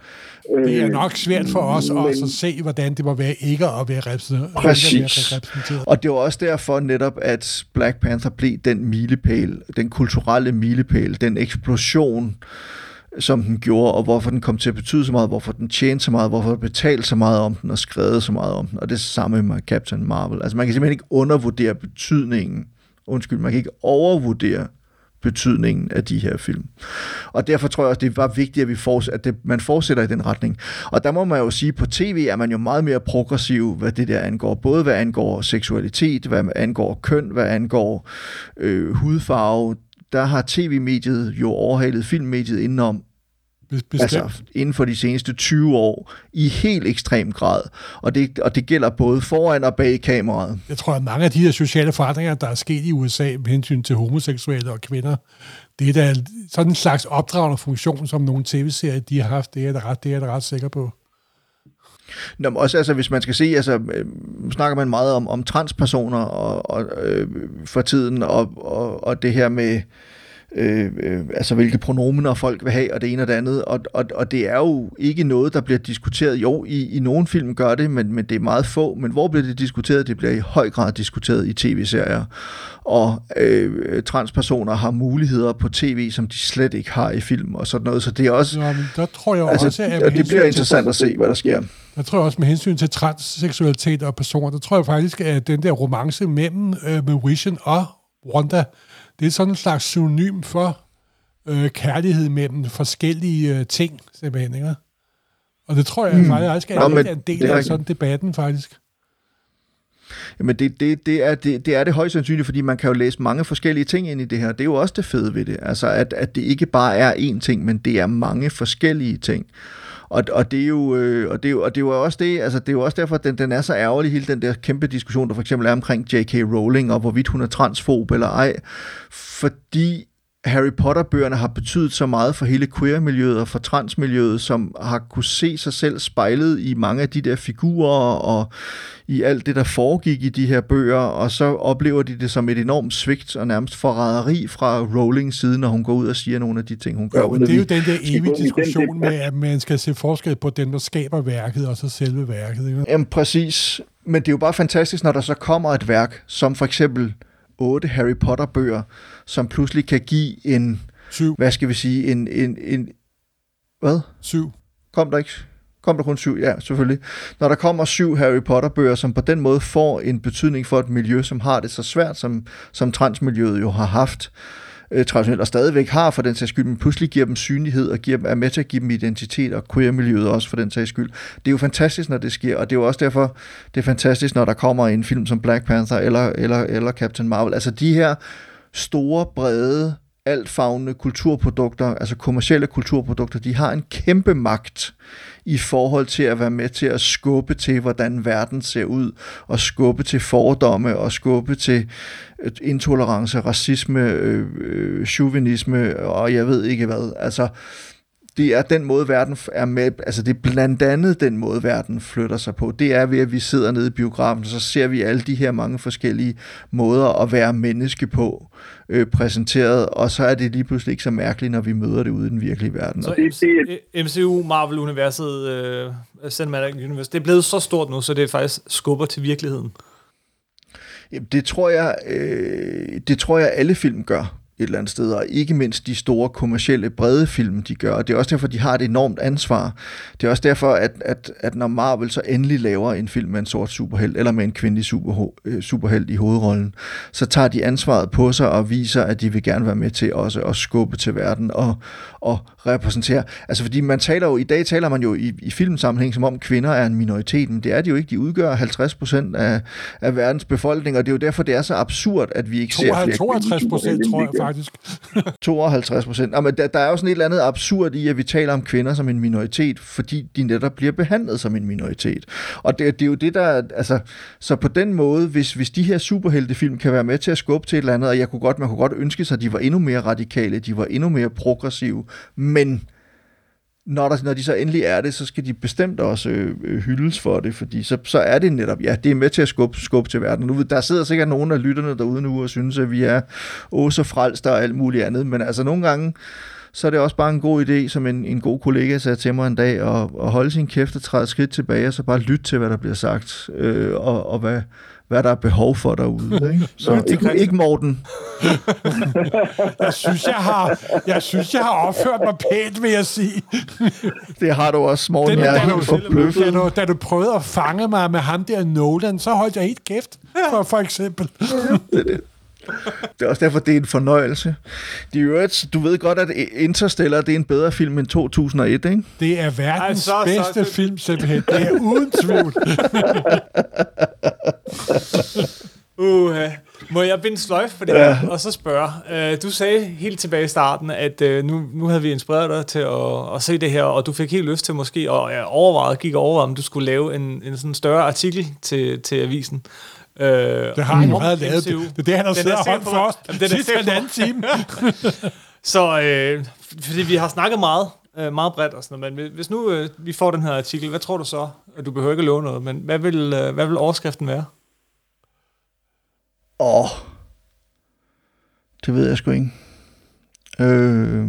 Det er nok svært for os også at se, hvordan det må være ikke at være repræsenteret. Præcis. Repræsenteret. Og det var også derfor netop, at Black Panther blev den milepæl, den kulturelle milepæl, den eksplosion, som den gjorde, og hvorfor den kom til at betyde så meget, hvorfor den tjente så meget, hvorfor den betalte så meget om den, og skrevet så meget om den. Og det samme med Captain Marvel. Altså man kan simpelthen ikke undervurdere betydningen, undskyld, man kan ikke overvurdere betydningen af de her film. Og derfor tror jeg også, det var vigtigt, at, vi forts- at det, man fortsætter i den retning. Og der må man jo sige, at på tv er man jo meget mere progressiv, hvad det der angår. Både hvad angår seksualitet, hvad angår køn, hvad angår øh, hudfarve. Der har tv-mediet jo overhalet filmmediet indenom bestemt. Altså inden for de seneste 20 år i helt ekstrem grad. Og det, og det gælder både foran og bag kameraet. Jeg tror, at mange af de her sociale forandringer, der er sket i USA med hensyn til homoseksuelle og kvinder, det er da sådan en slags opdragende funktion, som nogle tv-serier de har haft. Det er jeg ret, det er jeg ret sikker på. Nå, også altså, hvis man skal se, altså, øh, snakker man meget om, om transpersoner og, og, øh, for tiden, og, og, og det her med, øh, øh, altså hvilke pronomener folk vil have, og det ene og det andet, og, og, og det er jo ikke noget, der bliver diskuteret. Jo, i, i nogle film gør det, men, men det er meget få, men hvor bliver det diskuteret? Det bliver i høj grad diskuteret i tv-serier, og øh, transpersoner har muligheder på tv, som de slet ikke har i film, og sådan noget, så det er også... Nå, men der tror jeg altså, også, at det bliver interessant at se, hvad der sker. Jeg tror også med hensyn til transseksualitet og personer, der tror jeg faktisk, at den der romance mellem øh, med Vision og Wanda, det er sådan en slags synonym for øh, kærlighed mellem forskellige øh, ting, simpelthen, ikke? Og det tror jeg mm. faktisk er, Nå, er en del af sådan debatten, faktisk. Jamen det, det, det, er, det, det er det højst sandsynligt, fordi man kan jo læse mange forskellige ting ind i det her. Det er jo også det fede ved det. Altså at, at det ikke bare er én ting, men det er mange forskellige ting. Og, og, det er jo, øh, og, det er jo, og det er jo også det, altså det er jo også derfor, at den, den er så ærgerlig, hele den der kæmpe diskussion, der for eksempel er omkring J.K. Rowling, og hvorvidt hun er transfob eller ej. Fordi Harry Potter-bøgerne har betydet så meget for hele queer-miljøet og for transmiljøet, som har kunne se sig selv spejlet i mange af de der figurer og i alt det, der foregik i de her bøger, og så oplever de det som et enormt svigt og nærmest forræderi fra Rowlings side, når hun går ud og siger nogle af de ting, hun gør. Ja, det er jo den der evige diskussion med, at man skal se forskel på den, der skaber værket, og så selve værket. Ikke? Jamen præcis, men det er jo bare fantastisk, når der så kommer et værk, som for eksempel otte Harry Potter-bøger, som pludselig kan give en, syv. hvad skal vi sige, en, en, en hvad? Syv. Kom der ikke? Kom der kun syv? Ja, selvfølgelig. Når der kommer syv Harry Potter-bøger, som på den måde får en betydning for et miljø, som har det så svært, som, som transmiljøet jo har haft, øh, Øh, traditionelt og stadigvæk har for den sags skyld, men pludselig giver dem synlighed og giver dem, er med til at give dem identitet og queer-miljøet også for den sags skyld. Det er jo fantastisk, når det sker, og det er jo også derfor, det er fantastisk, når der kommer en film som Black Panther eller, eller, eller Captain Marvel. Altså de her store, brede, altfagende kulturprodukter, altså kommercielle kulturprodukter, de har en kæmpe magt i forhold til at være med til at skubbe til, hvordan verden ser ud, og skubbe til fordomme, og skubbe til øh, intolerance, racisme, øh, øh, chauvinisme, og jeg ved ikke hvad. Altså, det er den måde, verden er med, altså det er blandt andet den måde, verden flytter sig på. Det er ved, at vi sidder nede i biografen, så ser vi alle de her mange forskellige måder at være menneske på øh, præsenteret, og så er det lige pludselig ikke så mærkeligt, når vi møder det ude i den virkelige verden. Så MCU, Marvel-universet, øh, Cinematic Universe, det er blevet så stort nu, så det faktisk skubber til virkeligheden. Det tror jeg, øh, det tror jeg alle film gør et eller andet sted, og ikke mindst de store kommercielle brede film, de gør. Og det er også derfor, de har et enormt ansvar. Det er også derfor, at, at, at når Marvel så endelig laver en film med en sort superhelt, eller med en kvindelig super, øh, superhelt i hovedrollen, så tager de ansvaret på sig og viser, at de vil gerne være med til også at skubbe til verden og, og repræsentere. Altså fordi man taler jo, i dag taler man jo i, i filmsammenhæng, som om kvinder er en minoritet, men det er de jo ikke. De udgør 50 procent af, af verdens befolkning, og det er jo derfor, det er så absurd, at vi ikke 52, ser flere 52 procent, tror jeg faktisk. *laughs* 52 procent. Jamen, der, der er jo sådan et eller andet absurd i, at vi taler om kvinder som en minoritet, fordi de netop bliver behandlet som en minoritet. Og det, det er jo det, der... Altså, så på den måde, hvis, hvis de her superheltefilm kan være med til at skubbe til et eller andet, og jeg kunne godt, man kunne godt ønske sig, at de var endnu mere radikale, de var endnu mere progressive, men når, der, når de så endelig er det, så skal de bestemt også øh, øh, hyldes for det, fordi så, så er det netop, ja, det er med til at skubbe, skubbe til verden. Nu, der sidder sikkert nogen af lytterne derude nu og synes, at vi er åh så frelster og alt muligt andet, men altså nogle gange, så er det også bare en god idé, som en, en god kollega sagde til mig en dag, at, at holde sin kæft og træde skridt tilbage, og så bare lytte til, hvad der bliver sagt, øh, og, og hvad, hvad der er behov for derude. Ikke? Så ikke, ikke Morten. *laughs* jeg, synes, jeg, har, jeg synes, jeg har opført mig pænt, vil jeg sige. det har du også, Morten. Den, jeg er helt forbløffet. Da du, da du prøvede at fange mig med ham der Nolan, så holdt jeg helt kæft, for, for eksempel. det det. Det er også derfor, det er en fornøjelse. De øvrigt, du ved godt, at Interstellar det er en bedre film end 2001, ikke? Det er verdens Ej, så, bedste så, film, simpelthen. Det er uden tvivl. *laughs* Uh, må jeg binde sløjf for det Ja. her, og så spørge. Uh, du sagde helt tilbage i starten, at uh, nu, nu havde vi inspireret dig til at, at se det her, og du fik helt lyst til måske at uh, overveje, gik og overveje, om du skulle lave en, en sådan større artikel til, til avisen. Uh, Det har han jo allerede lavet. Det, det er det, han har siddet og holdt for os Jamen, den er sidste halvanden time. *laughs* Så øh, fordi vi har snakket meget, øh, meget bredt og sådan noget, men hvis nu øh, vi får den her artikel, hvad tror du så? Du behøver ikke at love noget, men hvad vil, øh, hvad vil overskriften være? Åh, det ved jeg sgu ikke. Øh...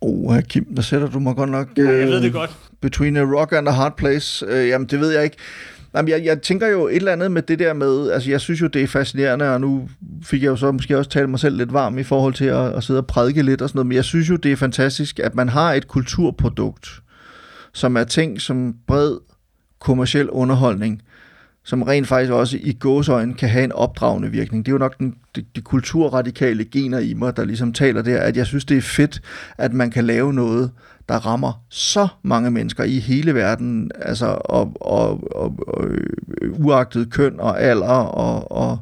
Oh, Kim, der sætter du mig godt nok... jeg ved øh, det godt. Between a rock and a hard place. Øh, jamen, det ved jeg ikke. Jamen, jeg, jeg tænker jo et eller andet med det der med, altså jeg synes jo, det er fascinerende, og nu fik jeg jo så måske også talt mig selv lidt varm i forhold til at, at sidde og prædike lidt og sådan noget, men jeg synes jo, det er fantastisk, at man har et kulturprodukt, som er ting som bred kommersiel underholdning, som rent faktisk også i gåsøjne kan have en opdragende virkning. Det er jo nok den, de, de kulturradikale gener i mig, der ligesom taler der, at jeg synes, det er fedt, at man kan lave noget, der rammer så mange mennesker i hele verden, altså og, og, og, og øh, uagtet køn og alder og, og,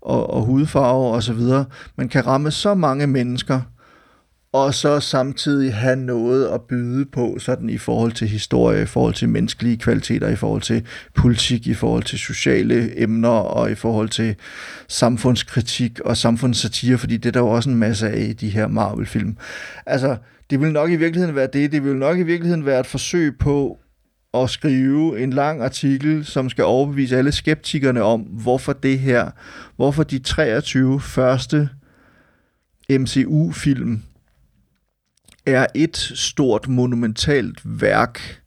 og, og hudfarve og så videre. Man kan ramme så mange mennesker, og så samtidig have noget at byde på, sådan i forhold til historie, i forhold til menneskelige kvaliteter, i forhold til politik, i forhold til sociale emner, og i forhold til samfundskritik og samfundssatire, fordi det er der jo også en masse af i de her Marvel-film. Altså, det vil nok i virkeligheden være det. Det vil nok i virkeligheden være et forsøg på at skrive en lang artikel, som skal overbevise alle skeptikerne om, hvorfor det her, hvorfor de 23 første MCU-film er et stort monumentalt værk,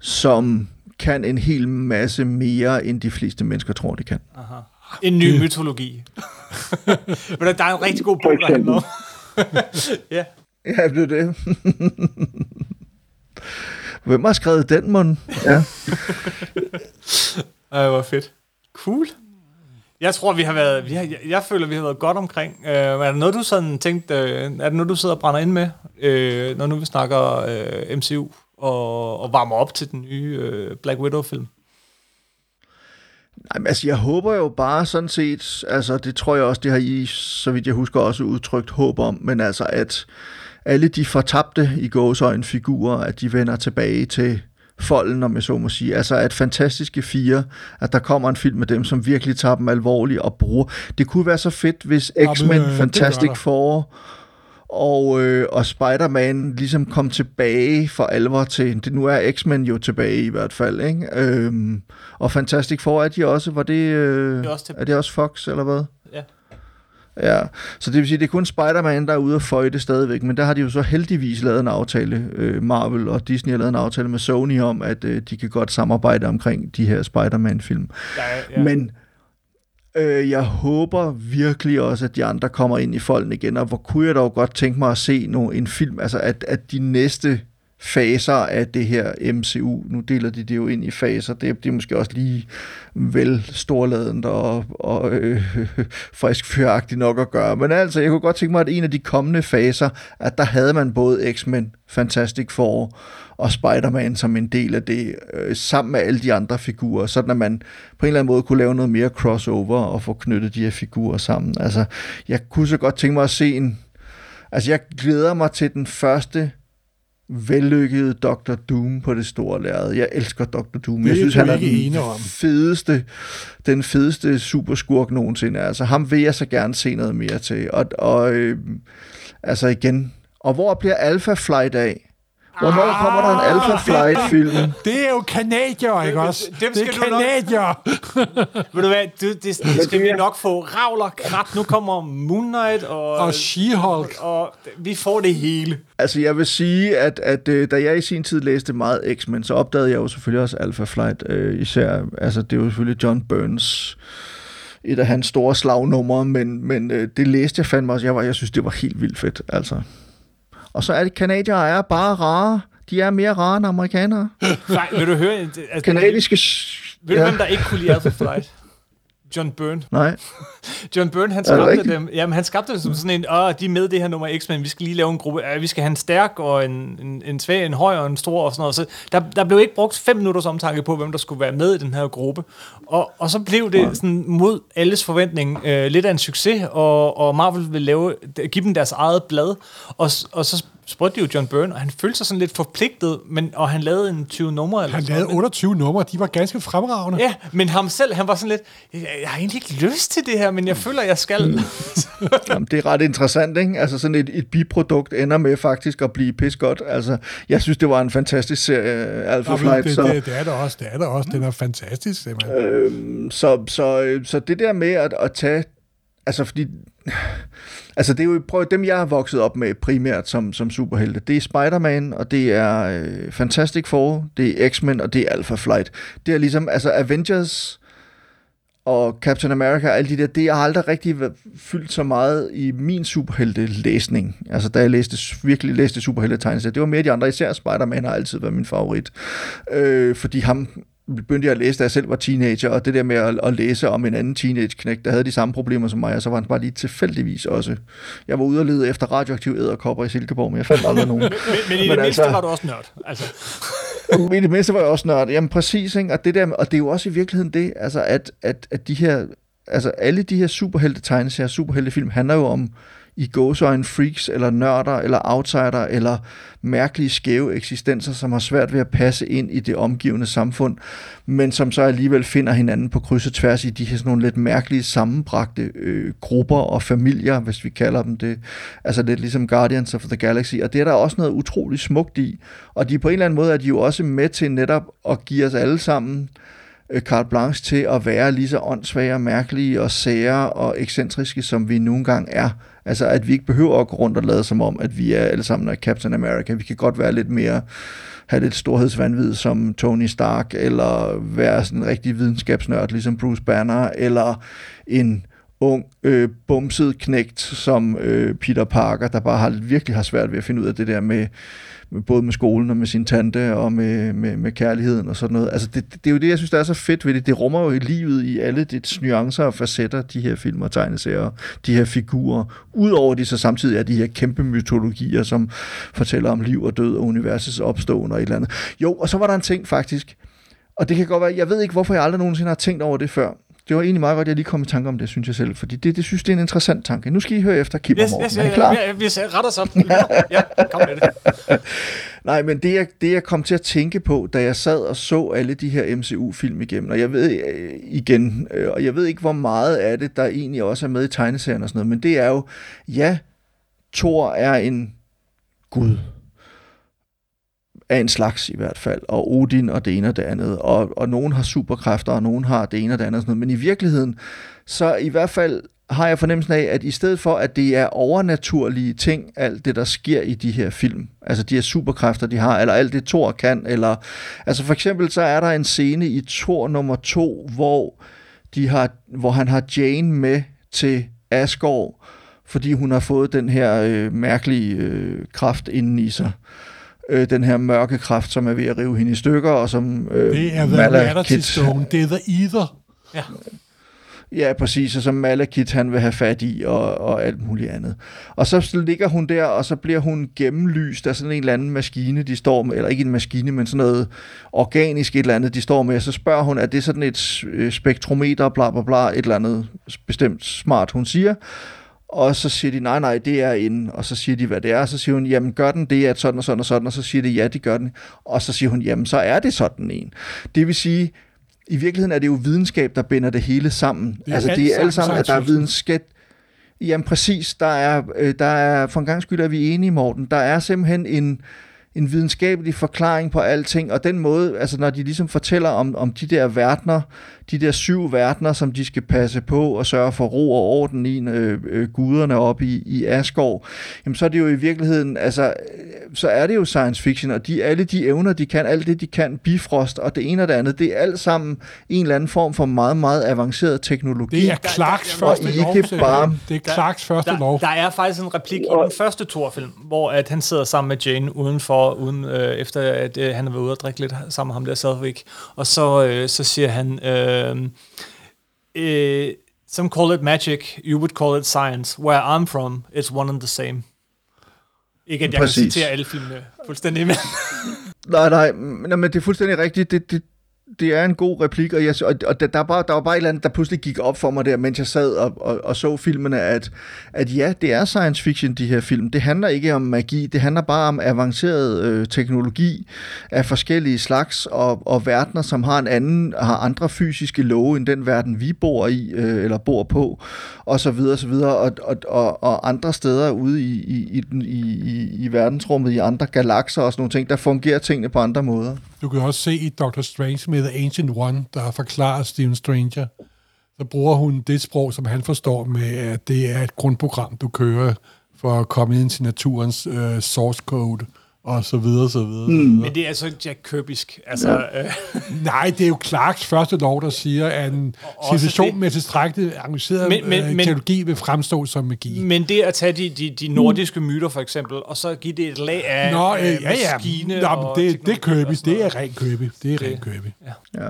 som kan en hel masse mere, end de fleste mennesker tror, det kan. Aha. En ny mytologi. *laughs* Men der er en rigtig god bog, der *laughs* ja. Ja, det er det. Hvem har skrevet den, mund? Ja. Ej, hvor fedt. Cool. Jeg tror, vi har været, vi har, jeg, jeg føler, vi har været godt omkring. Øh, er der noget, du sådan tænkte... Øh, er det noget, du sidder og brænder ind med, øh, når nu vi snakker øh, MCU og, og varmer op til den nye øh, Black Widow-film? Nej, men altså, jeg håber jo bare sådan set, altså det tror jeg også, det har I, så vidt jeg husker, også udtrykt håb om, men altså, at alle de fortabte i gåsøjne figurer, at de vender tilbage til folden, om jeg så må sige. Altså at fantastiske fire, at der kommer en film med dem, som virkelig tager dem alvorligt og bruger. Det kunne være så fedt, hvis Ja, men, X-Men øh, det Fantastic. Four og, øh, og Spider-Man ligesom kom tilbage for alvor til, det nu er X-Men jo tilbage i hvert fald, ikke? Øhm, og Fantastic Four er de også, var det, øh, Det er også er det også Fox, eller hvad? Ja. Så det vil sige, det er kun Spider-Man, der er ude at føje det stadigvæk, men der har de jo så heldigvis lavet en aftale, øh, Marvel og Disney har lavet en aftale med Sony om, at øh, de kan godt samarbejde omkring de her Spider-Man-film. Ja, ja. Men øh, jeg håber virkelig også, at de andre kommer ind i folden igen, og hvor kunne jeg dog godt tænke mig at se no, en film, altså at, at de næste faser af det her MCU, nu deler de det jo ind i faser, det, det er måske også lige vel storladent og, og øh, *laughs* frisk fyragtigt nok at gøre, men altså, jeg kunne godt tænke mig, at en af de kommende faser, at der havde man både X-Men, Fantastic Four og Spider-Man som en del af det, øh, sammen med alle de andre figurer, sådan at man på en eller anden måde kunne lave noget mere crossover og få knyttet de her figurer sammen. Altså, jeg kunne så godt tænke mig at se en... Altså, jeg glæder mig til den første vellykkede Dr. Doom på det store lærred. Jeg elsker Dr. Doom. Jeg synes, han er den fedeste, den fedeste superskurk nogensinde. Altså, ham vil jeg så gerne se noget mere til. Og, og øh, altså igen, og hvor bliver Alpha Flight af? Hvornår kommer der en Alpha Flight-film? Det er jo kanadier, ikke også? Dem det skal er du nok- kanadier. *laughs* Ved du hvad, du, det, det skal vi nok få ravler, krat. Nu kommer Moon Knight og... Og She-Hulk. Og vi får det hele. Altså, jeg vil sige, at, at øh, da jeg i sin tid læste meget X-Men, så opdagede jeg jo selvfølgelig også Alpha Flight. Øh, især, altså, det er jo selvfølgelig John Burns et af hans store slagnumre, men, men øh, det læste jeg fandme også. Jeg, var, jeg synes, det var helt vildt fedt, altså. Og så er det, kanadier er bare rare. De er mere rare end amerikanere. *laughs* Nej, vil du høre... Altså, Kanadiske... Ved du, hvem der ikke kunne lide Alpha Flight? John Byrne. Nej. *laughs* John Byrne, han skabte dem. Jamen, han skabte dem som sådan en, åh, de er med det her nummer X-Men, vi skal lige lave en gruppe. Ja, vi skal have en stærk og en, en, en svag, en høj og en stor og sådan noget. Så der, der blev ikke brugt fem minutters omtanke på, hvem der skulle være med i den her gruppe. Og, og så blev det sådan mod alles forventning øh, lidt af en succes, og, og Marvel ville lave, give dem deres eget blad. Og, og så spurgte de jo John Byrne, og han følte sig sådan lidt forpligtet, men, og han lavede en 20 numre. Eller Han lavede noget. 28 numre, de var ganske fremragende. Ja, men ham selv, han var sådan lidt, jeg, jeg har egentlig ikke lyst til det her, men jeg føler, jeg skal. *laughs* Jamen, det er ret interessant, ikke? Altså sådan et, et biprodukt ender med faktisk at blive pis godt. Altså, jeg synes, det var en fantastisk serie, Alpha Jamen, Flight. det, så, det, det, er der også, det er der også. Den er fantastisk, simpelthen. Øhm, så, så, så det der med at, at tage, altså fordi, altså det er jo, prøv, dem jeg har vokset op med primært som, som superhelte, det er Spider-Man, og det er øh, Fantastic Four, det er X-Men, og det er Alpha Flight. Det er ligesom, altså Avengers og Captain America, alle de der, det har aldrig rigtig fyldt så meget i min superhelte-læsning. Altså da jeg læste, virkelig læste superhelte tegneserier det var mere de andre, især Spider-Man har altid været min favorit. Øh, fordi ham begyndte jeg at læse, da jeg selv var teenager, og det der med at, at læse om en anden teenage-knæk, der havde de samme problemer som mig, og så var han bare lige tilfældigvis også. Jeg var ude og lede efter radioaktive æderkopper i Silkeborg, men jeg fandt aldrig nogen. *laughs* Men, men i det Men altså- var du også nørd. Altså. *laughs* I det mindste var jeg også nørd. Jamen præcis, ikke? Og, det der, og det er jo også i virkeligheden det, altså at, at, at de her, altså alle de her superhelte tegneserier, superheltefilm, handler jo om i gåsøjne freaks, eller nørder, eller outsider, eller mærkelige skæve eksistenser, som har svært ved at passe ind i det omgivende samfund, men som så alligevel finder hinanden på kryds og tværs i de her sådan nogle lidt mærkelige sammenbragte øh, grupper og familier, hvis vi kalder dem det. Altså lidt ligesom Guardians of the Galaxy, og det er der også noget utroligt smukt i. Og de på en eller anden måde er de jo også med til netop at give os alle sammen øh, Øh, carte blanche til at være lige så åndssvage og mærkelige og sære og ekscentriske, som vi nogle gange er. Altså, at vi ikke behøver at gå rundt og lade som om, at vi er alle sammen er Captain America. Vi kan godt være lidt mere, have lidt storhedsvandvid som Tony Stark, eller være sådan en rigtig videnskabsnørd, ligesom Bruce Banner, eller en ung, øh, bumset knægt som øh, Peter Parker, der bare har, virkelig har svært ved at finde ud af det der med, med både med skolen og med sin tante og med, med, med kærligheden og sådan noget. Altså det, det, det er jo det, jeg synes, der er så fedt ved det. Det rummer jo i livet i alle dets nuancer og facetter, de her film og tegneserier, de her figurer. Udover de så samtidig er de her kæmpe mytologier, som fortæller om liv og død og universets opståen og et eller andet. Jo, og så var der en ting faktisk, og det kan godt være, jeg ved ikke, hvorfor jeg aldrig nogensinde har tænkt over det før. Det var egentlig meget godt, at jeg lige kom i tanke om det, synes jeg selv. Fordi det, det synes det er en interessant tanke. Nu skal I høre efter, Kim Yes, Morten. yes, er I klar? ja, ja, vi retter os op. Ja, kom med det. *laughs* Nej, men det jeg, det jeg kom til at tænke på, da jeg sad og så alle de her MCU-film igennem, og jeg ved øh, igen, øh, og jeg ved ikke, hvor meget af det, der egentlig også er med i tegneserien og sådan noget, men det er jo, ja, Thor er en gud af en slags i hvert fald, og Odin og det ene og det andet, og, og nogen har superkræfter, og nogen har det ene og det andet, og sådan noget. men i virkeligheden, så i hvert fald har jeg fornemmelsen af, at i stedet for, at det er overnaturlige ting, alt det, der sker i de her film, altså de her superkræfter, de har, eller alt det Thor kan, eller, altså for eksempel så er der en scene i Thor nummer to, hvor, de har, hvor han har Jane med til Asgård, fordi hun har fået den her øh, mærkelige øh, kraft inden i sig. Øh, den her mørke kraft, som er ved at rive hende i stykker, og som øh, Det er The Reality Stone. Det er The Ether. Ja. Ja, præcis, og som Malekith han vil have fat i, og, og alt muligt andet. Og så ligger hun der, og så bliver hun gennemlyst af sådan en eller anden maskine, de står med, eller ikke en maskine, men sådan noget organisk et eller andet, de står med, og så spørger hun, er det sådan et øh, spektrometer, bla bla bla, et eller andet bestemt smart, hun siger. Og så siger de, nej, nej, det er inde. Og så siger de, hvad det er. Og så siger hun, jamen gør den det, at sådan og sådan og sådan. Og så siger de, ja, det gør den. Og så siger hun, jamen så er det sådan en. Det vil sige, i virkeligheden er det jo videnskab, der binder det hele sammen. Er altså alt det er alle sammen at der er videnskab. Jamen præcis, der er, øh, der er, for en gang skyld er vi enige, Morten, der er simpelthen en, en videnskabelig forklaring på alting, og den måde, altså når de ligesom fortæller om, om de der verdener, de der syv verdener, som de skal passe på og sørge for ro og orden i, øh, øh, guderne op i, i Asgård, jamen så er det jo i virkeligheden, altså, øh, så er det jo science fiction, og de, alle de evner, de kan, alt det, de kan, Bifrost og det ene og det andet, det er alt sammen en eller anden form for meget, meget avanceret teknologi. Det er Clarks første ikke lov. bare, Det er Clarks første der, lov. Der er faktisk en replik i den første Thor-film, hvor at han sidder sammen med Jane udenfor, uden, øh, efter at øh, han har været ude og drikke lidt sammen med ham der Selvik. Og så, øh, så siger han, øh, uh, some call it magic, you would call it science. Where I'm from, it's one and the same. Ikke at jeg Præcis. kan citere alle filmene fuldstændig, men... Nej, nej, men, men det er fuldstændig rigtigt. Det, det, det er en god replik, og, jeg, og, og der, der, bare, der var bare et eller andet, der pludselig gik op for mig der, mens jeg sad og, og, og så filmene, at, at ja, det er science fiction, de her film. Det handler ikke om magi, det handler bare om avanceret øh, teknologi af forskellige slags, og, og verdener, som har en anden, har andre fysiske love, end den verden, vi bor i, øh, eller bor på, og så videre, og så videre, og, og, og, og andre steder ude i, i, i, den- i, i, i verdensrummet, i andre galakser og sådan nogle ting, der fungerer tingene på andre måder. Du kan også se i Doctor Strange med The Ancient One, der forklarer Steven Stranger, så bruger hun det sprog, som han forstår med, at det er et grundprogram, du kører for at komme ind til naturens øh, source code, og så videre, så videre. Mm. Men det er altså ikke Jack Kirbysk. Altså, ja. øh, *laughs* Nej, det er jo Clarks første lov, der siger, at en civilisation det- med tilstrækkelig avanceret Men- men- øh, men- teknologi vil fremstå som magi. men det at tage de, de, de nordiske myter, for eksempel, og så give det et lag af Nå, øh, øh, ja, ja. maskine Nå, og men det, det er Kirby. Det er ren Kirby. Det er ren Kirby. Ja.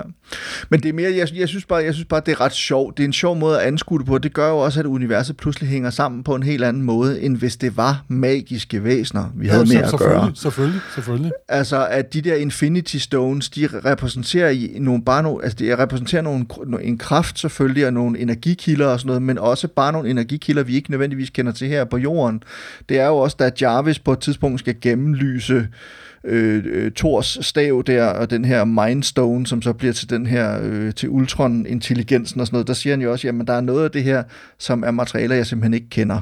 Men det er mere, jeg, jeg, synes bare, jeg synes bare, det er ret sjovt. Det er en sjov måde at anskue det på. Det gør jo også, at universet pludselig hænger sammen på en helt anden måde, end hvis det var magiske væsener, vi havde med at gøre selvfølgelig, selvfølgelig. Altså, at de der Infinity Stones, de repræsenterer i nogle, bare nogle, altså de repræsenterer nogle, en kraft selvfølgelig, og nogle energikilder og sådan noget, men også bare nogle energikilder, vi ikke nødvendigvis kender til her på jorden. Det er jo også, da Jarvis på et tidspunkt skal gennemlyse øh, øh, Thors stav der, og den her Mindstone, som så bliver til den her, øh, til Ultron-intelligensen og sådan noget, der siger han jo også, jamen der er noget af det her, som er materialer, jeg simpelthen ikke kender.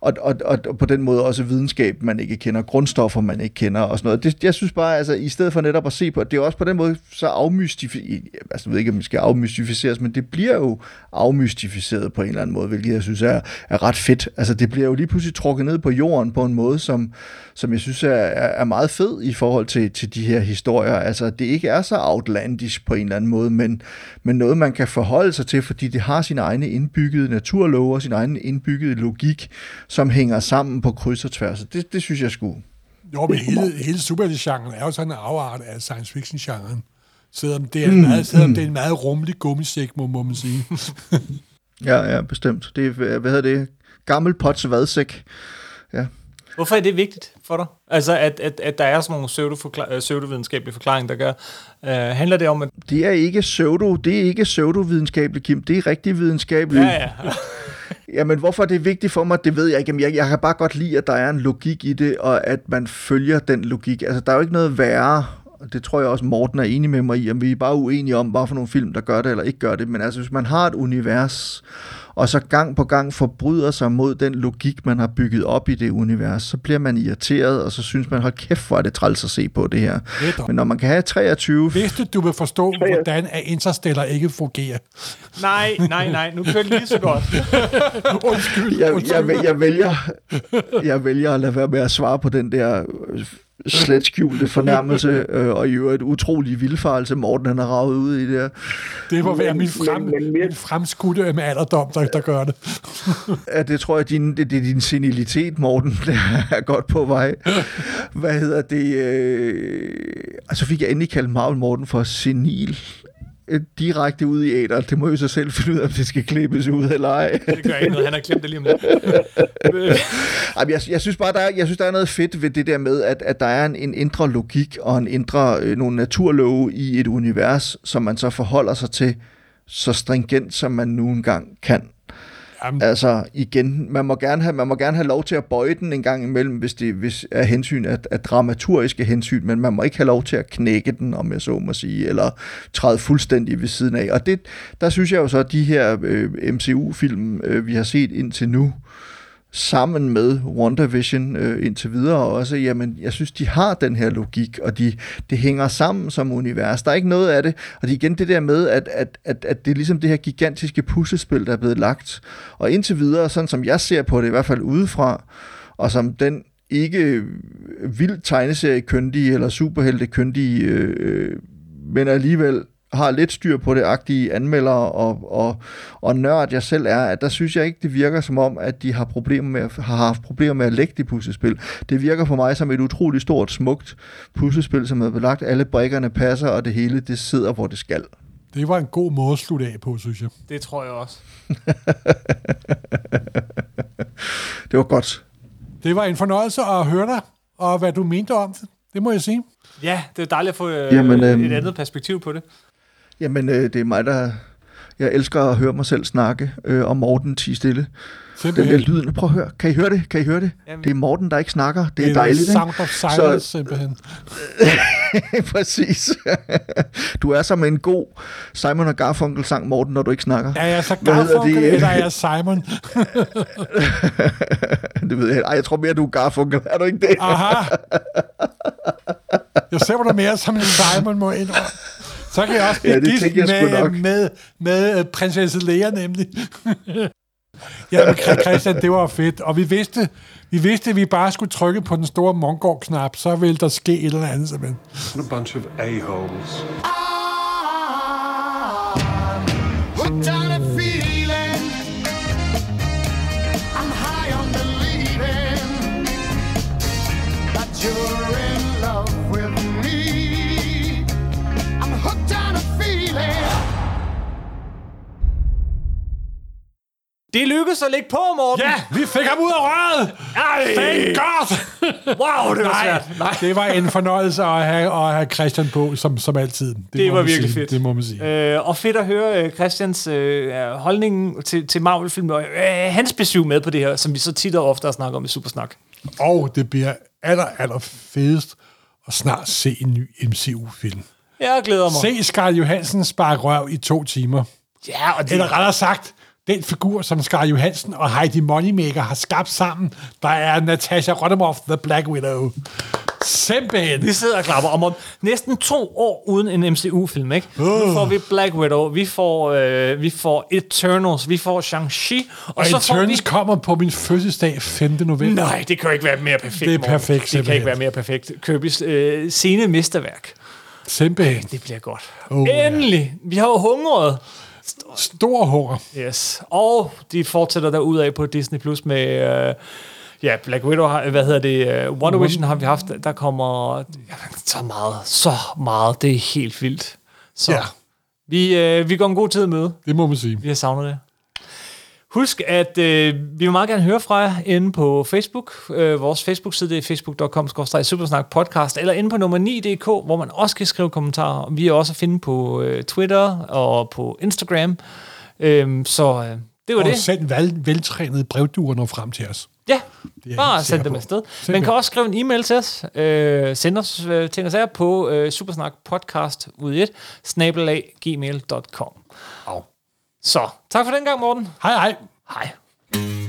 Og, og, og, på den måde også videnskab, man ikke kender, grundstoffer, man ikke kender og sådan noget. Det, jeg synes bare, altså i stedet for netop at se på, det er også på den måde så afmystificeret, altså jeg ved ikke, om det skal afmystificeres, men det bliver jo afmystificeret på en eller anden måde, hvilket jeg synes er, er ret fedt. Altså det bliver jo lige pludselig trukket ned på jorden på en måde, som, som jeg synes er, er, er meget fed i forhold til, til de her historier. Altså det ikke er så outlandish på en eller anden måde, men, men noget, man kan forholde sig til, fordi det har sine egne indbyggede naturlove og sin egen indbyggede logik, som hænger sammen på kryds og tværs. Det, det synes jeg skulle. Jo, men hele, hele superhelte-genren er jo sådan en afart af science fiction-genren. Selvom det er, en meget, selvom det er en meget rummelig gummisæk, må, må man sige. Ja, ja, bestemt. Det er, hvad hedder det? Gammel pots vadsæk. Ja. Hvorfor er det vigtigt for dig? Altså, at, at, at der er sådan nogle pseudoforkla- øh, pseudovidenskabelige forklaringer, der gør... Øh, handler det om, at... Det er ikke pseudo, det er ikke pseudovidenskabeligt, Kim. Det er rigtig videnskabeligt. Ja, ja. *laughs* Jamen, hvorfor er det vigtigt for mig, det ved jeg ikke. Jamen, jeg, jeg kan bare godt lide, at der er en logik i det, og at man følger den logik. Altså, der er jo ikke noget værre, det tror jeg også, Morten er enig med mig i, om vi er bare uenige om, hvad for nogle film, der gør det eller ikke gør det. Men altså, hvis man har et univers, og så gang på gang forbryder sig mod den logik, man har bygget op i det univers, så bliver man irriteret, og så synes man, hold kæft, hvor er det træls at se på det her. Netop. Men når man kan have 23... Hvis du, du vil forstå, *laughs* hvordan at Interstellar ikke fungerer. Nej, nej, nej, nu kører det lige så godt. *laughs* undskyld, jeg, undskyld. jeg, jeg, vælger, jeg vælger at lade være med at svare på den der øh, slet skjulte fornærmelse, øh, og i øvrigt utrolig vildfarelse, Morten han har ravet ud i det. Det må være min, frem, men- men min fremskudte med alderdom, der, der gør det. *laughs* Ja, det tror jeg, din, det, det er din senilitet, Morten, *laughs* der er godt på vej. Hvad hedder det? Øh, altså fik jeg endelig kaldt Marvel Morten for senil. Øh, Direkte ud i æder. Det må jo så selv finde ud af, om det skal klippes ud eller ej. Det gør ikke noget, han har klemt det lige om lidt. *laughs* Jeg, jeg, synes bare, der er, jeg synes, der er noget fedt ved det der med, at, at der er en, en indre logik og en indre, øh, nogle naturlove i et univers, som man så forholder sig til så stringent, som man nu engang kan. Jamen, Altså igen, man må gerne have, man må gerne have lov til at bøje den en gang imellem, hvis det hvis er hensyn af, af dramaturgiske hensyn, men man må ikke have lov til at knække den, om jeg så må sige, eller træde fuldstændig ved siden af. Og det, der synes jeg jo så, at de her øh, MCU-film, øh, vi har set indtil nu, sammen med WandaVision øh, indtil videre også, jamen, jeg synes, de har den her logik, og de, det hænger sammen som univers. Der er ikke noget af det, og det er igen det der med, at, at, at, at det er ligesom det her gigantiske puslespil, der er blevet lagt. Og indtil videre, sådan som jeg ser på det, i hvert fald udefra, og som den ikke vildt tegneseriekyndige eller superheltekyndige, øh, øh, men alligevel har lidt styr på det agtige anmeldere og, og, og nørd jeg selv er, at der synes jeg ikke, det virker som om, at de har, problemer med, at- har haft problemer med at lægge det puslespil. Det virker for mig som et utroligt stort, smukt puslespil, som er belagt. Alle brikkerne passer, og det hele, det sidder, hvor det skal. Det var en god måde at slutte af på, synes jeg. Det tror jeg også. *laughs* Det var godt. Det var en fornøjelse at høre dig, og hvad du mente om det. Det må jeg sige. Ja, det er dejligt at få øh, Jamen, øhm, et andet perspektiv på det. Jamen, øh, det er mig, der... Jeg elsker at høre mig selv snakke, øh, og Morten tige stille. Den der Simpelthen. lyden, prøv at høre. Kan I høre det? Kan I høre det? Jamen. Det er Morten, der ikke snakker. Det er The dejligt, Sound ikke? of silence, så... simpelthen. *laughs* Præcis. du er som en god Simon og Garfunkel sang, Morten, når du ikke snakker. Er jeg så Hvad hedder Garfunkel, det? eller er jeg Simon? *laughs* det ved jeg. Ej, jeg tror mere, du er Garfunkel. Er du ikke det? Aha. Jeg ser mig da mere som en Simon, må jeg indrømme. Så kan jeg også blive Ja, det gift tænker jeg med, nok. med, med, øh, prinsesse Lea, nemlig. *laughs* ja, men Christian, det var fedt. Og vi vidste, vi vidste, at vi bare skulle trykke på den store Mongol-knap, så ville der ske et eller andet, simpelthen. A bunch of a-holes. Hooked Det lykkedes at lægge på, Morten. Ja, vi fik ham ud af røret! Ej. Thank God! Wow, det var Nej, svært. nej, det var en fornøjelse at have, at have Christian på, som, som altid. Det, Det var virkelig sige. fedt. Det må man sige. Øh, og fedt at høre øh, Christians øh, holdning til, til Marvel-film, og øh, hans besøg med på det her, som vi så tit og ofte snakker om i Supersnak. Og det bliver aller, aller fedest at snart se en ny MCU-film. Jeg glæder mig. Se Scarlett Johansen sparke røv i to timer. Ja, og det, Eller rettere sagt, den figur, som Scarlett Johansen og Heidi Moneymaker har skabt sammen, der er Natasha Romanoff, The Black Widow. Simpelthen. Vi sidder og klapper om, om næsten to år uden en MCU-film, ikke? Uh. Nu får vi Black Widow, vi får, øh, vi får Eternals, vi får Shang-Chi, og, Og så får vi... Eternals kommer på min fødselsdag 5. november. Nej, det kan ikke være mere perfekt. Det er perfekt, Det kan ikke være mere perfekt. Kirby's øh, scene mesterværk. Simpelthen. Det bliver godt. Oh, Endelig! Vi har jo hungret. Stor hunger. Yes. Og de fortsætter der af på Disney Plus med... Øh, ja, Black Widow, har, hvad hedder det? Uh, Wonder Vision har vi haft. Der kommer jamen, så meget, så meget. Det er helt vildt. Så Ja. vi, øh, vi går en god tid med. Det må man sige. Vi har savnet det. Husk, at øh, vi vil meget gerne høre fra jer inde på Facebook. Øh, vores Facebook-side er facebook.com supersnak podcast, eller inde på nummer 9.dk, hvor man også kan skrive kommentarer. Vi er også at finde på øh, Twitter og på Instagram. Øh, så øh, det var og det. send vel, veltrænede brevduer når frem til os. Ja, bare send dem afsted. Man Simpelthen. kan også skrive en e-mail til os. Øh, send os øh, ting og sager på øh, supersnakpodcast ud i et, snabelag gmail.com. Au. Så tak for den gang, Morten. Hej hej. Hej.